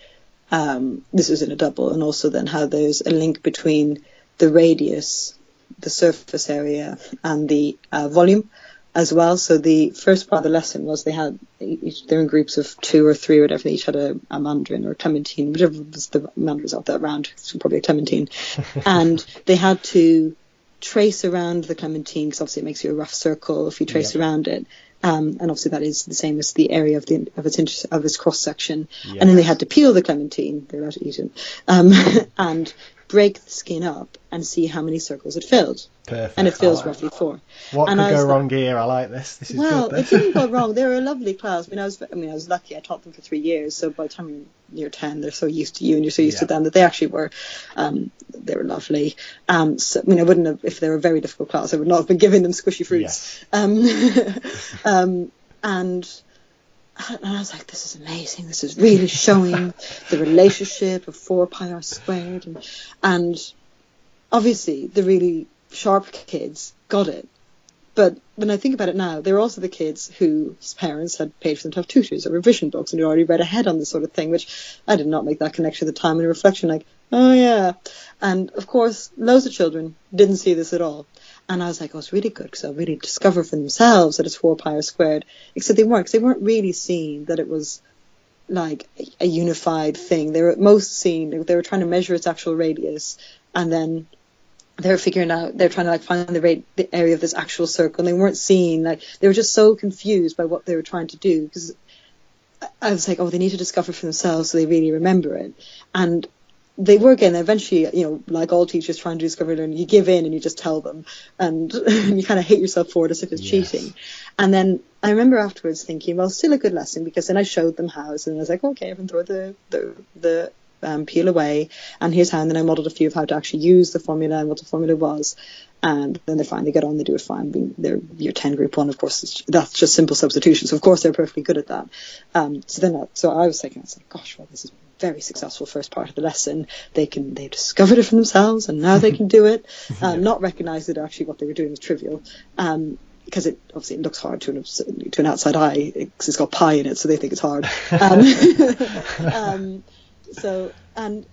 um, this is in a double and also then how there's a link between the radius the surface area and the uh, volume as well. So the first part of the lesson was they had each, they're in groups of two or three or whatever. They each had a, a mandarin or a clementine, whichever was the mandarins out that round. So probably a clementine, and they had to trace around the clementine because obviously it makes you a rough circle if you trace yeah. around it. Um, and obviously that is the same as the area of the of its inter- of its cross section. And then they had to peel the clementine. They're allowed to eat it. Um, and break the skin up and see how many circles it filled. Perfect. And it fills like roughly that. four. What and could I go was like- wrong here? I like this. This is Well, good. it didn't go wrong. They were a lovely class. I mean, I was, I mean, I was lucky. I taught them for three years, so by the time you're year ten, they're so used to you, and you're so used to them that they actually were, um, they were lovely. Um, so, I mean, I wouldn't have if they were a very difficult class. I would not have been giving them squishy fruits. Um, um, and. And I was like, this is amazing. This is really showing the relationship of 4 pi r squared. And, and obviously, the really sharp kids got it. But when I think about it now, they're also the kids whose parents had paid for them to have tutors or revision books and had already read ahead on this sort of thing, which I did not make that connection at the time. A reflection like, oh yeah. And of course, loads of children didn't see this at all. And I was like, oh, it's really good because they'll really discover for themselves that it's 4 pi r squared. Except they weren't, because they weren't really seeing that it was like a, unified thing. They were most seeing, they were trying to measure its actual radius and then they were figuring out they're trying to like find the rate the area of this actual circle and they weren't seeing like they were just so confused by what they were trying to do because I was like oh they need to discover for themselves so they really remember it and they were again eventually you know like all teachers trying to discover learning you give in and you just tell them. And you kind of hate yourself for it as if it's Yes. cheating. And then I remember afterwards thinking well still a good lesson because then I showed them how and I was like okay everyone throw the the the um, peel away and here's how. And then I modelled a few of how to actually use the formula and what the formula was. And then they finally get on they do it fine. Being they're year 10 group 1 of course it's, that's just simple substitution so of course they're perfectly good at that. Um, so then I, so I was thinking I was like gosh well this is very successful first part of the lesson. They can they've discovered it for themselves and now they can do it. Uh, not recognize that actually what they were doing was trivial um, because it obviously it looks hard to an, to an outside eye. Because it's got pi in it so they think it's hard. Um, um, so and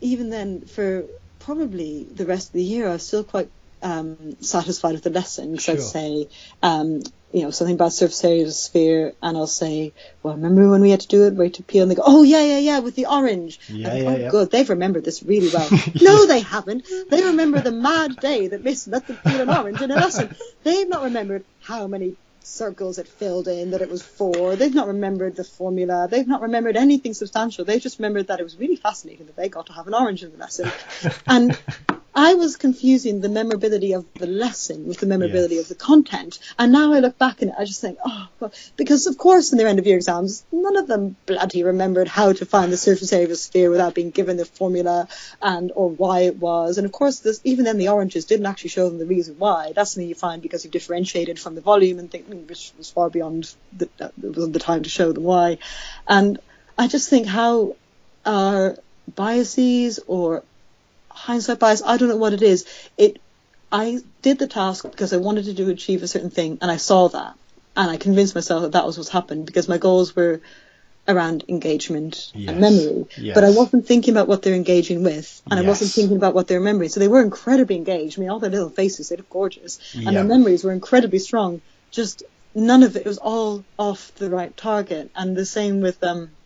even then for probably the rest of the year I was still quite um, satisfied with the lesson. Because Sure. I'd say um, you know something about surface area of a sphere and I'll say well remember when we had to do it wait to peel? And they go oh yeah yeah yeah with the orange. Yeah, think, yeah, oh yeah. good they've remembered this really well. No they haven't. They remember the mad day that Miss let them peel an orange in a lesson. They've not remembered how many circles it filled in that it was four they've not remembered the formula. They've not remembered anything substantial. They've just remembered that it was really fascinating that they got to have an orange in the lesson. And I was confusing the memorability of the lesson with the memorability Yes. of the content. And now I look back and I just think, oh, well, because of course in their end of year exams, none of them bloody remembered how to find the surface area of a sphere without being given the formula and or why it was. And of course, this, even then the oranges didn't actually show them the reason why. That's something you find because you've differentiated from the volume and think, which was far beyond the, uh, the time to show them why. And I just think how our biases or hindsight bias, I don't know what it is. It, I did the task because I wanted to do achieve a certain thing, and I saw that, and I convinced myself that that was what's happened because my goals were around engagement Yes. and memory, Yes. but I wasn't thinking about what they're engaging with, and I wasn't thinking about what they're remembering. So they were incredibly engaged. I mean, all their little faces, they look gorgeous, and Yeah. their memories were incredibly strong. Just none of it, it was all off the right target, and the same with um,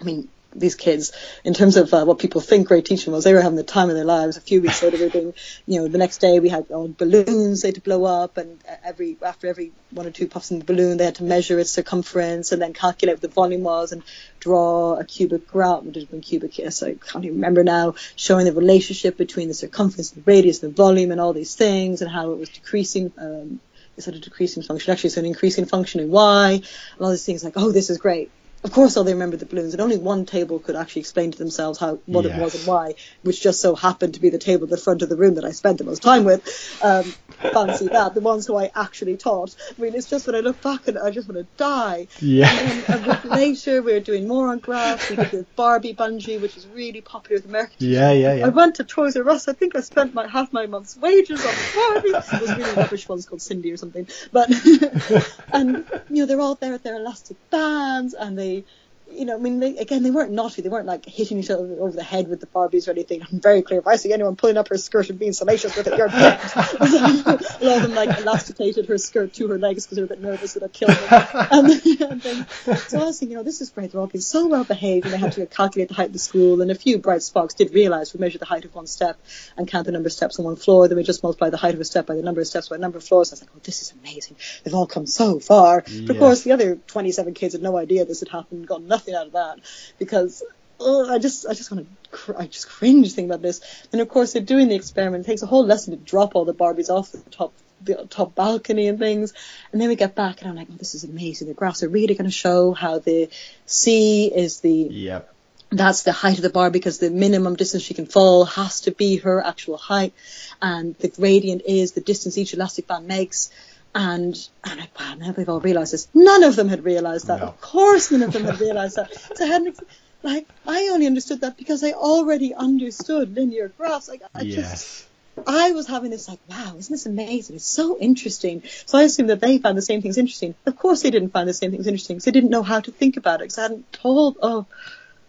I mean, these kids, in terms of uh, what people think great teaching was, they were having the time of their lives. A few weeks later, we were doing, you know, the next day we had all balloons they had to blow up, and every after every one or two puffs in the balloon, they had to measure its circumference and then calculate what the volume was and draw a cubic graph, which is one cubic, yes, I can't even remember now, showing the relationship between the circumference, the radius, the volume, and all these things, and how it was decreasing. Um, it's a decreasing function. Actually, it's an increasing function in y, and all these things like, oh, this is great. Of course, all they remembered the balloons, and only one table could actually explain to themselves how what it was and why, which just so happened to be the table at the front of the room that I spent the most time with. Um, fancy that, the ones who I actually taught. I mean, it's just when I look back and I just want to die. Yeah. And then a week later, we were doing more on graphs. We did the Barbie bungee, which is really popular with American Yeah, yeah, yeah. I went to Toys R Us. I think I spent my half my month's wages on Barbie. It was really rubbish ones called Cindy or something. But and you know they're all there with their elastic bands and they say you know, I mean, they, again, they weren't naughty. They weren't like hitting each other over the head with the Barbies or anything. I'm very clear. If I see anyone pulling up her skirt and being salacious with it, you're dead. a lot of them like elasticated her skirt to her legs because they were a bit nervous that I'd kill them. And, and then, so I was thinking, you know, this is great. They're all being so well behaved, and they had to calculate the height of the school. And a few bright sparks did realise we measure the height of one step and count the number of steps on one floor. Then we just multiply the height of a step by the number of steps by the number of floors. I was like, oh, this is amazing. They've all come so far. But of course, the other 27 kids had no idea this had happened, got nothing out of that because oh, I just, I just want to, cr- I just cringe thinking about this. And of course, they're doing the experiment. It takes a whole lesson to drop all the Barbies off the top, the top balcony and things. And then we get back, and I'm like, oh, this is amazing. The graphs are really going to show how the C is the Yep. that's the height of the bar because the minimum distance she can fall has to be her actual height, and the gradient is the distance each elastic band makes. And and like, wow, now they've all realised this. None of them had realised that. No. Of course, none of them had realised that. So I hadn't like I only understood that because I already understood linear graphs. Like I just Yes. I was having this like, wow, isn't this amazing? It's so interesting. So I assumed that they found the same things interesting. Of course, they didn't find the same things interesting because they didn't know how to think about it because I hadn't told. Oh,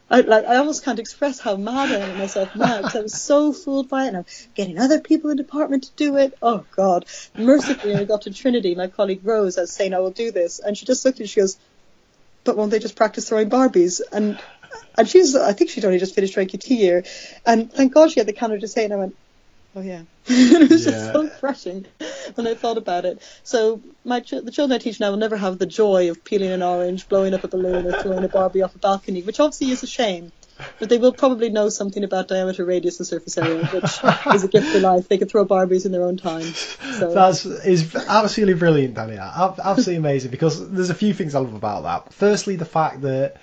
I like I almost can't express how mad I am at myself now because I was so fooled by it and I'm getting other people in the department to do it. Oh God! Mercifully, I got to Trinity. My colleague Rose, I was saying I will do this, and she just looked at me. And she goes, "But won't they just practice throwing Barbies?" And and she's I think she'd only just finished her NQT year, and thank God she had the candor to say. And I went, "Oh yeah." it was Yeah. just so refreshing when I thought about it. So my ch- the children I teach now will never have the joy of peeling an orange, blowing up a balloon, or throwing a Barbie off a balcony, which obviously is a shame. But they will probably know something about diameter, radius, and surface area, which is a gift for life. They can throw Barbies in their own time. So That's is absolutely brilliant, Dani. Absolutely amazing because there's a few things I love about that. Firstly, the fact that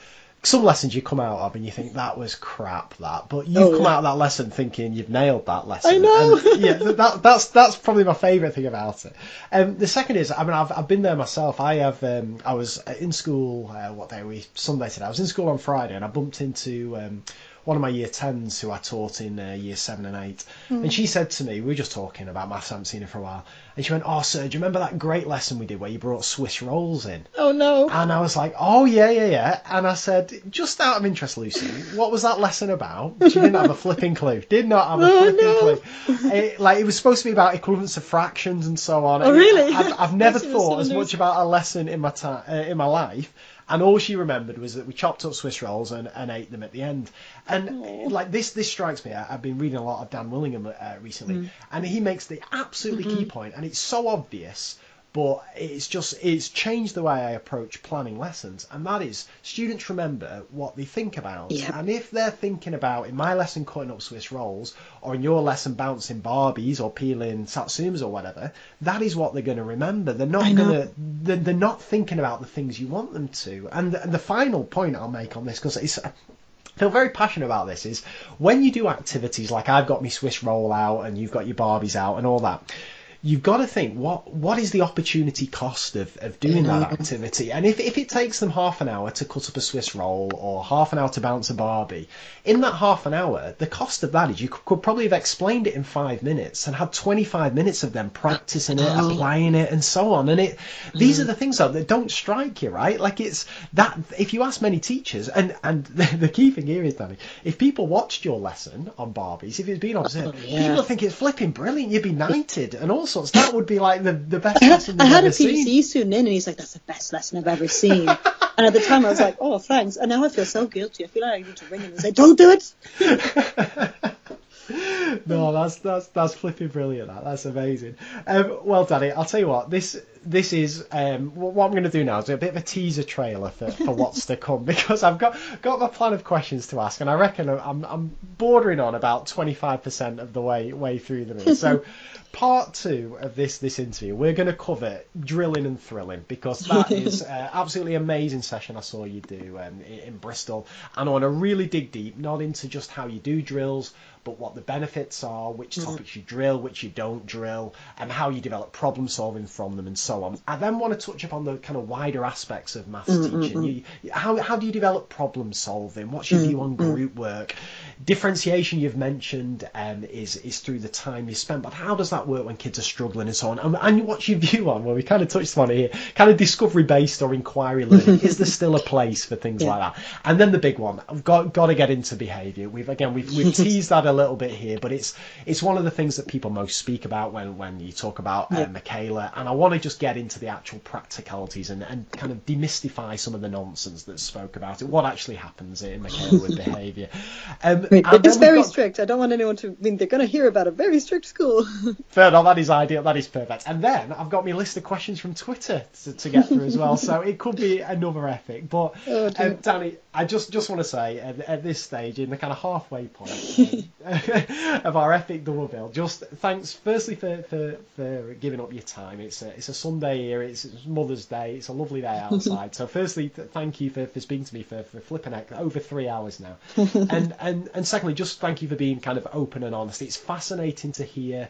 some lessons you come out of and you think that was crap, that, but you've Oh, come yeah. out of that lesson thinking you've nailed that lesson. I know. And, yeah, that, that's that's probably my favourite thing about it. Um, the second is, I mean, I've I've been there myself. I have. Um, I was in school. Uh, what day were we? Sunday today. I was in school on Friday and I bumped into. Um, one of my year 10s who I taught in uh, year 7 and 8. And she said to me, we were just talking about maths, I haven't seen her for a while. And she went, Oh, sir, do you remember that great lesson we did where you brought Swiss rolls in? oh no, And I was like, Oh, yeah, yeah, yeah. And I said, Just out of interest, Lucy, what was that lesson about? She didn't have a flipping clue. Did not have a Oh, flipping no. clue. It, like, it was supposed to be about equivalence of fractions and so on. Oh, And really? I've, I've never thought as much about a lesson in my time uh, in my life. And all she remembered was that we chopped up Swiss rolls and, and ate them at the end. And like this, this strikes me. I, I've been reading a lot of Dan Willingham uh, recently, Mm. and he makes the absolutely Mm-hmm. key point, and it's so obvious, but it's just it's changed the way I approach planning lessons, and that is students remember what they think about, Yep. and if they're thinking about in my lesson cutting up Swiss rolls, or in your lesson bouncing Barbies or peeling Satsumas or whatever, that is what they're going to remember. They're not going to they're, they're not thinking about the things you want them to. And, and the final point I'll make on this because it's. I feel very passionate about this is when you do activities like I've got my Swiss roll out and you've got your Barbies out and all that, you've got to think what what is the opportunity cost of, of doing that mm-hmm. activity? And if, if it takes them half an hour to cut up a Swiss roll or half an hour to bounce a Barbie in that half an hour the cost of that is you could, could probably have explained it in five minutes and had 25 minutes of them practicing it applying it and so on. And it these are mm-hmm. the things though, that don't strike you right? Like it's that if you ask many teachers and and the, the key thing here is Dani if people watched your lesson on Barbies if it's been observed Oh, yeah. people think it's flipping brilliant. You'd be knighted and all sorts that would be like the, the best I had, lesson I had a PGCE student in, and he's like, "That's the best lesson I've ever seen." and at the time, I was like, "Oh, thanks." And now I feel so guilty. I feel like I need to ring him and say, "Don't do it." no, that's that's that's flipping brilliant. That that's amazing. Um, well, Dani, I'll tell you what. This this is um, wh- what I'm going to do now is a bit of a teaser trailer for, for what's to come because I've got got my plan of questions to ask, and I reckon I'm I'm bordering on about 25% of the way way through them. So, part two of this this interview, we're going to cover drilling and thrilling because that is uh, absolutely amazing session I saw you do um, in, in Bristol, and I want to really dig deep, not into just how you do drills, but what the benefits are, which topics you drill, which you don't drill, and how you develop problem solving from them, and so on. I then want to touch upon the kind of wider aspects of maths mm, mm, teaching. Mm. You, how, how do you develop problem solving? What's your view on group work? Differentiation you've mentioned um, is is through the time you spend, but how does that work when kids are struggling and so on? And, and what's your view on? Well, we kind of touched on it here, kind of discovery based or inquiry learning. Mm-hmm. is there still a place for things Yeah. like that? And then the big one, I've got got to get into behaviour. We've again we've, we've teased that a little bit here, but it's it's one of the things that people most speak about when when you talk about uh, Michaela, and I want to just get into the actual practicalities and, and kind of demystify some of the nonsense that's spoke about it. What actually happens in with behaviour? Um, it's very got... strict. I don't want anyone to I mean they're going to hear about a very strict school. Fair enough. That is ideal. That is perfect. And then I've got my list of questions from Twitter to, to get through as well, so it could be another epic. But oh, um, Dani, I just just want to say at, at, this stage, in the kind of halfway point of our epic double bill, just thanks firstly for, for, for giving up your time. It's a it's a Sunday here. It's, Mother's Day. It's a lovely day outside. so firstly, thank you for, for speaking to me for, for flipping over three hours now, and and and secondly, just thank you for being kind of open and honest. It's fascinating to hear.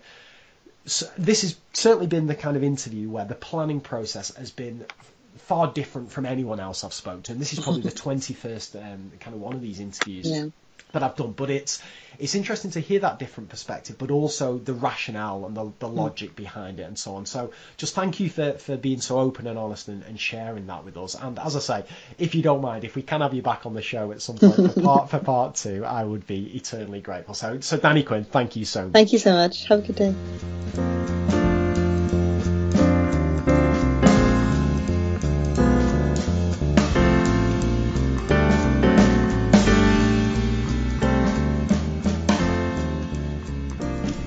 So this has certainly been the kind of interview where the planning process has been far different from anyone else I've spoken to. And this is probably the 21st um, kind of one of these interviews. Yeah. That I've done, but it's it's interesting to hear that different perspective, but also the rationale and the, the logic mm. behind it and so on. So just thank you for, for being so open and honest and, and, sharing that with us. And as I say, if you don't mind, if we can have you back on the show at some point for part for part two, I would be eternally grateful. So so Dani Quinn, thank you so much. Thank you so much. Have a good day.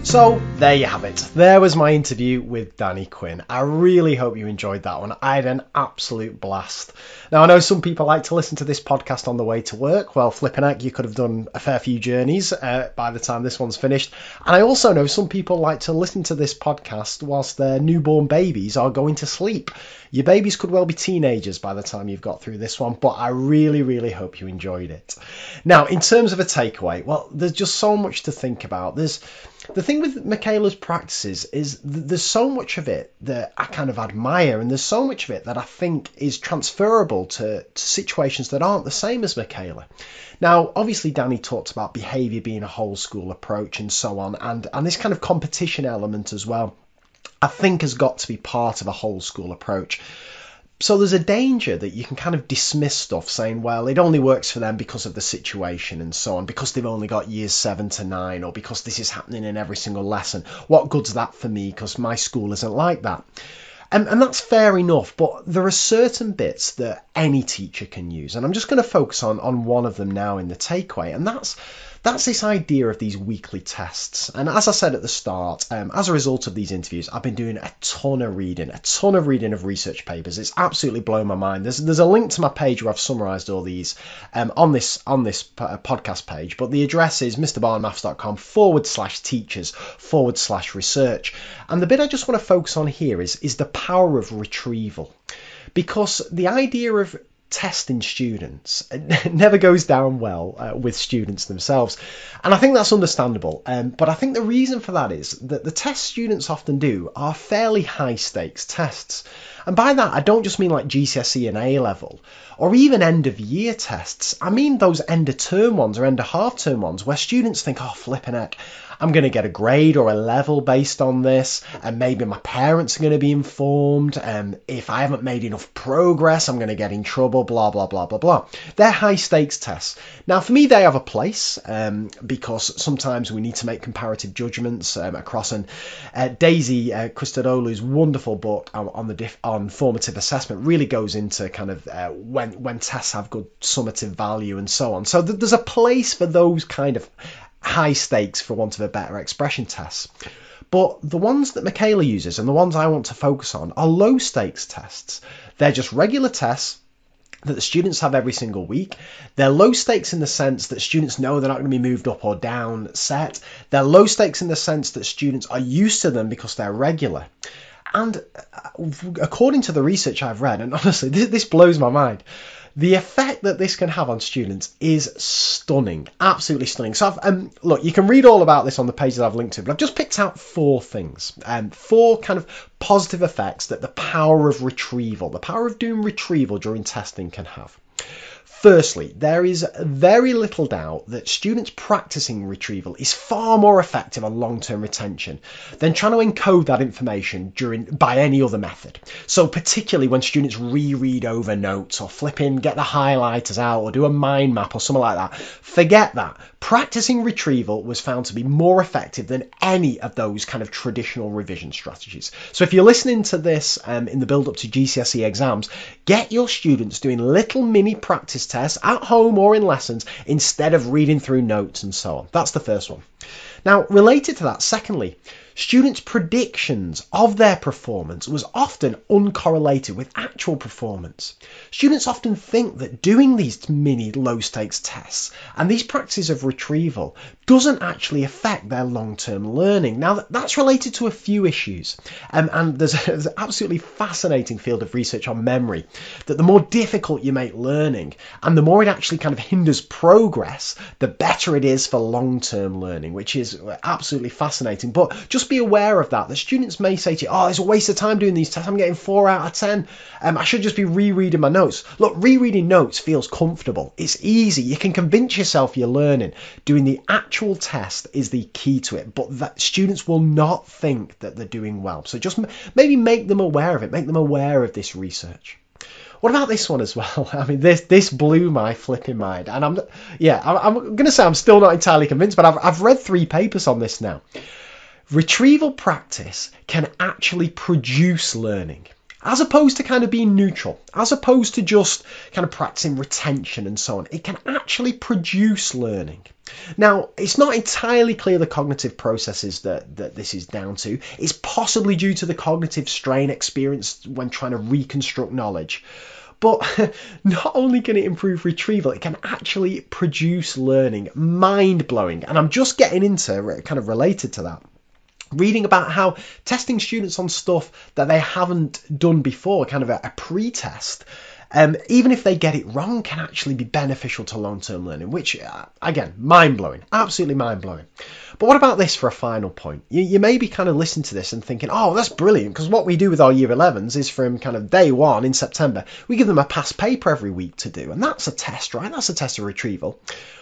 So there you have it. There was my interview with Dani Quinn. I really hope you enjoyed that one. I had an absolute blast. Now I know some people like to listen to this podcast on the way to work. Well, flipping heck, you could have done a fair few journeys uh, by the time this one's finished. And I also know some people like to listen to this podcast whilst their newborn babies are going to sleep. Your babies could well be teenagers by the time you've got through this one, but I really, really hope you enjoyed it. Now, in terms of a takeaway, well, there's just so much to think about. There's the thing with Michaela's practices is th- there's so much of it that I kind of admire, and there's so much of it that I think is transferable to, to situations that aren't the same as Michaela. Now, obviously, Dani talked about behaviour being a whole school approach and so on, and, and this kind of competition element as well. I think has got to be part of a whole school approach so there's a danger that you can kind of dismiss stuff saying, well, it only works for them because of the situation and so on, because they've only got years seven to nine, or because this is happening in every single lesson. What good's that for me? Because my school isn't like that. And, and that's fair enough, but there are certain bits that any teacher can use. And I'm just going to focus on, on one of them now in the takeaway, and that's that's this idea of these weekly tests. And as I said at the start, um, as a result of these interviews, I've been doing a ton of reading, a ton of reading of research papers. It's absolutely blown my mind. There's there's a link to my page where I've summarised all these um, on this on this uh, podcast page, but the address is mrbartonmaths.com forward slash teachers forward slash research. And the bit I just want to focus on here is is the power of retrieval because the idea of testing students. It never goes down well uh, with students themselves. And i think that's understandable um, but i think the reason for that is that the tests students often do are fairly high stakes tests. And by that i don't just mean like gcse and a level or even end of year tests. I mean those end of term ones or end of half term ones where students think oh flipping heck I'm going to get a grade or a level based on this, and maybe my parents are going to be informed. And if I haven't made enough progress, I'm going to get in trouble. Blah blah blah blah blah. They're high stakes tests. Now, for me, they have a place um, because sometimes we need to make comparative judgments um, across. And uh, Daisy uh, Christodoulou's wonderful book on, on the diff- on formative assessment really goes into kind of uh, when when tests have good summative value and so on. So th- there's a place for those kind of high stakes, for want of a better expression, tests. But the ones that Michaela uses and the ones I want to focus on are low stakes tests. They're just regular tests that the students have every single week. They're low stakes in the sense that students know they're not going to be moved up or down set. They're low stakes in the sense that students are used to them because they're regular. And uh, according to the research I've read, and honestly, this, this blows my mind, the effect that this can have on students is stunning, absolutely stunning. So, I've, um, look, you can read all about this on the page that I've linked to, but I've just picked out four things, um, four kind of positive effects that the power of retrieval, the power of doing retrieval during testing can have. Firstly, there is very little doubt that students practicing retrieval is far more effective on long-term retention than trying to encode that information during by any other method. So particularly when students reread over notes or flip in, get the highlighters out or do a mind map or something like that, forget that. Practicing retrieval was found to be more effective than any of those kind of traditional revision strategies. So if you're listening to this um, in the build up to GCSE exams, get your students doing little mini practice tests at home or in lessons instead of reading through notes and so on. That's the first one. Now, related to that, secondly, students' predictions of their performance was often uncorrelated with actual performance. Students often think that doing these mini low stakes tests and these practices of retrieval doesn't actually affect their long term learning. Now, that's related to a few issues, um, and there's, there's an absolutely fascinating field of research on memory that the more difficult you make learning and the more it actually kind of hinders progress, the better it is for long term learning, which is absolutely fascinating. But just be aware of that. The students may say to you, Oh, it's a waste of time doing these tests. I'm getting four out of 10. Um, I should just be rereading my notes. Look, rereading notes feels comfortable. It's easy. You can convince yourself you're learning. Doing the actual test is the key to it, but that students will not think that they're doing well. So just maybe make them aware of it. Make them aware of this research. What about this one as well? I mean, this this blew my flipping mind, and I'm yeah, I'm, I'm going to say I'm still not entirely convinced, but I've I've read three papers on this now. Retrieval practice can actually produce learning as opposed to kind of being neutral, as opposed to just kind of practicing retention and so on. It can actually produce learning. Now, it's not entirely clear the cognitive processes that, that this is down to. It's possibly due to the cognitive strain experienced when trying to reconstruct knowledge. But not only can it improve retrieval, it can actually produce learning. Mind blowing. And I'm just getting into kind of related to that reading about how testing students on stuff that they haven't done before, kind of a, a pre-test, um, even if they get it wrong, can actually be beneficial to long-term learning. Which, uh, again, mind-blowing, absolutely mind-blowing. But what about this for a final point? You, you may be kind of listening to this and thinking, oh, that's brilliant, because what we do with our year 11s is from kind of day one in September, we give them a past paper every week to do, and that's a test, right? That's a test of retrieval.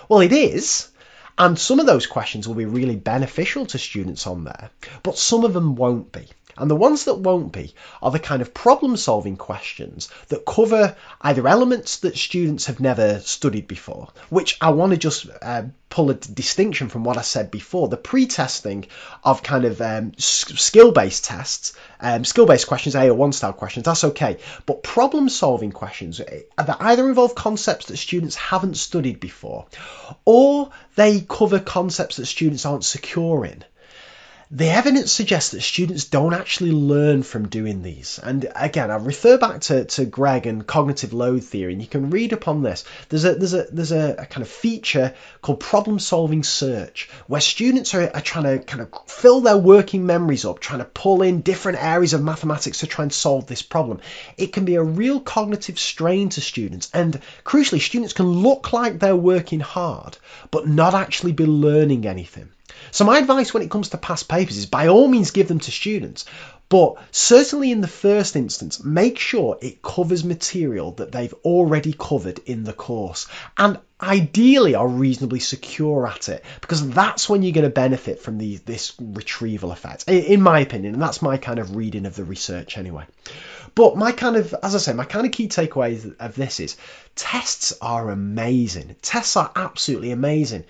Well, it is, and some of those questions will be really beneficial to students on there, but some of them won't be. And the ones that won't be are the kind of problem solving questions that cover either elements that students have never studied before, which I want to just uh, pull a distinction from what I said before. The pre-testing of kind of um, skill-based tests, um, skill-based questions, AO1 style questions, that's okay. But problem-solving questions eh, that either involve concepts that students haven't studied before, or they cover concepts that students aren't secure in the evidence suggests that students don't actually learn from doing these. And again, I refer back to, to Greg and cognitive load theory, and you can read upon this. There's a there's a there's a, a kind of feature called problem solving search, where students are, are trying to kind of fill their working memories up, trying to pull in different areas of mathematics to try and solve this problem. It can be a real cognitive strain to students, and crucially, students can look like they're working hard, but not actually be learning anything. So my advice when it comes to past papers is by all means give them to students, but certainly in the first instance, make sure it covers material that they've already covered in the course and ideally are reasonably secure at it because that's when you're going to benefit from the, this retrieval effect, in my opinion, and that's my kind of reading of the research anyway. But my kind of, as I say, my kind of key takeaway of this is tests are amazing. Tests are absolutely amazing.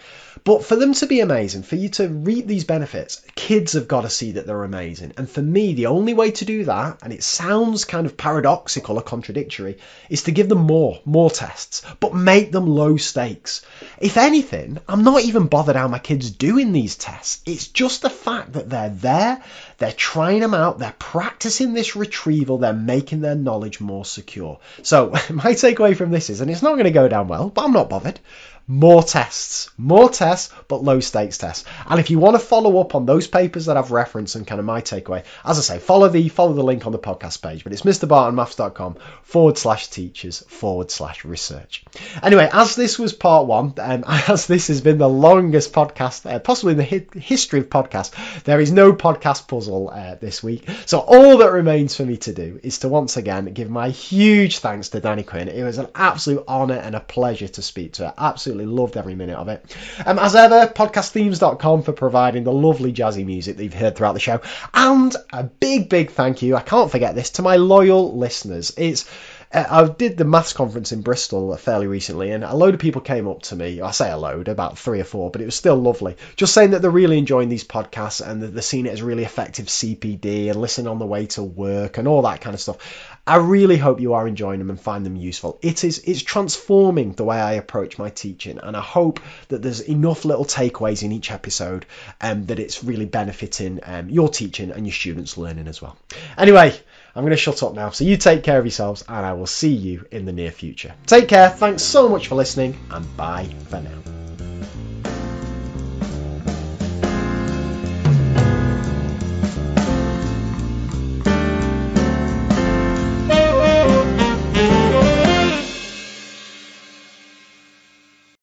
But for them to be amazing, for you to reap these benefits, kids have got to see that they're amazing. And for me, the only way to do that, and it sounds kind of paradoxical or contradictory, is to give them more, more tests, but make them low stakes. If anything, I'm not even bothered how my kids doing these tests. It's just the fact that they're there, they're trying them out, they're practicing this retrieval, they're making their knowledge more secure. So my takeaway from this is, and it's not going to go down well, but I'm not bothered more tests, more tests, but low stakes tests. And if you want to follow up on those papers that I've referenced and kind of my takeaway, as I say, follow the follow the link on the podcast page. But it's mrbartonmaths.com forward slash teachers forward slash research. Anyway, as this was part one, um, as this has been the longest podcast, uh, possibly in the hi- history of podcasts, there is no podcast puzzle uh, this week. So all that remains for me to do is to once again give my huge thanks to Dani Quinn. It was an absolute honour and a pleasure to speak to her. Absolutely loved every minute of it. Um, as ever, podcastthemes.com for providing the lovely jazzy music that you've heard throughout the show. And a big, big thank you, I can't forget this, to my loyal listeners. It's I did the maths conference in Bristol fairly recently, and a load of people came up to me. I say a load, about three or four, but it was still lovely. Just saying that they're really enjoying these podcasts and that they're seeing it as really effective CPD and listening on the way to work and all that kind of stuff. I really hope you are enjoying them and find them useful. It is it's transforming the way I approach my teaching, and I hope that there's enough little takeaways in each episode um, that it's really benefiting um, your teaching and your students' learning as well. Anyway. I'm going to shut up now. So you take care of yourselves, and I will see you in the near future. Take care. Thanks so much for listening, and bye for now.